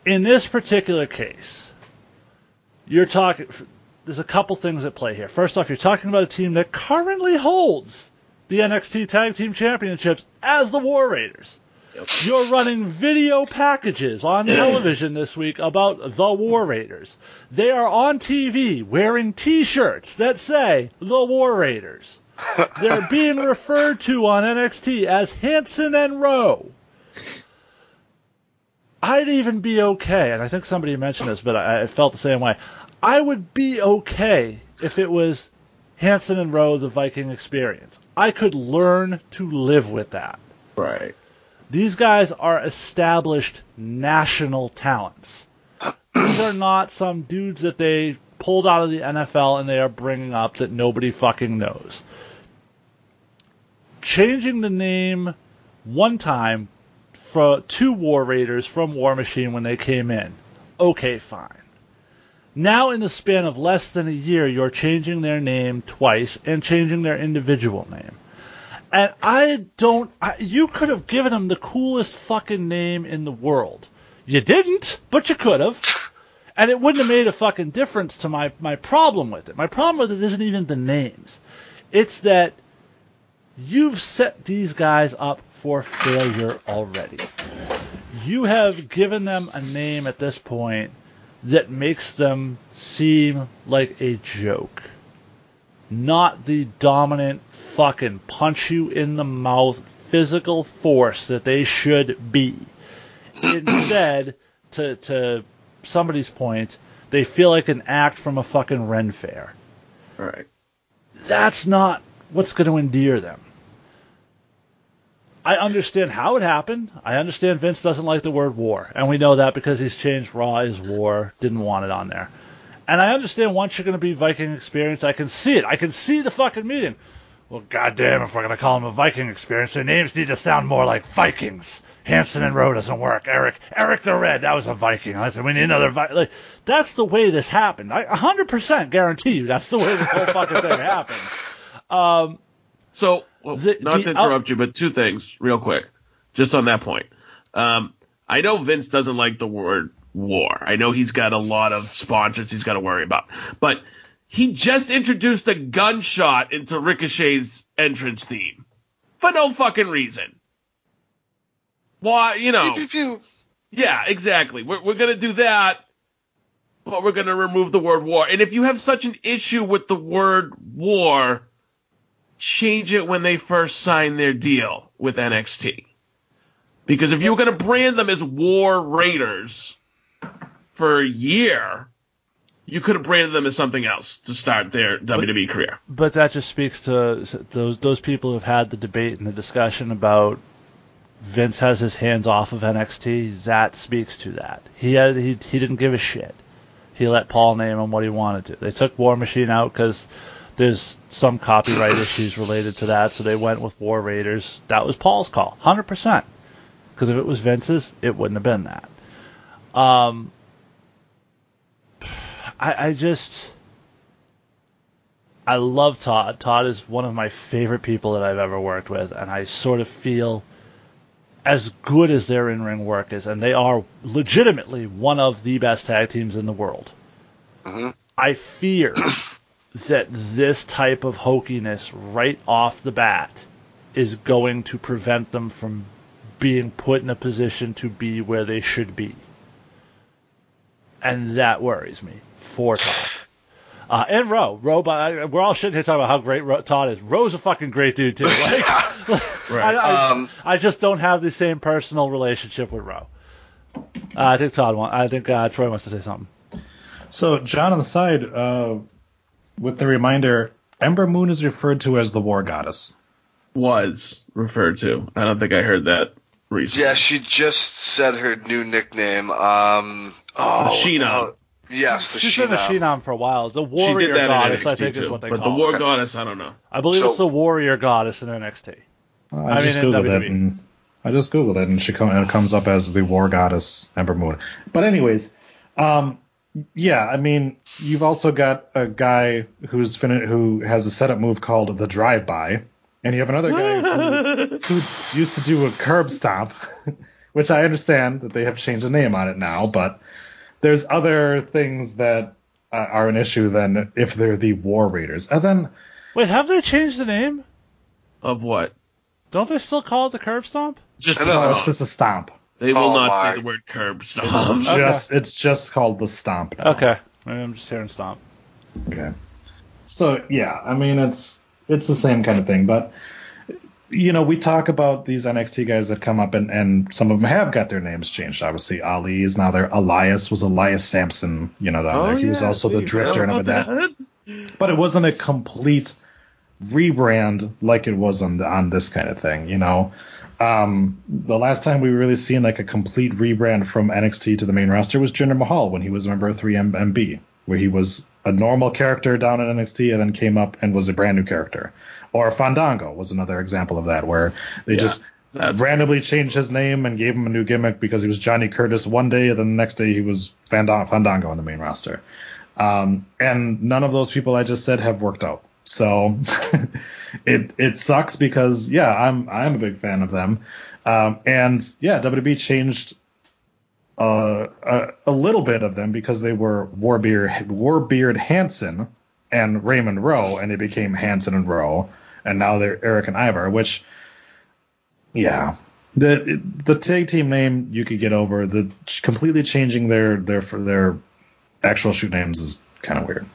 In this particular case, you're talking. There's a couple things at play here. First off, you're talking about a team that currently holds the NXT Tag Team Championships as the War Raiders. You're running video packages on television this week about the War Raiders. They are on TV wearing T-shirts that say the War Raiders. They're being referred to on NXT as Hanson and Rowe. I'd even be okay, and I think somebody mentioned this, but I, I felt the same way. I would be okay if it was Hanson and Rowe, the Viking experience. I could learn to live with that. Right. These guys are established national talents. These are not some dudes that they pulled out of the NFL and they are bringing up that nobody fucking knows. Changing the name one time for two War Raiders from War Machine when they came in. Okay, fine. Now, in the span of less than a year, you're changing their name twice and changing their individual name. And I don't. I, you could have given them the coolest fucking name in the world. You didn't, but you could have. And it wouldn't have made a fucking difference to my, my problem with it. My problem with it isn't even the names. It's that you've set these guys up for failure already. You have given them a name at this point that makes them seem like a joke. Not the dominant fucking punch you in the mouth physical force that they should be. Instead, to, to somebody's point, they feel like an act from a fucking Ren fair. Right. That's not what's going to endear them. I understand how it happened. I understand Vince doesn't like the word war, and we know that because he's changed Raw is war, didn't want it on there. And I understand once you're going to be Viking experience, I can see it. I can see the fucking meeting. Well, goddamn, if we're going to call them a Viking experience, their names need to sound more like Vikings. Hanson and Rowe doesn't work. Eric, Eric the Red, that was a Viking. I said we need another Viking. Like, that's the way this happened. I 100% guarantee you that's the way this whole fucking thing happened. Um, So, well, The- not the- to interrupt you, but two things real quick, just on that point. Um, I know Vince doesn't like the word war. I know he's got a lot of sponsors he's got to worry about, but he just introduced a gunshot into Ricochet's entrance theme for no fucking reason. Why, you know? Pew, pew, pew. Yeah, exactly. We're, we're going to do that, but we're going to remove the word war. And if you have such an issue with the word war, change it when they first sign their deal with NXT. Because if you were going to brand them as War Raiders for a year, you could have branded them as something else to start their WWE career. but that just speaks to those those people who've had the debate and the discussion about Vince has his hands off of NXT. That speaks to that. He had he he didn't give a shit. He let Paul name him what he wanted to. They took War Machine out because there's some copyright issues related to that, so they went with War Raiders. That was Paul's call, hundred percent. Because if it was Vince's, it wouldn't have been that. Um, I, I just. I love Todd. Todd is one of my favorite people that I've ever worked with, and I sort of feel as good as their in ring work is, and they are legitimately one of the best tag teams in the world. Mhm. I fear that this type of hokiness right off the bat is going to prevent them from being put in a position to be where they should be. And that worries me for Todd. Uh, and Rowe. Rowe, but we're all sitting here talking about how great Ro- Todd is. Rowe's a fucking great dude, too. Like, I, I, Um, I just don't have the same personal relationship with Rowe. Uh, I think Todd want, I think uh, Troy wants to say something. So, John on the side, uh, with the reminder, Ember Moon is referred to as the war goddess. Was referred to. I don't think I heard that recently. Yeah, she just said her new nickname. Um, oh, Sheena. uh, yes, the She's Sheena. been a Sheenom for a while. The She warrior did that goddess, in NXT I think, too, is what they but call But the war it. goddess, I don't know. I believe it's the warrior goddess in NXT. I I, just mean, googled WWE. it, and I just googled it, and she come, and it comes up as the war goddess Ember Moon. But anyways, um, yeah, I mean, you've also got a guy who's fin- who has a setup move called the drive by, and you have another guy who, who used to do a curb stomp, which I understand that they have changed the name on it now, but there's other things that uh, are an issue than if they're the War Raiders. And then Wait, have they changed the name? Of what? Don't they still call it the curb stomp? Just no, it's just a stomp. They will Oh not my. say the word curb stomp. Just it's just called the stomp. Now. Okay. I'm just hearing stomp. Okay. So yeah, I mean it's it's the same kind of thing, but you know we talk about these NXT guys that come up and and some of them have got their names changed. Obviously, Ali is now there. Elias was Elias Samson. You know down Oh, there. He was yeah, also the Drifter and how all about that. But it wasn't a complete rebrand like it was on the, on this kind of thing. You know. Um, the last time we really seen like a complete rebrand from NXT to the main roster was Jinder Mahal when he was a member of 3MB, where he was a normal character down in NXT and then came up and was a brand new character. Or Fandango was another example of that, where they Yeah, just randomly changed his name and gave him a new gimmick because he was Johnny Curtis one day, and then the next day he was Fandango on the main roster. Um, and none of those people I just said have worked out. So it it sucks because yeah, I'm I'm a big fan of them, um, and yeah, WWE changed uh, a, a little bit of them because they were Warbeard Warbeard Hanson and Raymond Rowe, and they became Hanson and Rowe, and now they're Eric and Ivar, which yeah. The the tag team name you could get over. The completely changing their their for their actual shoot names is kind of weird.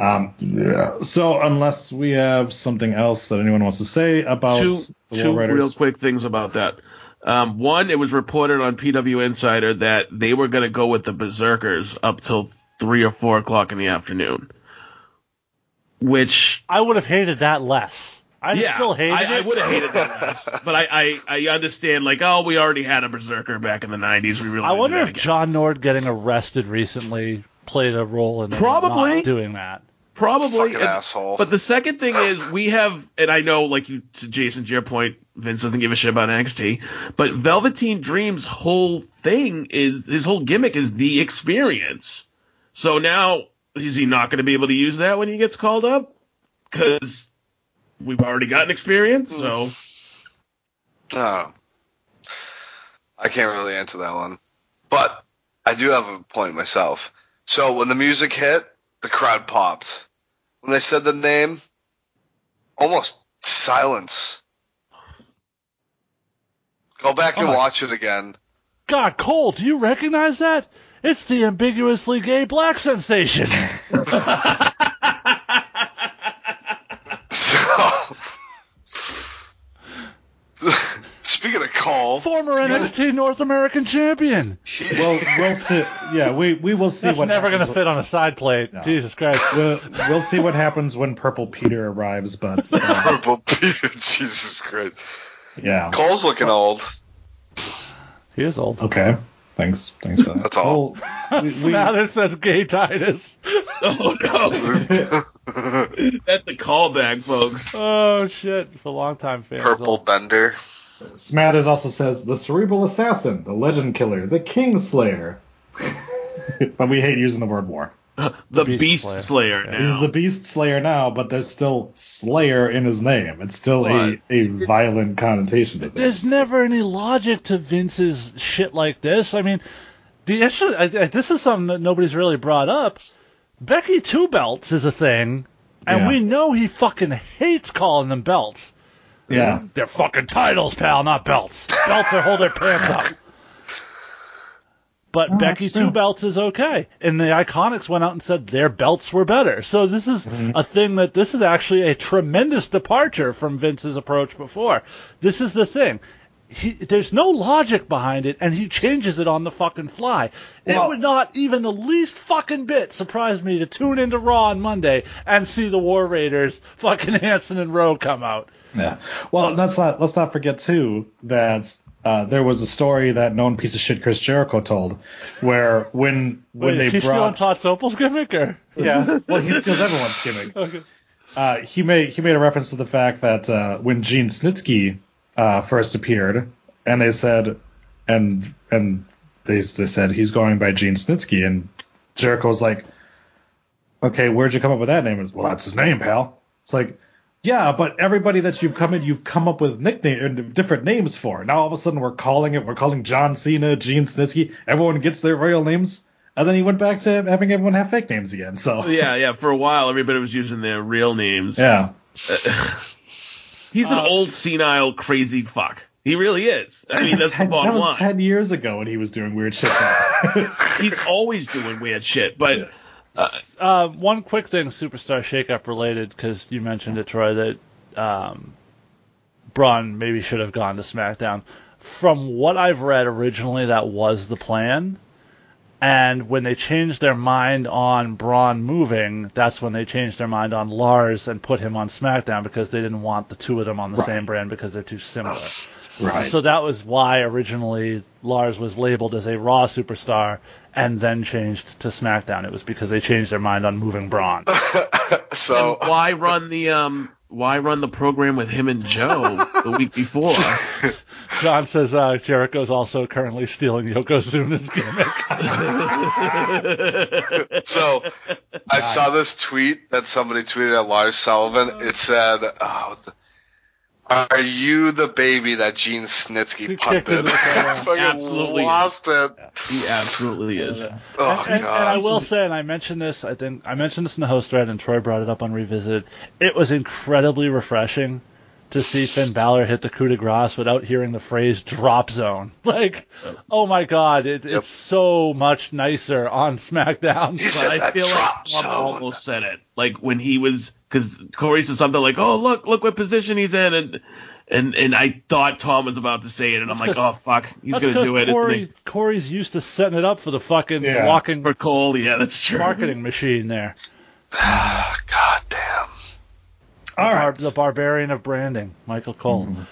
Um, yeah. So unless we have something else that anyone wants to say about two the two War real quick things about that. Um, one, it was reported on PW Insider that they were going to go with the Berserkers up till three or four o'clock in the afternoon, which I would have hated that less. I yeah, still hated I, I would have hated that less, but I, I I understand like oh we already had a Berserker back in the '90s. We really I wonder if again. John Nord getting arrested recently played a role in them Probably. not doing that. Probably. And- asshole. But the second thing is we have, and I know, like you, to Jason, to your point, Vince doesn't give a shit about NXT, but Velveteen Dream's whole thing is his whole gimmick is the experience. So now is he not going to be able to use that when he gets called up? Because we've already got an experience. So mm. Oh. I can't really answer that one. But I do have a point myself. So when the music hit, the crowd popped. When they said the name, almost silence. Go back and Oh watch it again. God, Cole, do you recognize that? It's the ambiguously gay black sensation. So, speaking of Cole, Former NXT North American champion. well, we'll see. Yeah, we we will see That's what never going to fit on a side plate. Jesus Christ. We'll, we'll see what happens when Purple Peter arrives, but uh, Purple Peter, Jesus Christ. yeah. Cole's looking old. He is old. Okay. Thanks. Thanks for that. That's all. Well, we, we, says gay Titus. oh no, that's a callback, folks. Oh, shit. For long-time fans. Purple Bender. Smathers also says the cerebral assassin, the legend killer, the king slayer. but we hate using the word war. Uh, the Beast Beast, Slayer. Slayer. now. He's the beast slayer now, but there's still slayer in his name. It's still a, What? a violent connotation to this. There's never any logic to Vince's shit like this. I mean, the issue. I, I, this is something that nobody's really brought up. Becky Two Belts is a thing, and Yeah. we know he fucking hates calling them belts. Yeah. They're fucking titles, pal, not belts. Belts are hold their pants up. But Oh, Becky. Two Belts is okay. And the Iconics went out and said their belts were better. So this is Mm-hmm. a thing that this is actually a tremendous departure from Vince's approach before. This is the thing. He, there's no logic behind it, and he changes it on the fucking fly. it would not even the least fucking bit surprise me to tune into Raw on Monday and see the War Raiders, fucking Hanson and Rowe come out. Yeah. Well, let's not let's not forget too that uh, there was a story that known piece of shit Chris Jericho told, where when when Wait, they is he stealing brought Todd Sopel's gimmick, or? yeah, well he steals everyone's gimmick. Okay. Uh, he made he made a reference to the fact that uh, when Gene Snitsky uh, first appeared, and they said, and and they they said he's going by Gene Snitsky, and Jericho was like, okay, where'd you come up with that name? Well, that's his name, pal. It's like, Yeah, but everybody that you've come in, you've come up with nickname different names for. Now all of a sudden we're calling it, we're calling John Cena, Gene Snitsky. Everyone gets their real names, and then he went back to having everyone have fake names again. So Yeah, yeah. For a while, everybody was using their real names. yeah, He's an Uh, old, senile, crazy fuck. He really is. I mean, that's the ten, that was line. ten years ago, when he was doing weird shit. He's always doing weird shit, but Uh, one quick thing, superstar shakeup related, because you mentioned it, Troy, that um, Braun maybe should have gone to SmackDown. From what I've read originally, that was the plan. And when they changed their mind on Braun moving, that's when they changed their mind on Lars and put him on SmackDown because they didn't want the two of them on the Right. same brand because they're too similar. right. So that was why originally Lars was labeled as a Raw superstar and then changed to SmackDown. It was because they changed their mind on moving Braun. So and why run the um why run the program with him and Joe the week before? John says uh, Jericho's also currently stealing Yokozuna's gimmick. so I saw this tweet that somebody tweeted at Lars Sullivan. It said, oh, "Are you the baby that Gene Snitsky punted?" into the crowd. Fucking Absolutely. lost it. he absolutely is. Oh and, and- and I will say, and I mentioned this, I think I mentioned this in the host thread, and Troy brought it up on Revisited. It was incredibly refreshing to see Finn Balor hit the coup de grace without hearing the phrase "drop zone." Like, oh my god, it, Yep. it's so much nicer on SmackDown. He But said I that feel like zone. almost said it. Like when he was, because Corey said something like, "Oh, look, look what position he's in," and and and I thought Tom was about to say it, and I'm like, oh fuck, he's gonna do it." Corey? Corey's used to setting it up for the fucking Yeah. walking For Cole, yeah, that's true. marketing machine there. God damn. All Bar- the barbarian of branding, Michael Cole. Mm-hmm.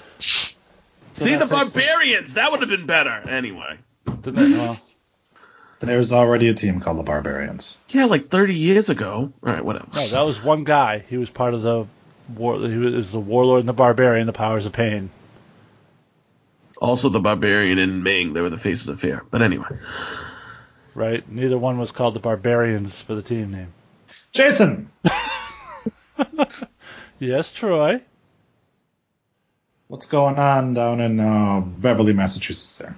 See the that's it. barbarians. That would have been better. Anyway. Didn't? Well, There's already a team called the Barbarians. Yeah, like 30 years ago. All right, whatever. no, that was one guy. He was part of the war. He was the warlord and the barbarian, the powers of pain. Also, the barbarian and Ming. They were the faces of fear. But anyway. Right? Neither one was called the barbarians for the team name. Jason, Yes, Troy. what's going on down in uh, Beverly, Massachusetts? There.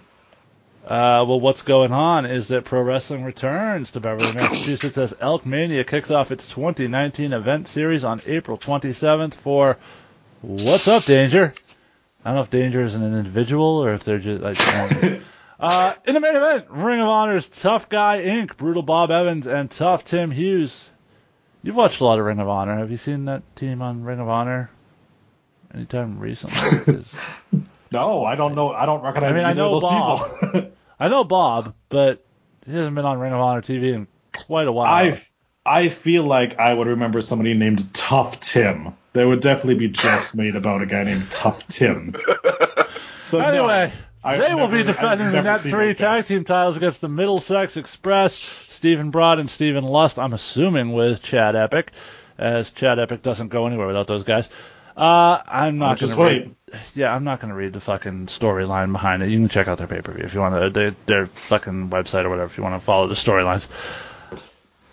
Uh, well, what's going on is that Pro Wrestling returns to Beverly, Massachusetts as Elk Mania kicks off its 2019 event series on April 27th for What's Up, Danger? I don't know if Danger is an individual or if they're just like. uh, in the main event, Ring of Honor's Tough Guy Inc., Brutal Bob Evans, and Tough Tim Hughes. You've watched a lot of Ring of Honor. Have you seen that team on Ring of Honor anytime recently? No, I don't know. I don't recognize I mean, I know those Bob. people. I know Bob, but he hasn't been on Ring of Honor TV in quite a while. I I feel like I would remember somebody named Tough Tim. There would definitely be jokes made about a guy named Tough Tim. So no, anyway, I've they will be defending the Net 3 tag team titles against the Middlesex Express, Stephen Broad and Stephen Lust. I'm assuming with Chad Epic, as Chad Epic doesn't go anywhere without those guys. Uh, I'm not going just to wait. read. Yeah, I'm not going to read the fucking storyline behind it. You can check out their pay per view if you want to, their, their fucking website or whatever if you want to follow the storylines.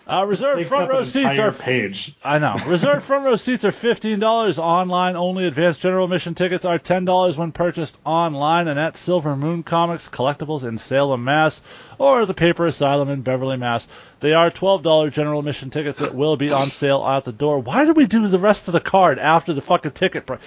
Uh, reserved Takes front row seats are page. I know. Reserved front row seats are fifteen dollars online only. Advanced general admission tickets are ten dollars when purchased online and at Silver Moon Comics Collectibles in Salem, Mass, or the Paper Asylum in Beverly, Mass. They are twelve dollar general admission tickets that will be on sale out the door. Why do we do the rest of the card after the fucking ticket price?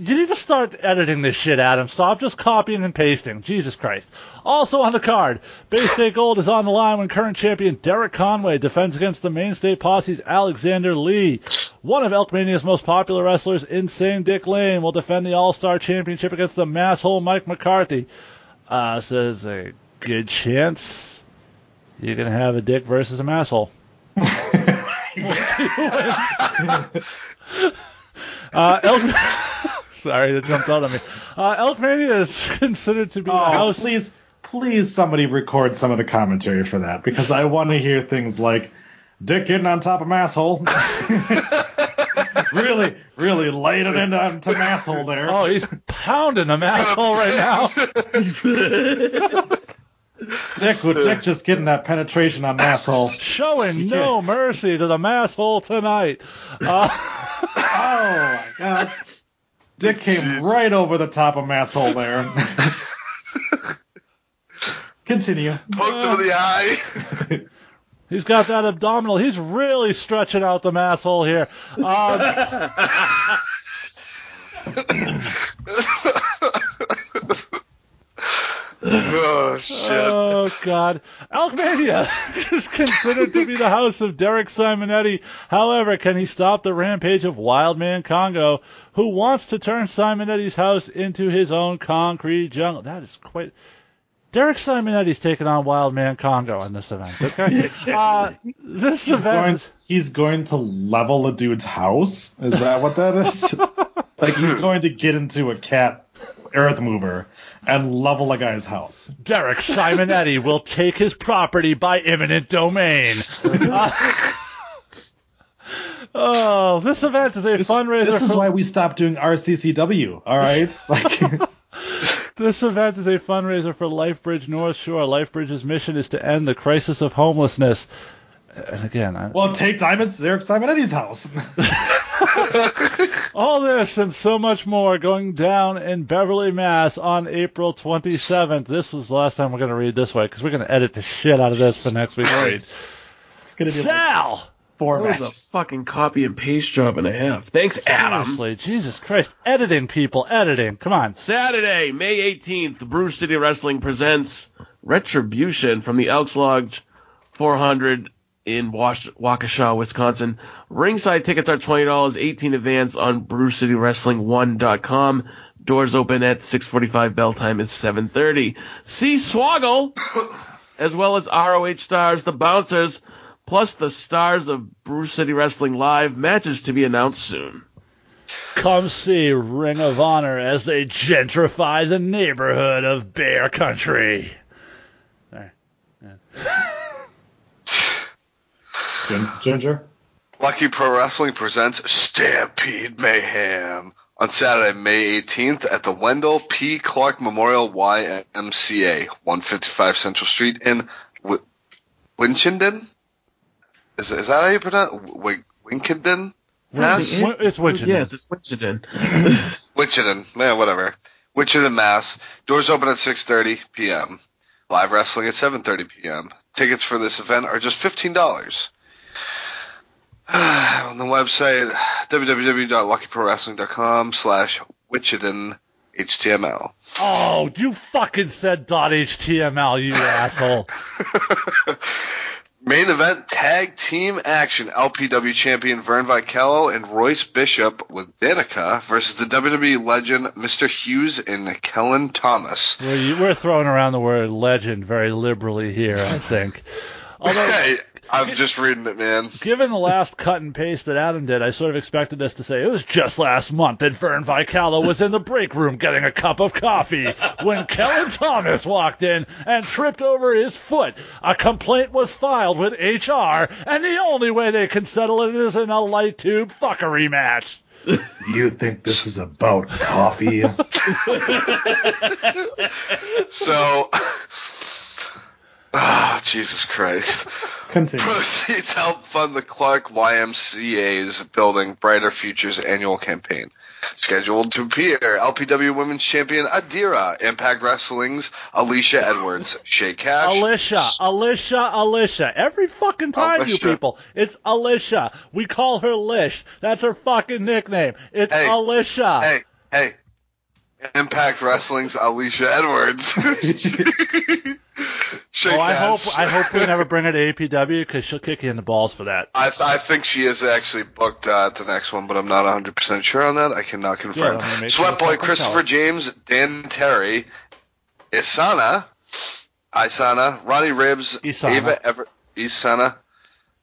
You need to start editing this shit, Adam. Stop just copying and pasting. Jesus Christ. Also on the card, Bay State Gold is on the line when current champion Derek Conway defends against the mainstay posse's Alexander Lee. One of Elkmania's most popular wrestlers, Insane Dick Lane, will defend the All-Star Championship against the masshole Mike McCarthy. Uh, says a good chance you're gonna have a dick versus a masshole. We'll see who wins. Uh. Sorry, that jumped out on me. Uh, Elkmania is considered to be the Oh, house. please, please, somebody record some of the commentary for that because I want to hear things like "Dick getting on top of masshole." really, really laid it into onto masshole there. Oh, he's pounding a masshole right now. Dick, with Dick just getting that penetration on masshole. Showing no mercy to the masshole tonight. Uh, my god. Dick came right over the top of masshole there. Continue. Pokes him in the eye. He's got that abdominal. He's really stretching out the masshole here. Um, oh shit. Oh God! Elkmania is considered to be the house of Derek Simonetti. However, can he stop the rampage of Wildman Congo, who wants to turn Simonetti's house into his own concrete jungle? That is quite. Derek Simonetti's taking on Wildman Congo in this event. Okay, uh, this He's event. going, he's going to level a dude's house. Is that what that is? like he's going to get into a cat earth mover and level a guy's house. Derek Simonetti will take his property by eminent domain. Uh, oh, this event is a fundraiser. This is for- why we stopped doing RCCW. All right, like This event is a fundraiser for LifeBridge North Shore. LifeBridge's mission is to end the crisis of homelessness. And again, I, well, take time at Derek Simonetti's house. all this and so much more going down in Beverly, Mass on April 27th. This was the last time we're going to read this way because we're going to edit the shit out of this for next week's read. It's gonna be like Sal! Four That was a fucking copy and paste job and a half. Thanks, Adam. Seriously, Jesus Christ. Editing, people, editing. Come on. Saturday, May 18th, Brew City Wrestling presents Retribution from the Elks Lodge 400 in Wash- Waukesha, Wisconsin. Ringside tickets are $20, 18 advance on BrewCityWrestling1.com. Doors open at 6:45. Bell time is 7:30. See Swoggle, as well as ROH stars, the Bouncers, plus the stars of Brew City Wrestling Live. Matches to be announced soon. Come see Ring of Honor as they gentrify the neighborhood of Bear Country. There. Gin- Ginger. Lucky Pro Wrestling presents Stampede Mayhem on Saturday, May 18th at the Wendell P. Clark Memorial YMCA, 155 Central Street in w- Winchendon? Is, is that how you pronounce w- Winchendon? Mass? It's Winchendon. Yes, it's Winchendon. Winchendon. Yeah, whatever. Winchendon, Mass. Doors open at 6.30 p.m. Live wrestling at 7.30 p.m. Tickets for this event are just $15. on the website www.luckyprowrestling.com slash Wichita HTML. Oh, you fucking said .html, you asshole. Main event tag team action LPW champion Vern Vichello and Royce Bishop with Danica versus the WWE legend Mr. Hughes and Kellen Thomas. We're, we're throwing around the word legend very liberally here, I think. Although, I'm just reading it, man. given the last cut and paste that Adam did, I sort of expected us to say it was just last month that Vern Vicala was in the break room getting a cup of coffee when Kellen Thomas walked in and tripped over his foot. A complaint was filed with HR, and the only way they can settle it is in a light tube fuckery match. You think this is about coffee? So, ah, Jesus Christ. Continue. Proceeds help fund the Clark YMCA's Building Brighter Futures annual campaign. Scheduled to appear LPW Women's Champion Adira, Impact Wrestling's Alicia Edwards, Shay Cash, Alicia, Alicia, Alicia. Every fucking time, you people. It's Alicia. We call her Lish. That's her fucking nickname. It's Hey, Alicia. Hey, hey. Impact Wrestling's Alicia Edwards. Shay oh, I hope I hope we never bring her to APW because she'll kick you in the balls for that. I, I think she is actually booked uh, at the next one, but I'm not 100% sure on that. I cannot confirm. I'm gonna make sure Sweat Boy Christopher tell. James, Dan Terry, Isana, Isana, Ronnie Ribs, Isana. Ava Everett, Isana,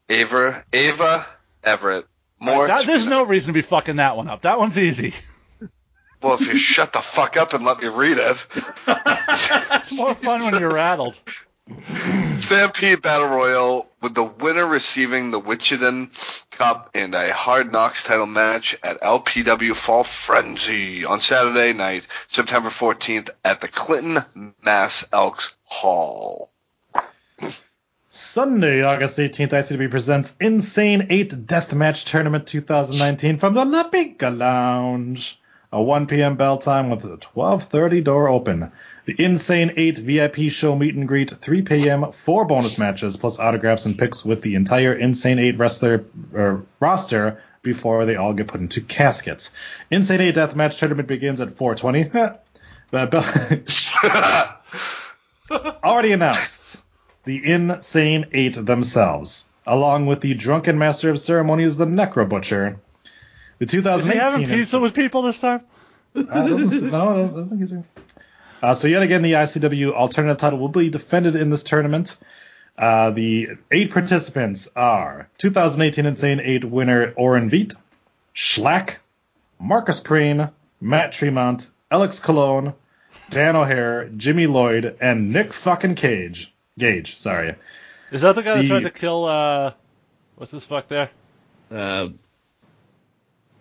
Ava, Ava Everett. More. That- there's no reason to be fucking that one up. That one's easy. well, if you shut the fuck up and let me read it. It's more fun when you're rattled. Stampede Battle Royal with the winner receiving the Wichita Cup and a Hard Knocks title match at LPW Fall Frenzy on Saturday night, September 14th at the Clinton Mass Elks Hall. Sunday, August 18th, ICW presents Insane 8 Deathmatch Tournament 2019 from the La Pinka Lounge. A 1 p.m. bell time with a 12:30 door open. The Insane 8 VIP show meet and greet 3 p.m. Four bonus matches plus autographs and pics with the entire Insane 8 wrestler uh, roster before they all get put into caskets. Insane 8 Deathmatch Tournament begins at 4:20. Already announced the Insane Eight themselves, along with the drunken master of ceremonies, the Necro Butcher. The 2018. Is he 2018 having pizza with people this time? uh, doesn't- no, I don't think he's. Uh, so yet again, the ICW alternative title will be defended in this tournament. Uh, the eight participants are 2018 Insane 8 winner Orin Veidt, Shlak, Marcus Crane, Matt Tremont, Alex Colon, Dan O'Hare, Jimmy Lloyd, and Nick fucking Cage. Gage, sorry. Is that the guy that tried to kill? uh What's this fuck there? Uh,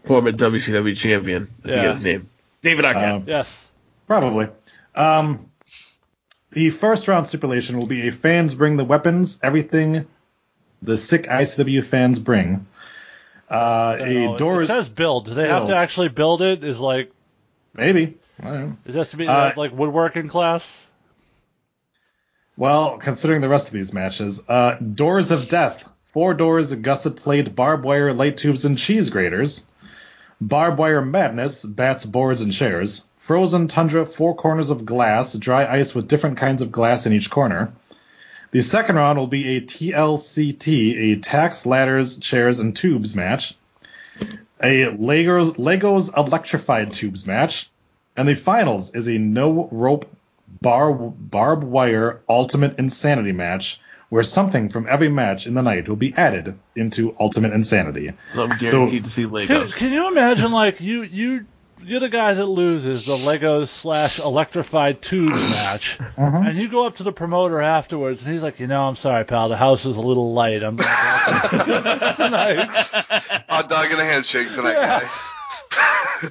former WCW champion. I Yeah. his name. David Arquette. Um, Yes. Probably. Um, the first round stipulation will be a fans bring the weapons, everything the sick ICW fans bring. Uh, a it- door. It says build. Do they have to actually build it? Is like Maybe. I don't it has to be Uh, like woodworking class? Well, considering the rest of these matches, uh, Doors of Death. Four doors, gusset plate, barbed wire, light tubes, and cheese graters. Barbed wire madness, bats, boards, and chairs. Frozen tundra, four corners of glass, dry ice with different kinds of glass in each corner. The second round will be a TLCT, a tacks, ladders, chairs, and tubes match. A Legos, Legos electrified tubes match. And the finals is a no rope bar barbed wire ultimate insanity match where something from every match in the night will be added into ultimate insanity. So I'm guaranteed to see Can, Legos. can you imagine like you you you're the guy that loses the Legos slash electrified tubes match, Mm-hmm. and you go up to the promoter afterwards, and he's like, you know, I'm sorry, pal, the house is a little light. I'm gonna go tonight. Hot dog and a handshake to that guy.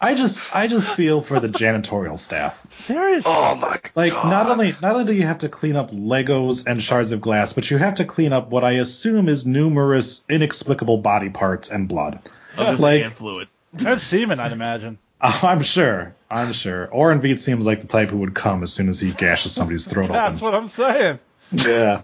I just I just feel for the janitorial staff. Seriously. Oh my god. Like not only not only do you have to clean up Legos and shards of glass, but you have to clean up what I assume is numerous inexplicable body parts and blood. Of his like- fluid. That's semen, I'd imagine. I'm sure. I'm sure. Orin Veidt seems like the type who would come as soon as he gashes somebody's throat That's open. what I'm saying. Yeah.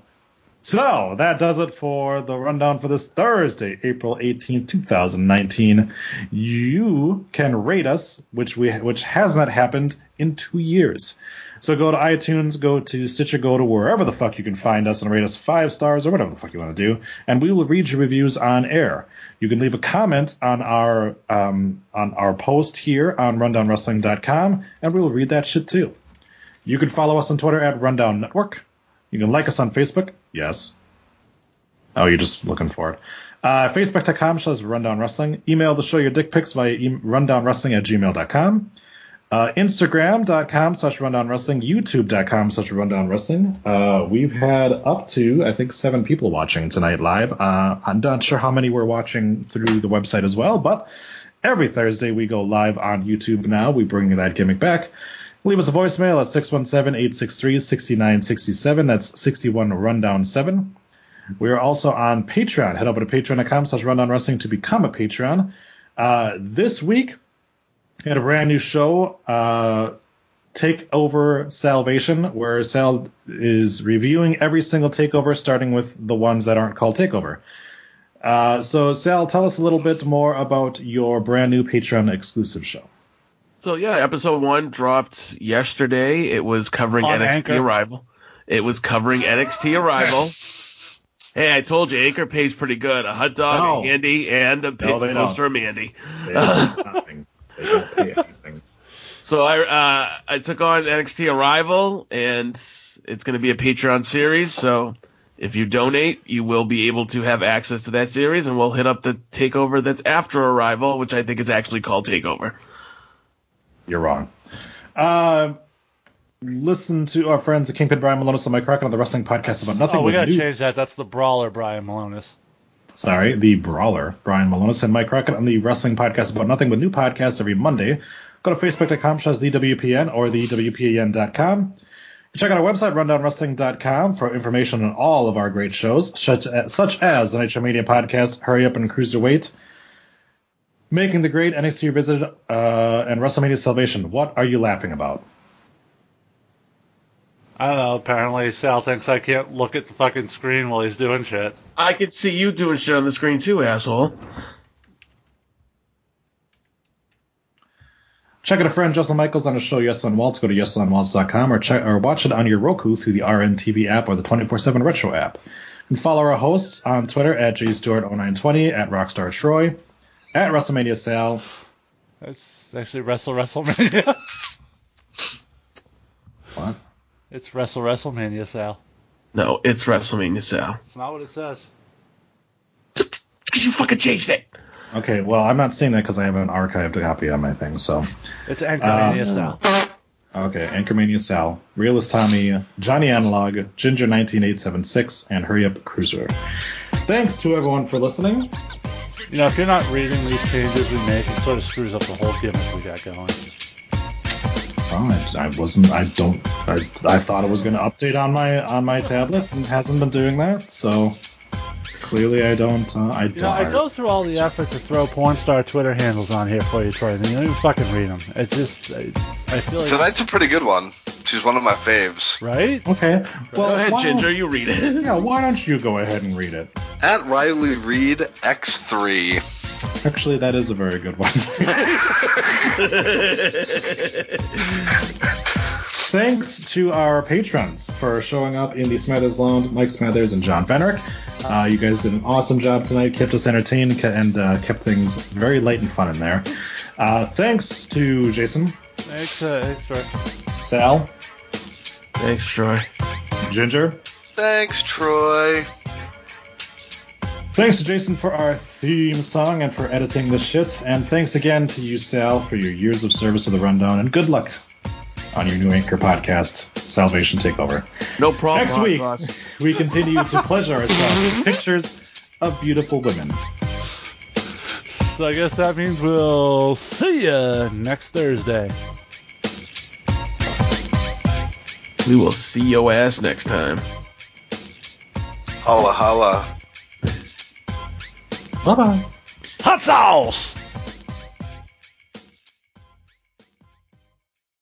So that does it for the rundown for this Thursday, April 18th, 2019. You can rate us, which we which has not happened in two years. So go to iTunes, go to Stitcher, go to wherever the fuck you can find us and rate us five stars or whatever the fuck you want to do, and we will read your reviews on air. You can leave a comment on our um, on our post here on rundownwrestling.com, and we will read that shit too. You can follow us on Twitter at Rundown Network. You can like us on Facebook. Yes. Oh, you're just looking for it. Uh, Facebook.com slash Rundown Wrestling. Email the show your dick pics via e- rundownwrestling at gmail.com. Uh, Instagram.com slash Rundown Wrestling. YouTube.com slash Rundown Wrestling. Uh, we've had up to, I think, seven people watching tonight live. Uh, I'm not sure how many we're watching through the website as well, but every Thursday we go live on YouTube now. We bring that gimmick back. Leave us a voicemail at 617-863-6967. That's 61 Rundown 7. We are also on Patreon. Head over to patreon.com slash rundown wrestling to become a Patreon. Uh, this week, we had a brand new show, uh, Take Over Salvation, where Sal is reviewing every single takeover, starting with the ones that aren't called Takeover. Uh, so, Sal, tell us a little bit more about your brand new Patreon exclusive show. So yeah, episode one dropped yesterday. It was covering On NXT Anchor. Arrival. It was covering NXT Arrival. hey, I told you, Anchor pays pretty good. A hot dog, No. a handy, and a No, pizza they don't. Mandy. They don't pay nothing. They don't pay anything. So I uh, I took on NXT Arrival, and it's going to be a Patreon series. So if you donate, you will be able to have access to that series, and we'll hit up the takeover that's after Arrival, which I think is actually called Takeover. You're wrong. Uh, listen to our friends at Kingpin Brian Milonas and Mike Crockett on the Wrestling Podcast about nothing Oh, we gotta new- change that. That's the brawler, Brian Milonas. Sorry, the Brawler, Brian Milonas and Mike Crockett on the Wrestling Podcast about nothing but new podcasts every Monday. Go to facebook.com slash thewpn or thewpn.com. Check out our website, rundownwrestling.com, for information on all of our great shows, such as, such as the Nitro Media Podcast, Hurry Up and Cruiserweight, Making the Great, NXT Revisited, uh, and WrestleMania Salvation. What are you laughing about? I don't know. Apparently, Sal thinks I can't look at the fucking screen while he's doing shit. I could see you doing shit on the screen too, asshole. Check out a friend Justin Michaels on his show Yes on Waltz. Go to yesonwaltz.com or check or watch it on your Roku through the RNTV app or the 24/7 Retro app. And follow our hosts on Twitter at jstewart0920 at Rockstar Troy at WrestleMania Sal. That's actually Wrestle WrestleMania. What? it's Wrestle WrestleMania, Sal. No, it's WrestleMania Sal. It's not what it says. Because you fucking changed it. Okay, well I'm not seeing that because I have an archived copy on my thing. So It's Anchormania, Uh, Sal. okay, Anchormania Sal, Realist Tommy, Johnny Analog, Ginger 19876, and Hurry Up Cruiser. Thanks to everyone for listening. You know, if you're not reading these changes we make, it sort of screws up the whole gimmick we got going. Oh, I, I wasn't. I don't. I, I thought it was going to update on my on my tablet, and hasn't been doing that. So clearly, I don't. Uh, I You know, I go through all the effort to throw porn star Twitter handles on here for you, Troy, and you don't even fucking read them. It's just, I, I feel like, Tonight's a pretty good one. She's one of my faves. right? Okay. Well, Go ahead, why Ginger. You read it. Yeah, why don't you go ahead and read it? At Riley Reid X3. Actually, that is a very good one. Thanks to our patrons for showing up in the Smathers Lounge, Mike Smathers and John Fenrick. Uh, you guys did an awesome job tonight, kept us entertained, and uh, kept things very light and fun in there. Uh, thanks to Jason, Thanks, uh, thanks, Troy. Sal, Thanks, Troy. Ginger. Thanks, Troy. Thanks to Jason for our theme song and for editing this shit. And thanks again to you, Sal, for your years of service to the Rundown. And good luck on your new Anchor podcast, Salvation Takeover. No problem. Next week, sauce. we continue to pleasure ourselves with pictures of beautiful women. So I guess that means we'll see you next Thursday. We will see your ass next time. Holla holla. Bye bye. Hot sauce!